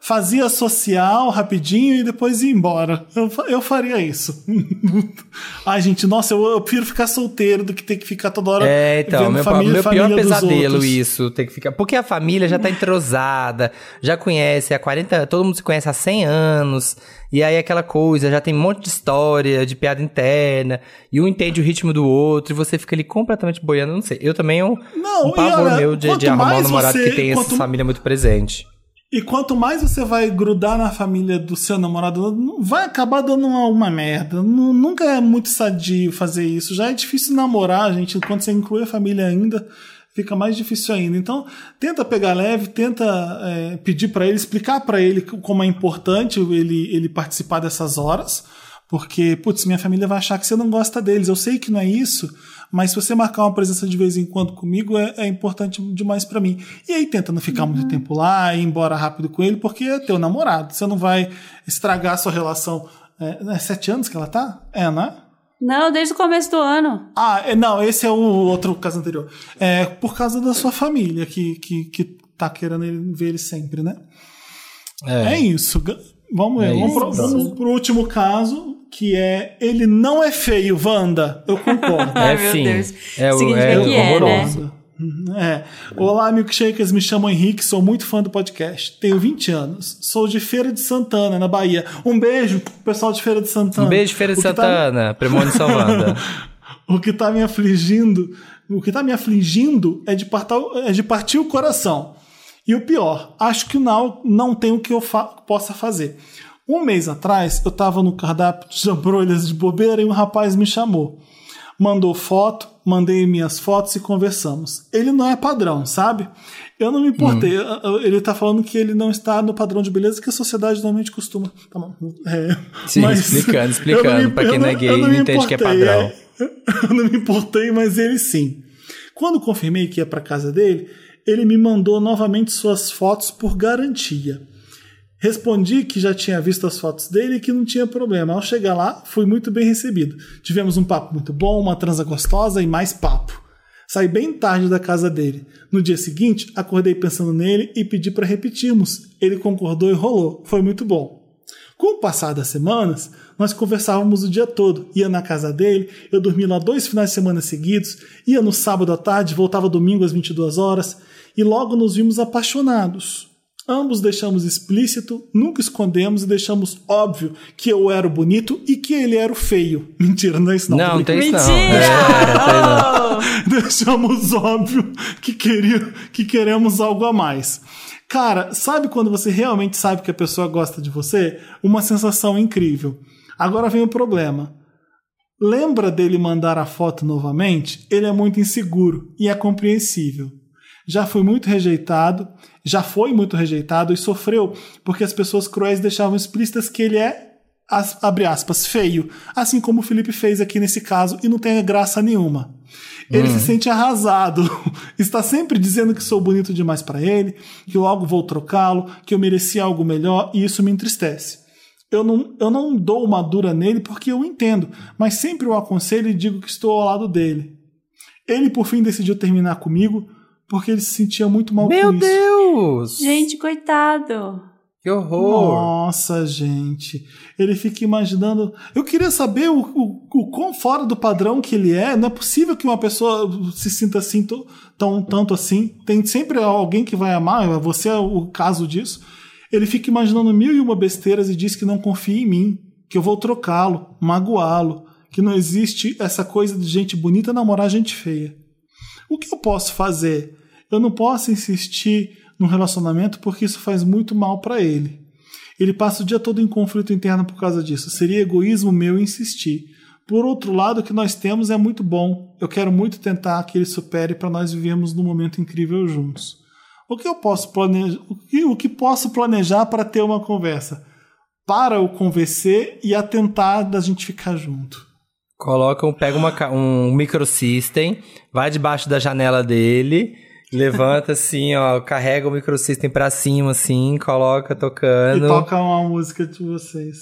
Fa- Fazia social rapidinho e depois ia embora. Eu, eu faria isso. Ai, gente, nossa, eu, eu prefiro ficar solteiro do que ter que ficar toda hora. É, então, meu, família, meu pior família pesadelo isso, ter que ficar. Porque a família já tá entrosada, já conhece há 40, todo mundo se conhece há 100 anos, e aí aquela coisa, já tem um monte de história, de piada interna, e um entende o ritmo do outro, e você fica ali completamente boiando, não sei. Eu também um, Não, um pavor olha, meu de, de arrumar um namorado você- que tem essa quanto- família muito presente. E quanto mais você vai grudar na família do seu namorado, vai acabar dando uma, uma merda. Nu- Nunca é muito sadio fazer isso. Já é difícil namorar, gente. Quando você inclui a família ainda, fica mais difícil ainda. Então, tenta pegar leve, tenta é, pedir pra ele, explicar pra ele como é importante ele, ele participar dessas horas. Porque, putz, minha família vai achar que você não gosta deles. Eu sei que não é isso, mas se você marcar uma presença de vez em quando comigo, é, é importante demais pra mim. E aí tenta não ficar muito tempo lá, ir embora rápido com ele, porque é teu namorado. Você não vai estragar a sua relação. É, é sete anos que ela tá? É, não é? Não, desde o começo do ano. Ah, é, não, esse é o outro caso anterior. É por causa da sua família que, que, que tá querendo ele- ver ele sempre, né? É, isso. Ga- Vamos, ver. É vamos, isso, pro, vamos pro último caso, que é ele não é feio, Wanda. Eu concordo. É sim. É o- Significa é que é, né? horroroso. É. Olá, milkshakers. Me chamo Henrique, sou muito fã do podcast. Tenho 20 anos. Sou de Feira de Santana, na Bahia. Um beijo pro pessoal de Feira de Santana. Um beijo, Feira de tá- Santana, Premonição Wanda. o que tá me afligindo, o que tá me afligindo é de, partar, é de partir o coração. E o pior, acho que não, não tem o que eu fa- possa fazer. Um mês atrás, eu tava no cardápio de jambrolhas de bobeira e um rapaz me chamou. Mandou foto, mandei minhas fotos e conversamos. Ele não é padrão, sabe? Eu não me importei. Ele tá falando que ele não está no padrão de beleza que a sociedade normalmente costuma. Tá bom. É, Sim, explicando, explicando, me- pra quem não é gay, não entende que é padrão. é. Eu não me importei, mas ele sim. Quando confirmei que ia para casa dele, ele me mandou novamente suas fotos por garantia. Respondi que já tinha visto as fotos dele e que não tinha problema. Ao chegar lá, fui muito bem recebido. Tivemos um papo muito bom, uma transa gostosa e mais papo. Saí bem tarde da casa dele. No dia seguinte, acordei pensando nele e pedi para repetirmos. Ele concordou e rolou. Foi muito bom. Com o passar das semanas, nós conversávamos o dia todo. Ia na casa dele, eu dormia lá dois finais de semana seguidos, ia no sábado à tarde, voltava domingo às 22 horas, e logo nos vimos apaixonados. Ambos deixamos explícito, nunca escondemos e deixamos óbvio que eu era o bonito e que ele era o feio. Mentira, não é isso não. Não, não tem isso não. Mentira! É, não. deixamos óbvio que, queria, que queremos algo a mais. Cara, sabe quando você realmente sabe que a pessoa gosta de você? Uma sensação incrível. Agora vem o problema. Lembra dele mandar a foto novamente? Ele é muito inseguro e é compreensível. Já foi muito rejeitado, já foi muito rejeitado e sofreu porque as pessoas cruéis deixavam explícitas que ele é, as- abre aspas, feio, assim como o Felipe fez aqui nesse caso e não tem graça nenhuma. Ele se sente arrasado, está sempre dizendo que sou bonito demais para ele, que logo vou trocá-lo, que eu merecia algo melhor e isso me entristece. Eu não, eu não dou uma dura nele porque eu entendo, mas sempre o aconselho e digo que estou ao lado dele. Ele, por fim, decidiu terminar comigo porque ele se sentia muito mal Meu com isso. Deus! Gente, coitado. Que horror! Nossa, gente. Ele fica imaginando. Eu queria saber o, o, o quão fora do padrão que ele é. Não é possível que uma pessoa se sinta assim, to- tão, tanto assim. Tem sempre alguém que vai amar. Você é o caso disso. Ele fica imaginando mil e uma besteiras e diz que não confia em mim, que eu vou trocá-lo, magoá-lo, que não existe essa coisa de gente bonita namorar gente feia. O que eu posso fazer? Eu não posso insistir num relacionamento porque isso faz muito mal para ele. Ele passa o dia todo em conflito interno por causa disso. Seria egoísmo meu insistir. Por outro lado, o que nós temos é muito bom. Eu quero muito tentar que ele supere para nós vivermos num momento incrível juntos. O que eu posso planejar? O que, posso planejar para ter uma conversa? Para o convencer e atentar da gente ficar junto. Coloca, pega uma, um microsystem, vai debaixo da janela dele, levanta assim, ó, carrega o microsystem pra cima, assim, coloca E tocando. toca uma música de vocês.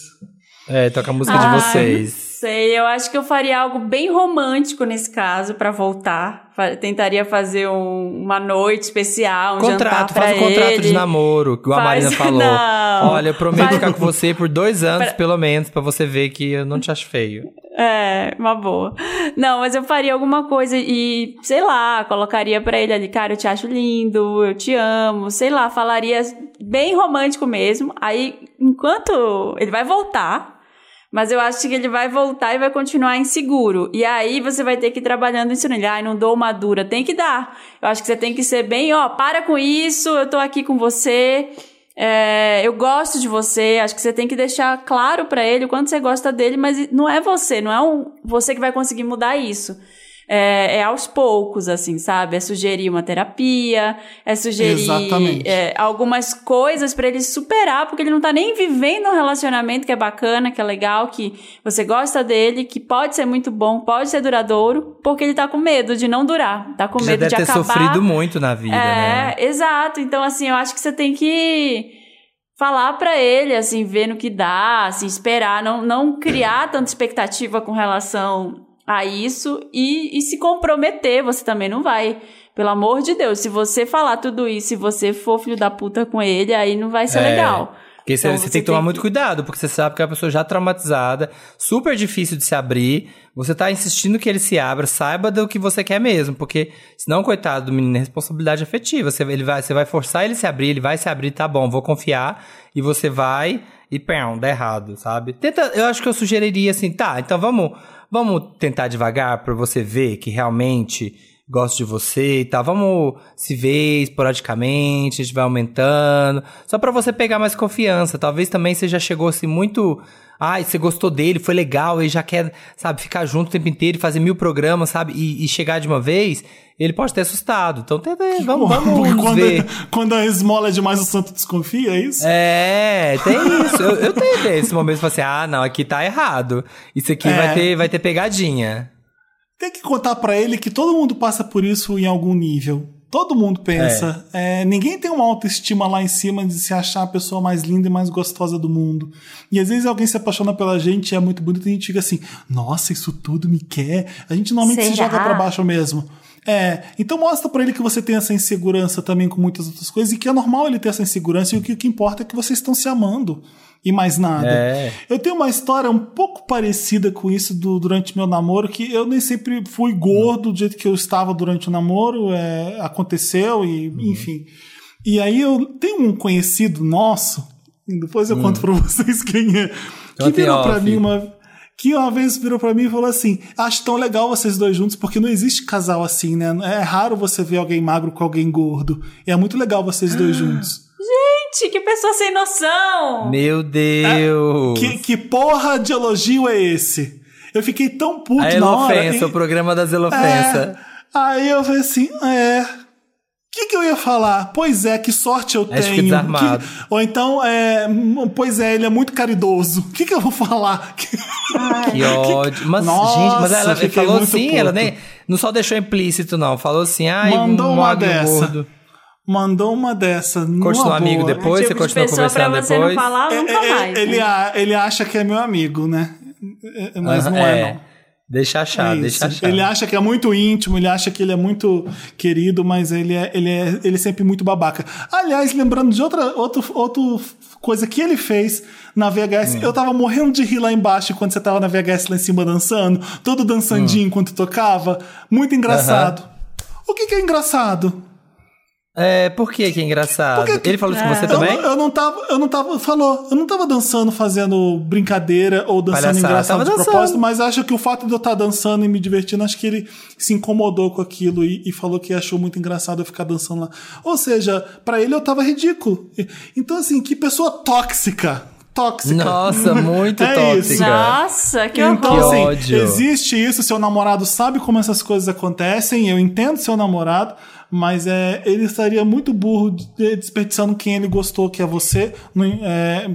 É, toca a música Ai, de vocês. Sei, eu acho que eu faria algo bem romântico nesse caso pra voltar. Tentaria fazer um- uma noite especial, um Contrato, jantar pra faz um contrato ele. de namoro, igual a Marina falou. Não. Olha, eu prometo Faz- ficar com você por dois anos, pelo menos, pra você ver que eu não te acho feio. É, uma boa. Não, mas eu faria alguma coisa e, sei lá, colocaria pra ele ali, cara, eu te acho lindo, eu te amo, sei lá, falaria bem romântico mesmo. Aí, enquanto ele vai voltar, mas eu acho que ele vai voltar e vai continuar inseguro. E aí você vai ter que ir trabalhando isso nele. Ai, não dou uma dura. Tem que dar. Eu acho que você tem que ser bem, ó, para com isso, eu tô aqui com você. É, eu gosto de você, acho que você tem que deixar claro pra ele o quanto você gosta dele, mas não é você, não é um, você que vai conseguir mudar isso. É, é aos poucos, assim, sabe? É sugerir uma terapia, é sugerir é, algumas coisas pra ele superar, porque ele não tá nem vivendo um relacionamento que é bacana, que é legal, que você gosta dele, que pode ser muito bom, pode ser duradouro, porque ele tá com medo de não durar, tá com Já medo deve de ter acabar. sofrido muito na vida, né? É, exato. Então, assim, eu acho que você tem que falar pra ele, assim, ver no que dá, assim, esperar, não, não criar tanta expectativa com relação a isso e, e se comprometer. Você também não vai. Pelo amor de Deus, se você falar tudo isso e você for filho da puta com ele, aí não vai ser É. legal. Porque você, Então você você tem que tomar tem muito cuidado, porque você sabe que é uma pessoa já traumatizada, super difícil de se abrir. Você tá insistindo que ele se abra, saiba do que você quer mesmo, porque senão, coitado do menino, é responsabilidade afetiva. Você, ele vai, você vai forçar ele a se abrir, ele vai se abrir, tá bom, vou confiar, e você vai e pão, dá errado, sabe? Tenta, eu acho que eu sugeriria assim, tá, então vamos, vamos tentar devagar pra você ver que realmente gosto de você e tal. Vamos se ver esporadicamente, a gente vai aumentando. Só pra você pegar mais confiança. Talvez também você já chegou assim muito. Ai, você gostou dele, foi legal, e já quer, sabe, ficar junto o tempo inteiro e fazer mil programas, sabe? E, e chegar de uma vez, ele pode ter assustado. Então tenta, vamos, Porque vamos nos quando, ver. quando a esmola é demais, o santo desconfia, é isso? É, tem isso. Eu, eu tenho esse momento de falar assim: ah, não, aqui tá errado. Isso aqui É. vai, ter, vai ter pegadinha. Tem que contar pra ele que todo mundo passa por isso em algum nível. Todo mundo pensa. É, ninguém tem uma autoestima lá em cima de se achar a pessoa mais linda e mais gostosa do mundo. E às vezes alguém se apaixona pela gente e é muito bonito e a gente fica assim: nossa, isso tudo me quer. A gente normalmente se Será? joga pra baixo mesmo. É, então mostra pra ele que você tem essa insegurança também com muitas outras coisas e que é normal ele ter essa insegurança e o que, o que importa é que vocês estão se amando e mais nada. É. Eu tenho uma história um pouco parecida com isso do- durante meu namoro, que eu nem sempre fui gordo do jeito que eu estava durante o namoro, é, aconteceu e enfim. E aí eu tenho um conhecido nosso, depois eu conto pra vocês quem é, que virou off. mim uma. Que uma vez virou pra mim e falou assim: Acho tão legal vocês dois juntos, porque não existe casal assim, né? É raro você ver alguém magro com alguém gordo. E é muito legal vocês dois juntos. Gente, que pessoa sem noção! Meu Deus! Que, que porra de elogio é esse? Eu fiquei tão puto a na hora. elofensa, e- o programa das elofensas. É. Aí eu falei assim, é. O que, que eu ia falar? Pois é, que sorte eu tenho. desarmado. Que- Ou então, é, pois é, ele é muito caridoso. O que, que eu vou falar? Que ódio. Mas, Nossa, gente, mas ela falou assim, puto. ela nem. Não só deixou implícito, não. Falou assim, ai, Mandou um uma dessa. gordo. Mandou uma dessa. Continuou amigo boa. depois, É você tipo de continua pessoa pra conversando você depois. não falar É, nunca é, mais. ele, né? a- ele acha que é meu amigo, né? É, Mas Aham, não é, não. Deixa achar, É deixa achar. Ele acha que é muito íntimo, ele acha que ele é muito querido, mas ele é, ele é, ele é sempre muito babaca. Aliás, lembrando de outra, outra, outra coisa que ele fez na VHS, Hum. eu tava morrendo de rir lá embaixo quando você tava na VHS lá em cima dançando, todo dançandinho Hum. enquanto tocava. Muito engraçado. O que, que é engraçado? É, por que que é engraçado? Que que- Ele falou isso com É. você Eu, também? não- eu não tava, eu não tava, falou, eu não tava dançando fazendo brincadeira ou dançando Palhaçada, engraçado tava de dançando. propósito, mas acho que o fato de eu estar dançando e me divertindo, acho que ele se incomodou com aquilo e, e falou que achou muito engraçado eu ficar dançando lá. Ou seja, pra ele eu tava ridículo. Então assim, que pessoa tóxica. Tóxica. Nossa, muito É tóxica. isso. Nossa, que Então, horror. assim, ódio. existe isso, seu namorado sabe como essas coisas acontecem, eu entendo seu namorado, mas é, ele estaria muito burro de- desperdiçando quem ele gostou, que é você, no- é,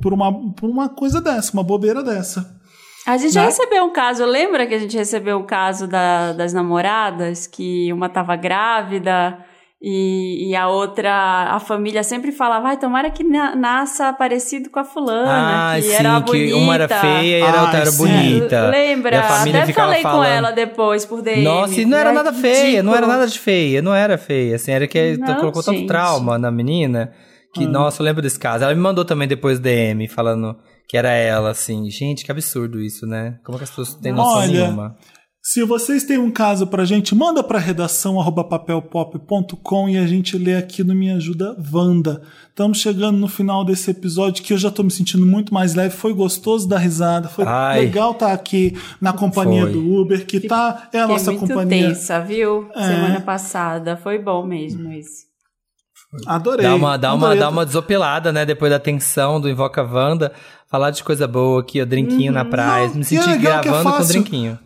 por, uma, por uma coisa dessa, uma bobeira dessa. A gente já Né? recebeu um caso, lembra que a gente recebeu o caso da- das namoradas, que uma tava grávida e, e a outra, a família sempre falava, vai, tomara que na- nasça parecido com a fulana, Ah, que sim, era que bonita. uma era feia e a outra Ai, era sim. bonita. Lembra? E a família Até ficava falei falando. com ela depois por DM. Nossa, e não era Ai, nada feia, não era nada de feia, não era feia, assim, era que Não, colocou tanto gente. trauma na menina, que, nossa, eu lembro desse caso. Ela me mandou também depois DM, falando que era ela, assim, gente, que absurdo isso, né? Como que as pessoas não têm noção Olha, nenhuma? Se vocês têm um caso pra gente, manda pra redação arroba papelpop.com e a gente lê aqui no Me Ajuda Wanda. Estamos chegando no final desse episódio que eu já tô me sentindo muito mais leve. Foi gostoso dar risada, foi Ai. legal estar aqui na companhia Foi. do Uber, que tá, é a Fiquei nossa muito companhia. tensa, viu? É. Semana passada. Foi bom mesmo isso. Adorei. Dá uma, dá, uma, adorei. dá uma desopilada, né? Depois da tensão do Invoca Wanda. Falar de coisa boa aqui, ó, drinquinho na praia. Não, Me senti é que é gravando com fácil. drinquinho.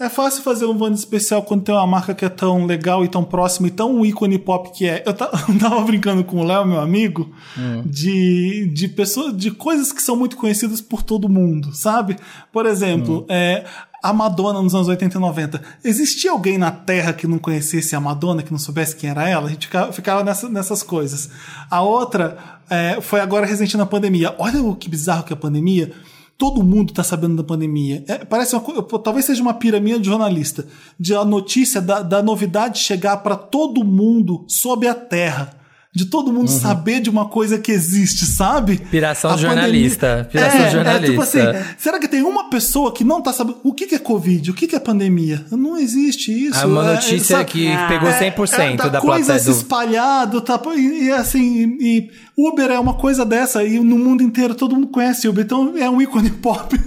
É fácil fazer um Wanda especial quando tem uma marca que é tão legal e tão próxima e tão ícone pop que é. Eu tava brincando com o Léo, meu amigo, Hum. de, de pessoas, de coisas que são muito conhecidas por todo mundo, sabe? Por exemplo, Hum. é, a Madonna nos anos 80 e 90. Existia alguém na Terra que não conhecesse a Madonna, que não soubesse quem era ela? A gente ficava, ficava nessa- nessas coisas. A outra é, foi agora recente na pandemia. Olha o que bizarro que é a pandemia. Todo mundo está sabendo da pandemia. É, parece uma talvez seja uma pirâmide de jornalista, de a notícia da, da novidade chegar para todo mundo sob a terra. De todo mundo saber de uma coisa que existe, sabe? Piração de jornalista, pandemia- piração é, de jornalista. É, tipo assim, será que tem uma pessoa que não tá sabendo o que, que é Covid, o que, que é pandemia? Não existe isso. É uma é, notícia sabe? que Ah. pegou É, 100% é, da coisa plateia do... espalhado, tá? E, e assim, e Uber é uma coisa dessa, e no mundo inteiro todo mundo conhece Uber, então é um ícone pop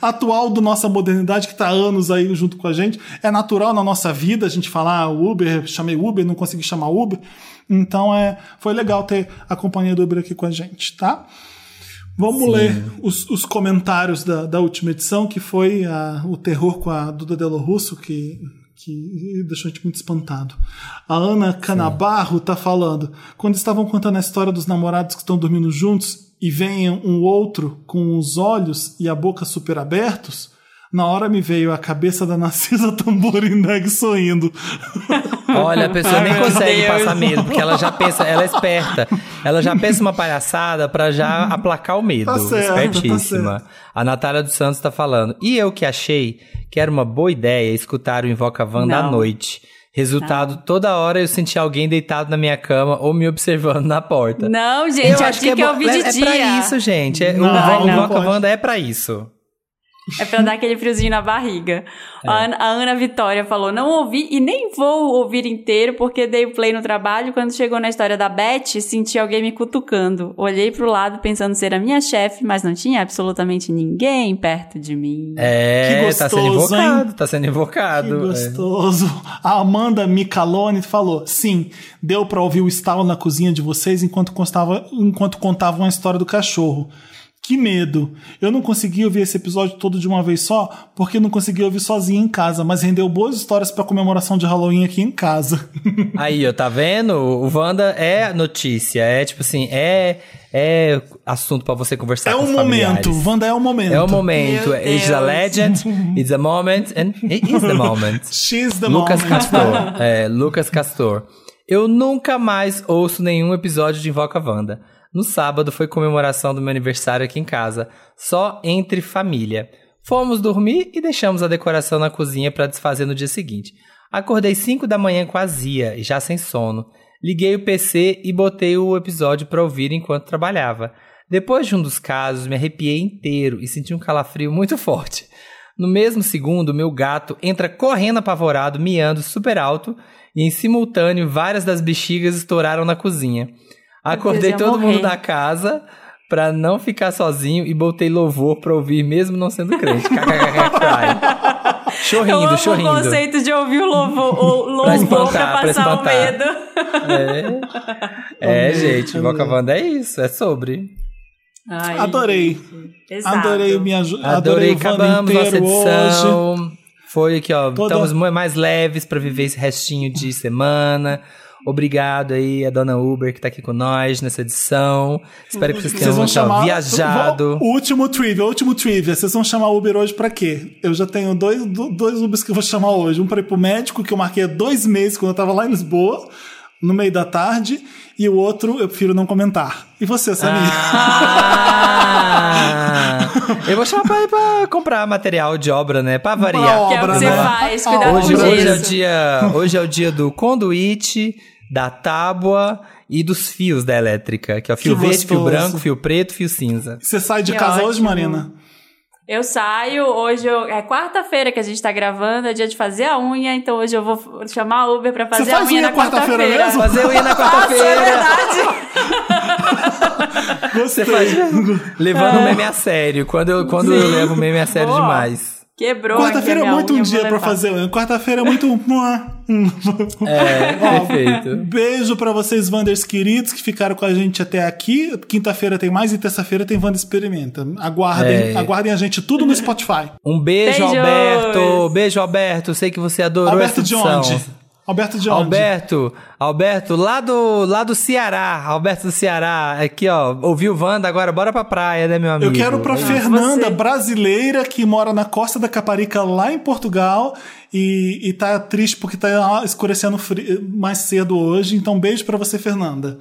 atual da nossa modernidade que tá há anos aí junto com a gente. É natural na nossa vida a gente falar ah, Uber, chamei Uber, não consegui chamar Uber. Então é, foi legal ter a companhia do Uber aqui com a gente, tá? Vamos ler os, os comentários da, da última edição, que foi a- o terror com a Duda Delo Russo, que, que deixou a gente muito espantado. A Ana Canabarro tá falando: quando estavam contando a história dos namorados que estão dormindo juntos e vem um outro com os olhos e a boca super abertos, na hora me veio a cabeça da Narcisa Tamborindeg sorrindo. Olha, a pessoa nem consegue passar medo, porque ela já pensa, ela é esperta. Ela já pensa uma palhaçada pra já aplacar o medo. Tá certo, tá Espertíssima. certo. A Natália dos Santos tá falando. E eu que achei que era uma boa ideia escutar o Invoca Wanda à Não. noite. Resultado, toda hora eu senti alguém deitado na minha cama ou me observando na porta. Não, gente, eu, acho achei que, é é, é pra isso, gente. É, Não, o não Invoca. Wanda é pra isso. É pra dar aquele friozinho na barriga. A, Ana, a Ana Vitória falou: não ouvi e nem vou ouvir inteiro porque dei o play no trabalho. Quando chegou na história da Beth, senti alguém me cutucando. Olhei pro lado pensando ser a minha chefe, mas não tinha absolutamente ninguém perto de mim. É, Que tá sendo gostoso, invocado, hein? tá sendo Que invocado. é. gostoso. A Amanda Micalone falou: sim, deu pra ouvir o estalo na cozinha de vocês enquanto, constava, enquanto contavam a história do cachorro. Que medo! Eu não consegui ouvir esse episódio todo de uma vez só, porque não consegui ouvir sozinho em casa, mas rendeu boas histórias pra comemoração de Halloween aqui em casa. Aí, ó, tá vendo? O Wanda é notícia, é tipo assim, é, é assunto pra você conversar é com o os momento, familiares. Wanda é o momento. É o momento. It's a legend, it's a moment, and it is the moment. She's the Lucas moment. Castor. É, Lucas Castor. Eu nunca mais ouço nenhum episódio de Invoca Wanda. No sábado foi comemoração do meu aniversário aqui em casa, só entre família. Fomos dormir e deixamos a decoração na cozinha para desfazer no dia seguinte. Acordei 5 da manhã com azia e já sem sono. Liguei o PC e botei o episódio para ouvir enquanto trabalhava. Depois de um dos casos, me arrepiei inteiro e senti um calafrio muito forte. No mesmo segundo, meu gato entra correndo apavorado, miando super alto, e em simultâneo várias das bexigas estouraram na cozinha. Acordei todo morrer. mundo da casa pra não ficar sozinho e botei louvor pra ouvir mesmo não sendo crente. Chorrindo, amo o chorrindo. conceito de ouvir o louvor, o louvor pra, espantar, pra passar o espantar. medo. É, é gente, Boca Wanda é isso, é sobre. Ai, Adorei. pesado. Adorei minha ajuda. Adorei, o Wanda acabamos nossa inteiro hoje. edição. Foi aqui, ó. Toda- Estamos mais leves pra viver esse restinho de semana. Obrigado aí a dona Uber que tá aqui com nós nessa edição. Espero que vocês tenham Vocês chamar. viajado. O último trivia, o último trivia. Vocês vão chamar Uber hoje pra quê? Eu já tenho dois, do- dois Ubers que eu vou chamar hoje. Um pra ir pro médico, que eu marquei há dois meses quando eu tava lá em Lisboa, no meio da tarde. E o outro eu prefiro não comentar. E você, Samir? Ah, eu vou chamar pra ir pra comprar material de obra, né? Pra variar. Que é o que obra, você né? faz, cuidado Hoje, com hoje, é o dia, hoje é o dia do conduíte, da tábua e dos fios da elétrica. Que é o fio Que verde, fio gostoso. branco, fio preto, fio cinza. Você sai de Que casa hoje, ótimo. Marina? Eu saio, hoje eu- é quarta-feira que a gente tá gravando, é dia de fazer a unha, então hoje eu vou chamar a Uber pra fazer Você faz a unha, unha na quarta-feira quarta-feira. mesmo? Fazer unha na Nossa, é quarta-feira. verdade. Gostei. Você faz levando o meme a sério. Quando eu, quando eu levo o meme a sério Boa. demais. Quebrou Quarta-feira é a minha muito um dia levar. fazer unha. Quarta-feira é muito. É, Ó, perfeito. Beijo pra vocês, Wanders queridos, que ficaram com a gente até aqui. Quinta-feira tem mais e terça-feira tem Wanda Experimenta. Aguardem, É. aguardem a gente tudo no Spotify. Um beijo, Beijos. Alberto. Beijo, Alberto. Sei que você adorou Alberto essa de edição. onde? Alberto de onde? Alberto, Alberto, lá do, lá do Ceará, Alberto do Ceará, aqui ó, ouviu Wanda, agora bora pra praia, né, meu amigo? Eu quero pra É isso. Fernanda, você. brasileira, que mora na costa da Caparica, lá em Portugal, e, e tá triste porque tá escurecendo mais cedo hoje. Então, beijo pra você, Fernanda.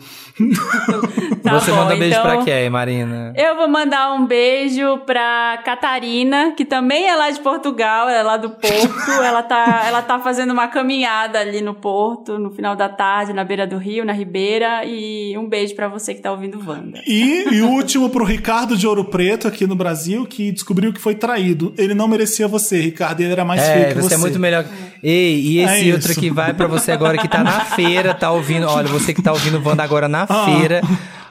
Tá Você bom, manda beijo então- pra quem, Marina? Eu vou mandar um beijo pra Catarina, que também é lá de Portugal, ela é lá do Porto. ela, tá, ela tá fazendo uma caminhada ali no Porto, no final da tarde, na beira do rio, na Ribeira. E um beijo pra você que tá ouvindo Wanda. E, e o último pro Ricardo de Ouro Preto, aqui no Brasil, que descobriu que foi traído. Ele não merecia você, Ricardo, ele era mais feio É, que você, você. é muito melhor. Ei, e esse É outro que vai pra você agora que tá na feira, tá ouvindo. Olha, você que tá ouvindo Wanda agora na Ah. feira.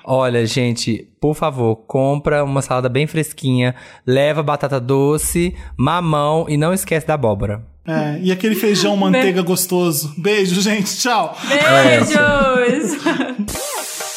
Olha, gente, por favor, compra uma salada bem fresquinha, leva batata doce, mamão e não esquece da abóbora. É, e aquele feijão manteiga gostoso. Beijo, gente. Tchau. Beijos!